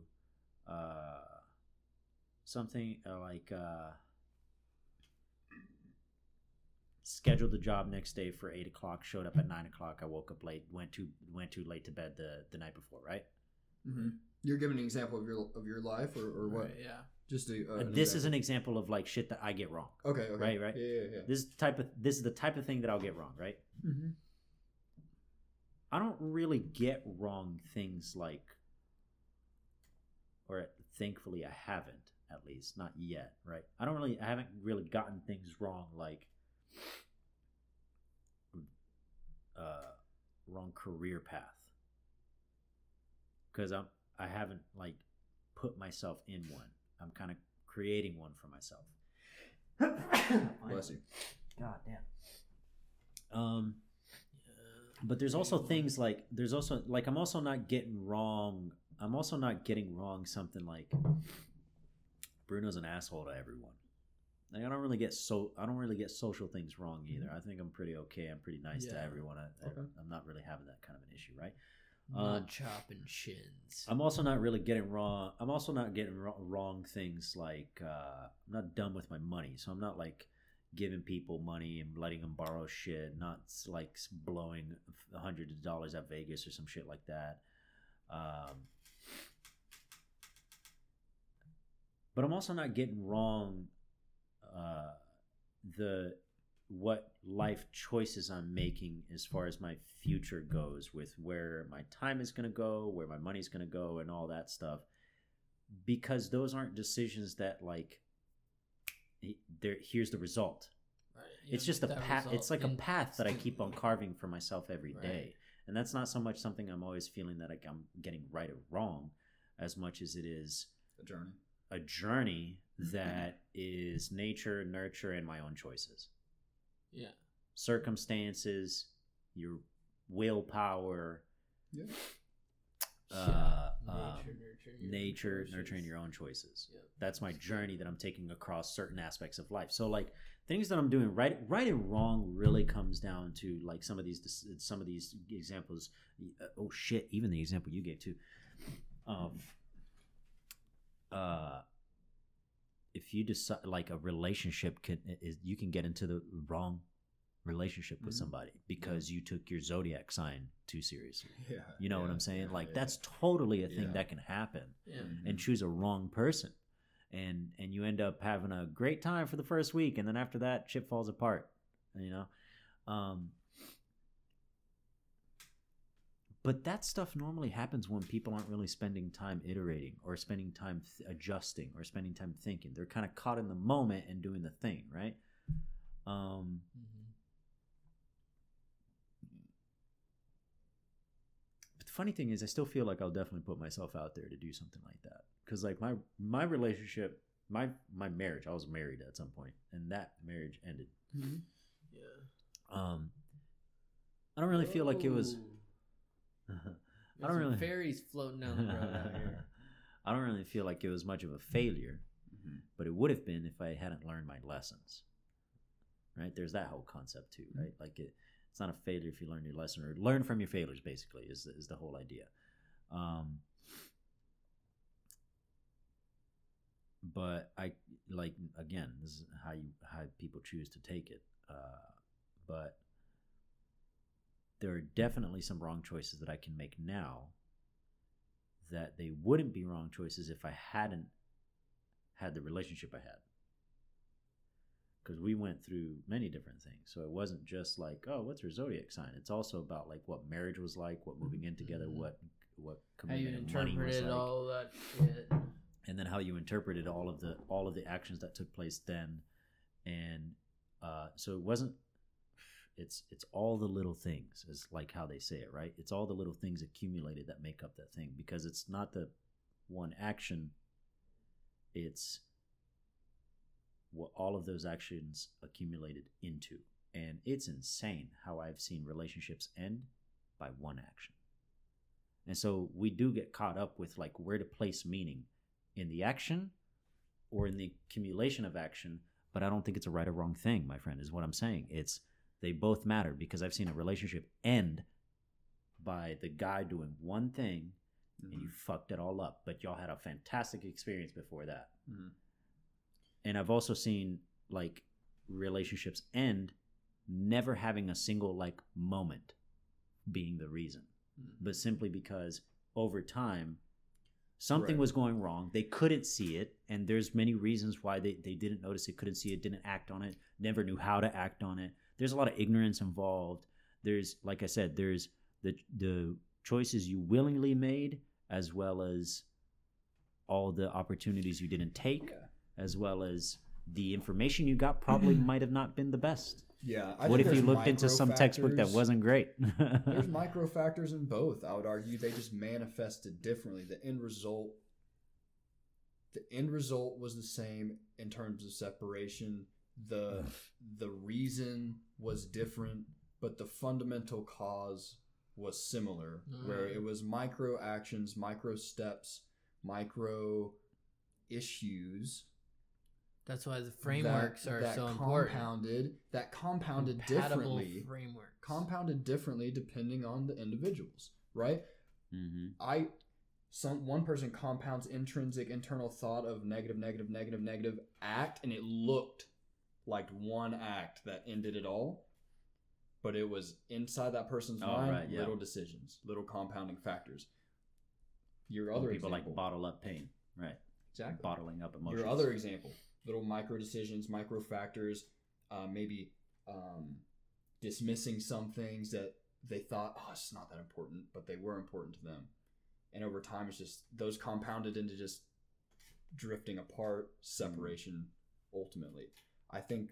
uh, something uh, like uh, scheduled the job next day for eight o'clock. Showed up at nine o'clock. I woke up late. Went too went too late to bed the the night before. Right. Mm-hmm. You're giving an example of your of your life, or, or what? right, yeah. Just a, uh, an this is an example. example of like shit that I get wrong. okay, okay, Right, right. Yeah, yeah, yeah. This type of this is the type of thing that I'll get wrong. Right. Mm-hmm. I don't really get wrong things like, or thankfully I haven't at least not yet, right? I don't really, I haven't really gotten things wrong like, uh, wrong career path, because I'm I haven't like put myself in one. I'm kind of creating one for myself. Bless you. God damn. Um, but there's also things like there's also like I'm also not getting wrong. I'm also not getting wrong something like Bruno's an asshole to everyone. Like I don't really get so I don't really get social things wrong either. I think I'm pretty okay. I'm pretty nice to everyone. I, I, Okay. I'm not really having that kind of an issue, right? Not Um, chopping shins. I'm also not really getting wrong. I'm also not getting wrong, things like uh, I'm not dumb with my money, so I'm not like giving people money and letting them borrow shit. Not like blowing a hundred of dollars at Vegas or some shit like that. Um, but I'm also not getting wrong uh, the what life choices I'm making as far as my future goes with where my time is going to go, where my money's going to go and all that stuff because those aren't decisions that like there here's the result. Right, It's just a path it's like a path that I keep on carving for myself every day, Right. And that's not so much something I'm always feeling that like I'm getting right or wrong as much as it is a journey. a journey that is nature, nurture, and my own choices. Yeah. Circumstances, your willpower, Yeah. uh, Yeah, um, nature, nurturing your own nature, choices. nurturing your own choices. Yep. That's my journey that I'm taking across certain aspects of life. So like things that I'm doing right, right and wrong really comes down to like some of these, some of these examples. uh, Oh shit! Even the example you gave too. Um. Uh. If you decide like a relationship can is you can get into the wrong relationship with Mhm. somebody because you took your zodiac sign too seriously. Yeah. You know what I'm saying? yeah, like yeah, that's totally a thing Yeah. that can happen Yeah. Mhm. and choose a wrong person. and and you end up having a great time for the first week and then after that shit falls apart you know um but that stuff normally happens when people aren't really spending time iterating or spending time th- adjusting or spending time thinking they're kind of caught in the moment and doing the thing right um Mhm. but the funny thing is i still feel like i'll definitely put myself out there to do something like that because like my my relationship my my marriage i was married at some point and that marriage ended Yeah. um i don't really feel like it was Ooh. I don't really- fairies floating down the road out here. i don't really feel like it was much of a failure Mhm. but it would have been if i hadn't learned my lessons. Right? There's that whole concept too right? Like it it's not a failure if you learn your lesson or learn from your failures basically is, is the whole idea. Um but i like again this is how you how people choose to take it uh but there are definitely some wrong choices that i can make now that they wouldn't be wrong choices if i hadn't had the relationship i had. Because we went through many different things. So it wasn't just like oh what's your zodiac sign? It's also about like what marriage was like what moving in together Mhm. what what How commitment and money was like. all that shit. and then how you interpreted all of the all of the actions that took place then. And uh so it wasn't it's it's all the little things is like how they say it right? It's all the little things accumulated that make up that thing because it's not the one action. It's what all of those actions accumulated into. And it's insane how i've seen relationships end by one action. And so we do get caught up with like where to place meaning in the action or in the accumulation of action but i don't think it's a right or wrong thing my friend is what i'm saying. It's they both matter because i've seen a relationship end by the guy doing one thing and you fucked it all up but y'all had a fantastic experience before that. Mhm. and i've also seen like relationships end never having a single like moment being the reason but simply because over time something Right. was going wrong. They couldn't see it and there's many reasons why they, they didn't notice it couldn't see it didn't act on it never knew how to act on it there's a lot of ignorance involved there's like i said there's the the choices you willingly made as well as all the opportunities you didn't take Yeah. as well as the information you got probably might have not been the best Yeah. I what if you looked into some micro textbook that wasn't great There's micro factors in both. I would argue they just manifested differently. The end result the end result was the same in terms of separation. The the reason was different, but the fundamental cause was similar, where Mm. it was micro actions, micro steps, micro issues That's why the frameworks that, are that so important. compounded that compounded Compatible differently frameworks. compounded differently depending on the individuals right hmm i some one person compounds intrinsic internal thought of negative negative negative negative act and it looked like one act that ended it all but it was inside that person's Oh, mind right, yeah. little decisions little compounding factors your Well, other people example, like bottle up pain, right? exactly Bottling up emotions. your other example, little micro decisions, micro factors, uh, maybe um, dismissing some things that they thought, oh, it's not that important, but they were important to them. And over time, it's just those compounded into just drifting apart, separation, ultimately. I think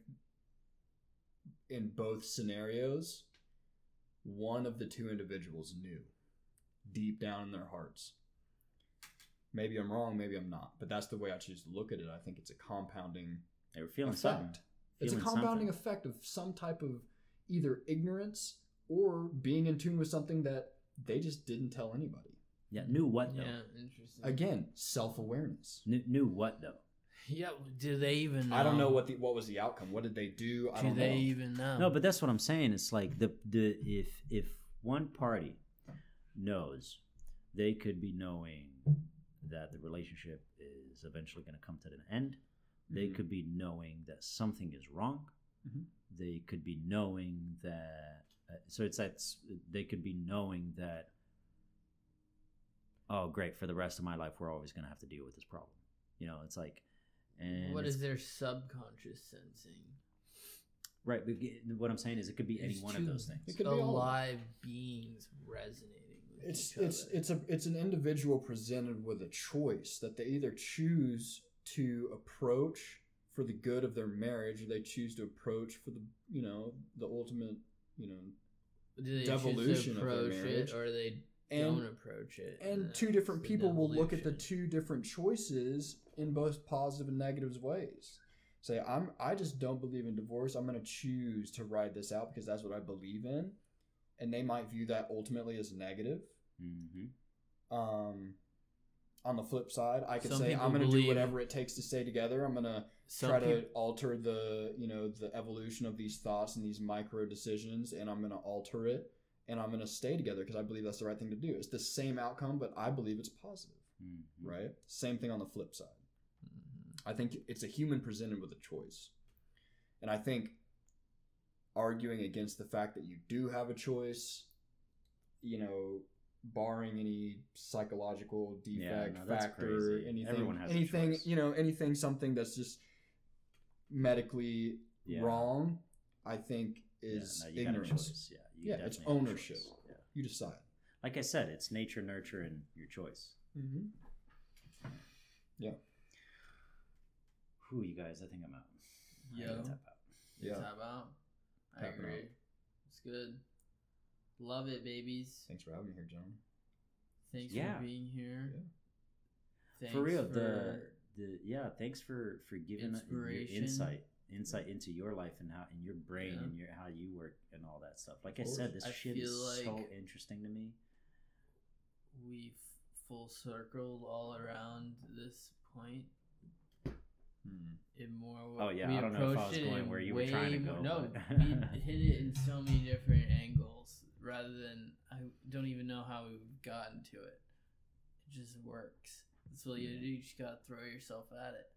in both scenarios, one of the two individuals knew deep down in their hearts maybe I'm wrong, maybe I'm not, but that's the way I choose to look at it. I think it's a compounding They were feeling effect. something. It's a compounding something. effect of some type of either ignorance or being in tune with something that they just didn't tell anybody. Yeah, knew what though? Yeah, interesting. Again, self awareness. Knew, knew what though? Yeah, do they even know? I don't know what the what was the outcome. What did they do? I Do don't they know. even know? No, but that's what I'm saying. It's like the the if if one party knows, they could be knowing that the relationship is eventually going to come to an end. They Mhm. could be knowing that something is wrong. Mhm. They could be knowing that. Uh, so it's that they could be knowing that. Oh, great! For the rest of my life, we're always going to have to deal with this problem. You know, it's like And what it's- is their subconscious sensing? right? But what I'm saying is, it could be any There's one of those things. It could be all alive beings resonating with it's each it's other. it's a it's an individual presented with a choice that they either choose to approach for the good of their marriage or they choose to approach for the you know the ultimate you know Do they devolution choose of their approach marriage. it or they and don't approach it? and two different people will look at the two different choices in both positive and negative ways. Say i'm i just don't believe in divorce. I'm going to choose to ride this out because that's what i believe in. And they might view that ultimately as negative. Hmm um on the flip side i could Some say i'm going to do whatever it takes to stay together. I'm going to try to alter the you know the evolution of these thoughts and these micro decisions and i'm going to alter it and i'm going to stay together because i believe that's the right thing to do it's the same outcome but i believe it's positive hmm right same thing on the flip side Mhm. i think it's a human presented with a choice and i think arguing against the fact that you do have a choice you know barring any psychological Yeah, defect no, factor crazy. anything Everyone has anything choice. you know anything something that's just medically Yeah. wrong i think Yeah, is no, you got a ignorance. Yeah, you Yeah, it's definitely have a ownership. Yeah. you decide Like I said, it's nature, nurture, and your choice. mm-hmm. Yeah. Who you guys? I think I'm out. I tap out. Yeah. Tap out. I Tapping agree. out. It's good. Love it, babies. thanks for having me here John. Thanks Yeah. for being here. Yeah. Thanks for real, for- the the yeah. Thanks for for giving it your insight insight into your life and how and your brain Yeah. and your how you work and all that stuff. Like I said, this I shit is so interesting to me. we've full circled all around this point. Hmm. In more, Oh, yeah, we I don't know if I was going where you were trying to more- go, No, we hit it in so many different angles. Rather than I don't even know how we've gotten to it. It just works. That's what you do. You just gotta throw yourself at it.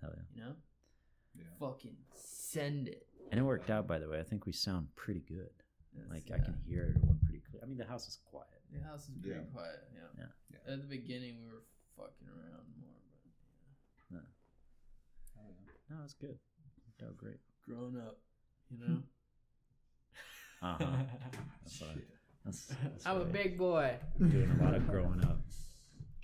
Hell yeah! You know, yeah fucking send it. And it worked out, by the way. I think we sound pretty good. That's- Like I can hear everyone pretty clear. I mean, the house is quiet. The house is pretty Yeah. quiet. Yeah. Yeah. Yeah. At the beginning, we were fucking around more, but I don't know. No, it's good. Worked out great. grown up, you know. Uh huh. That's I- that's, that's I'm a big boy. doing a lot of growing up.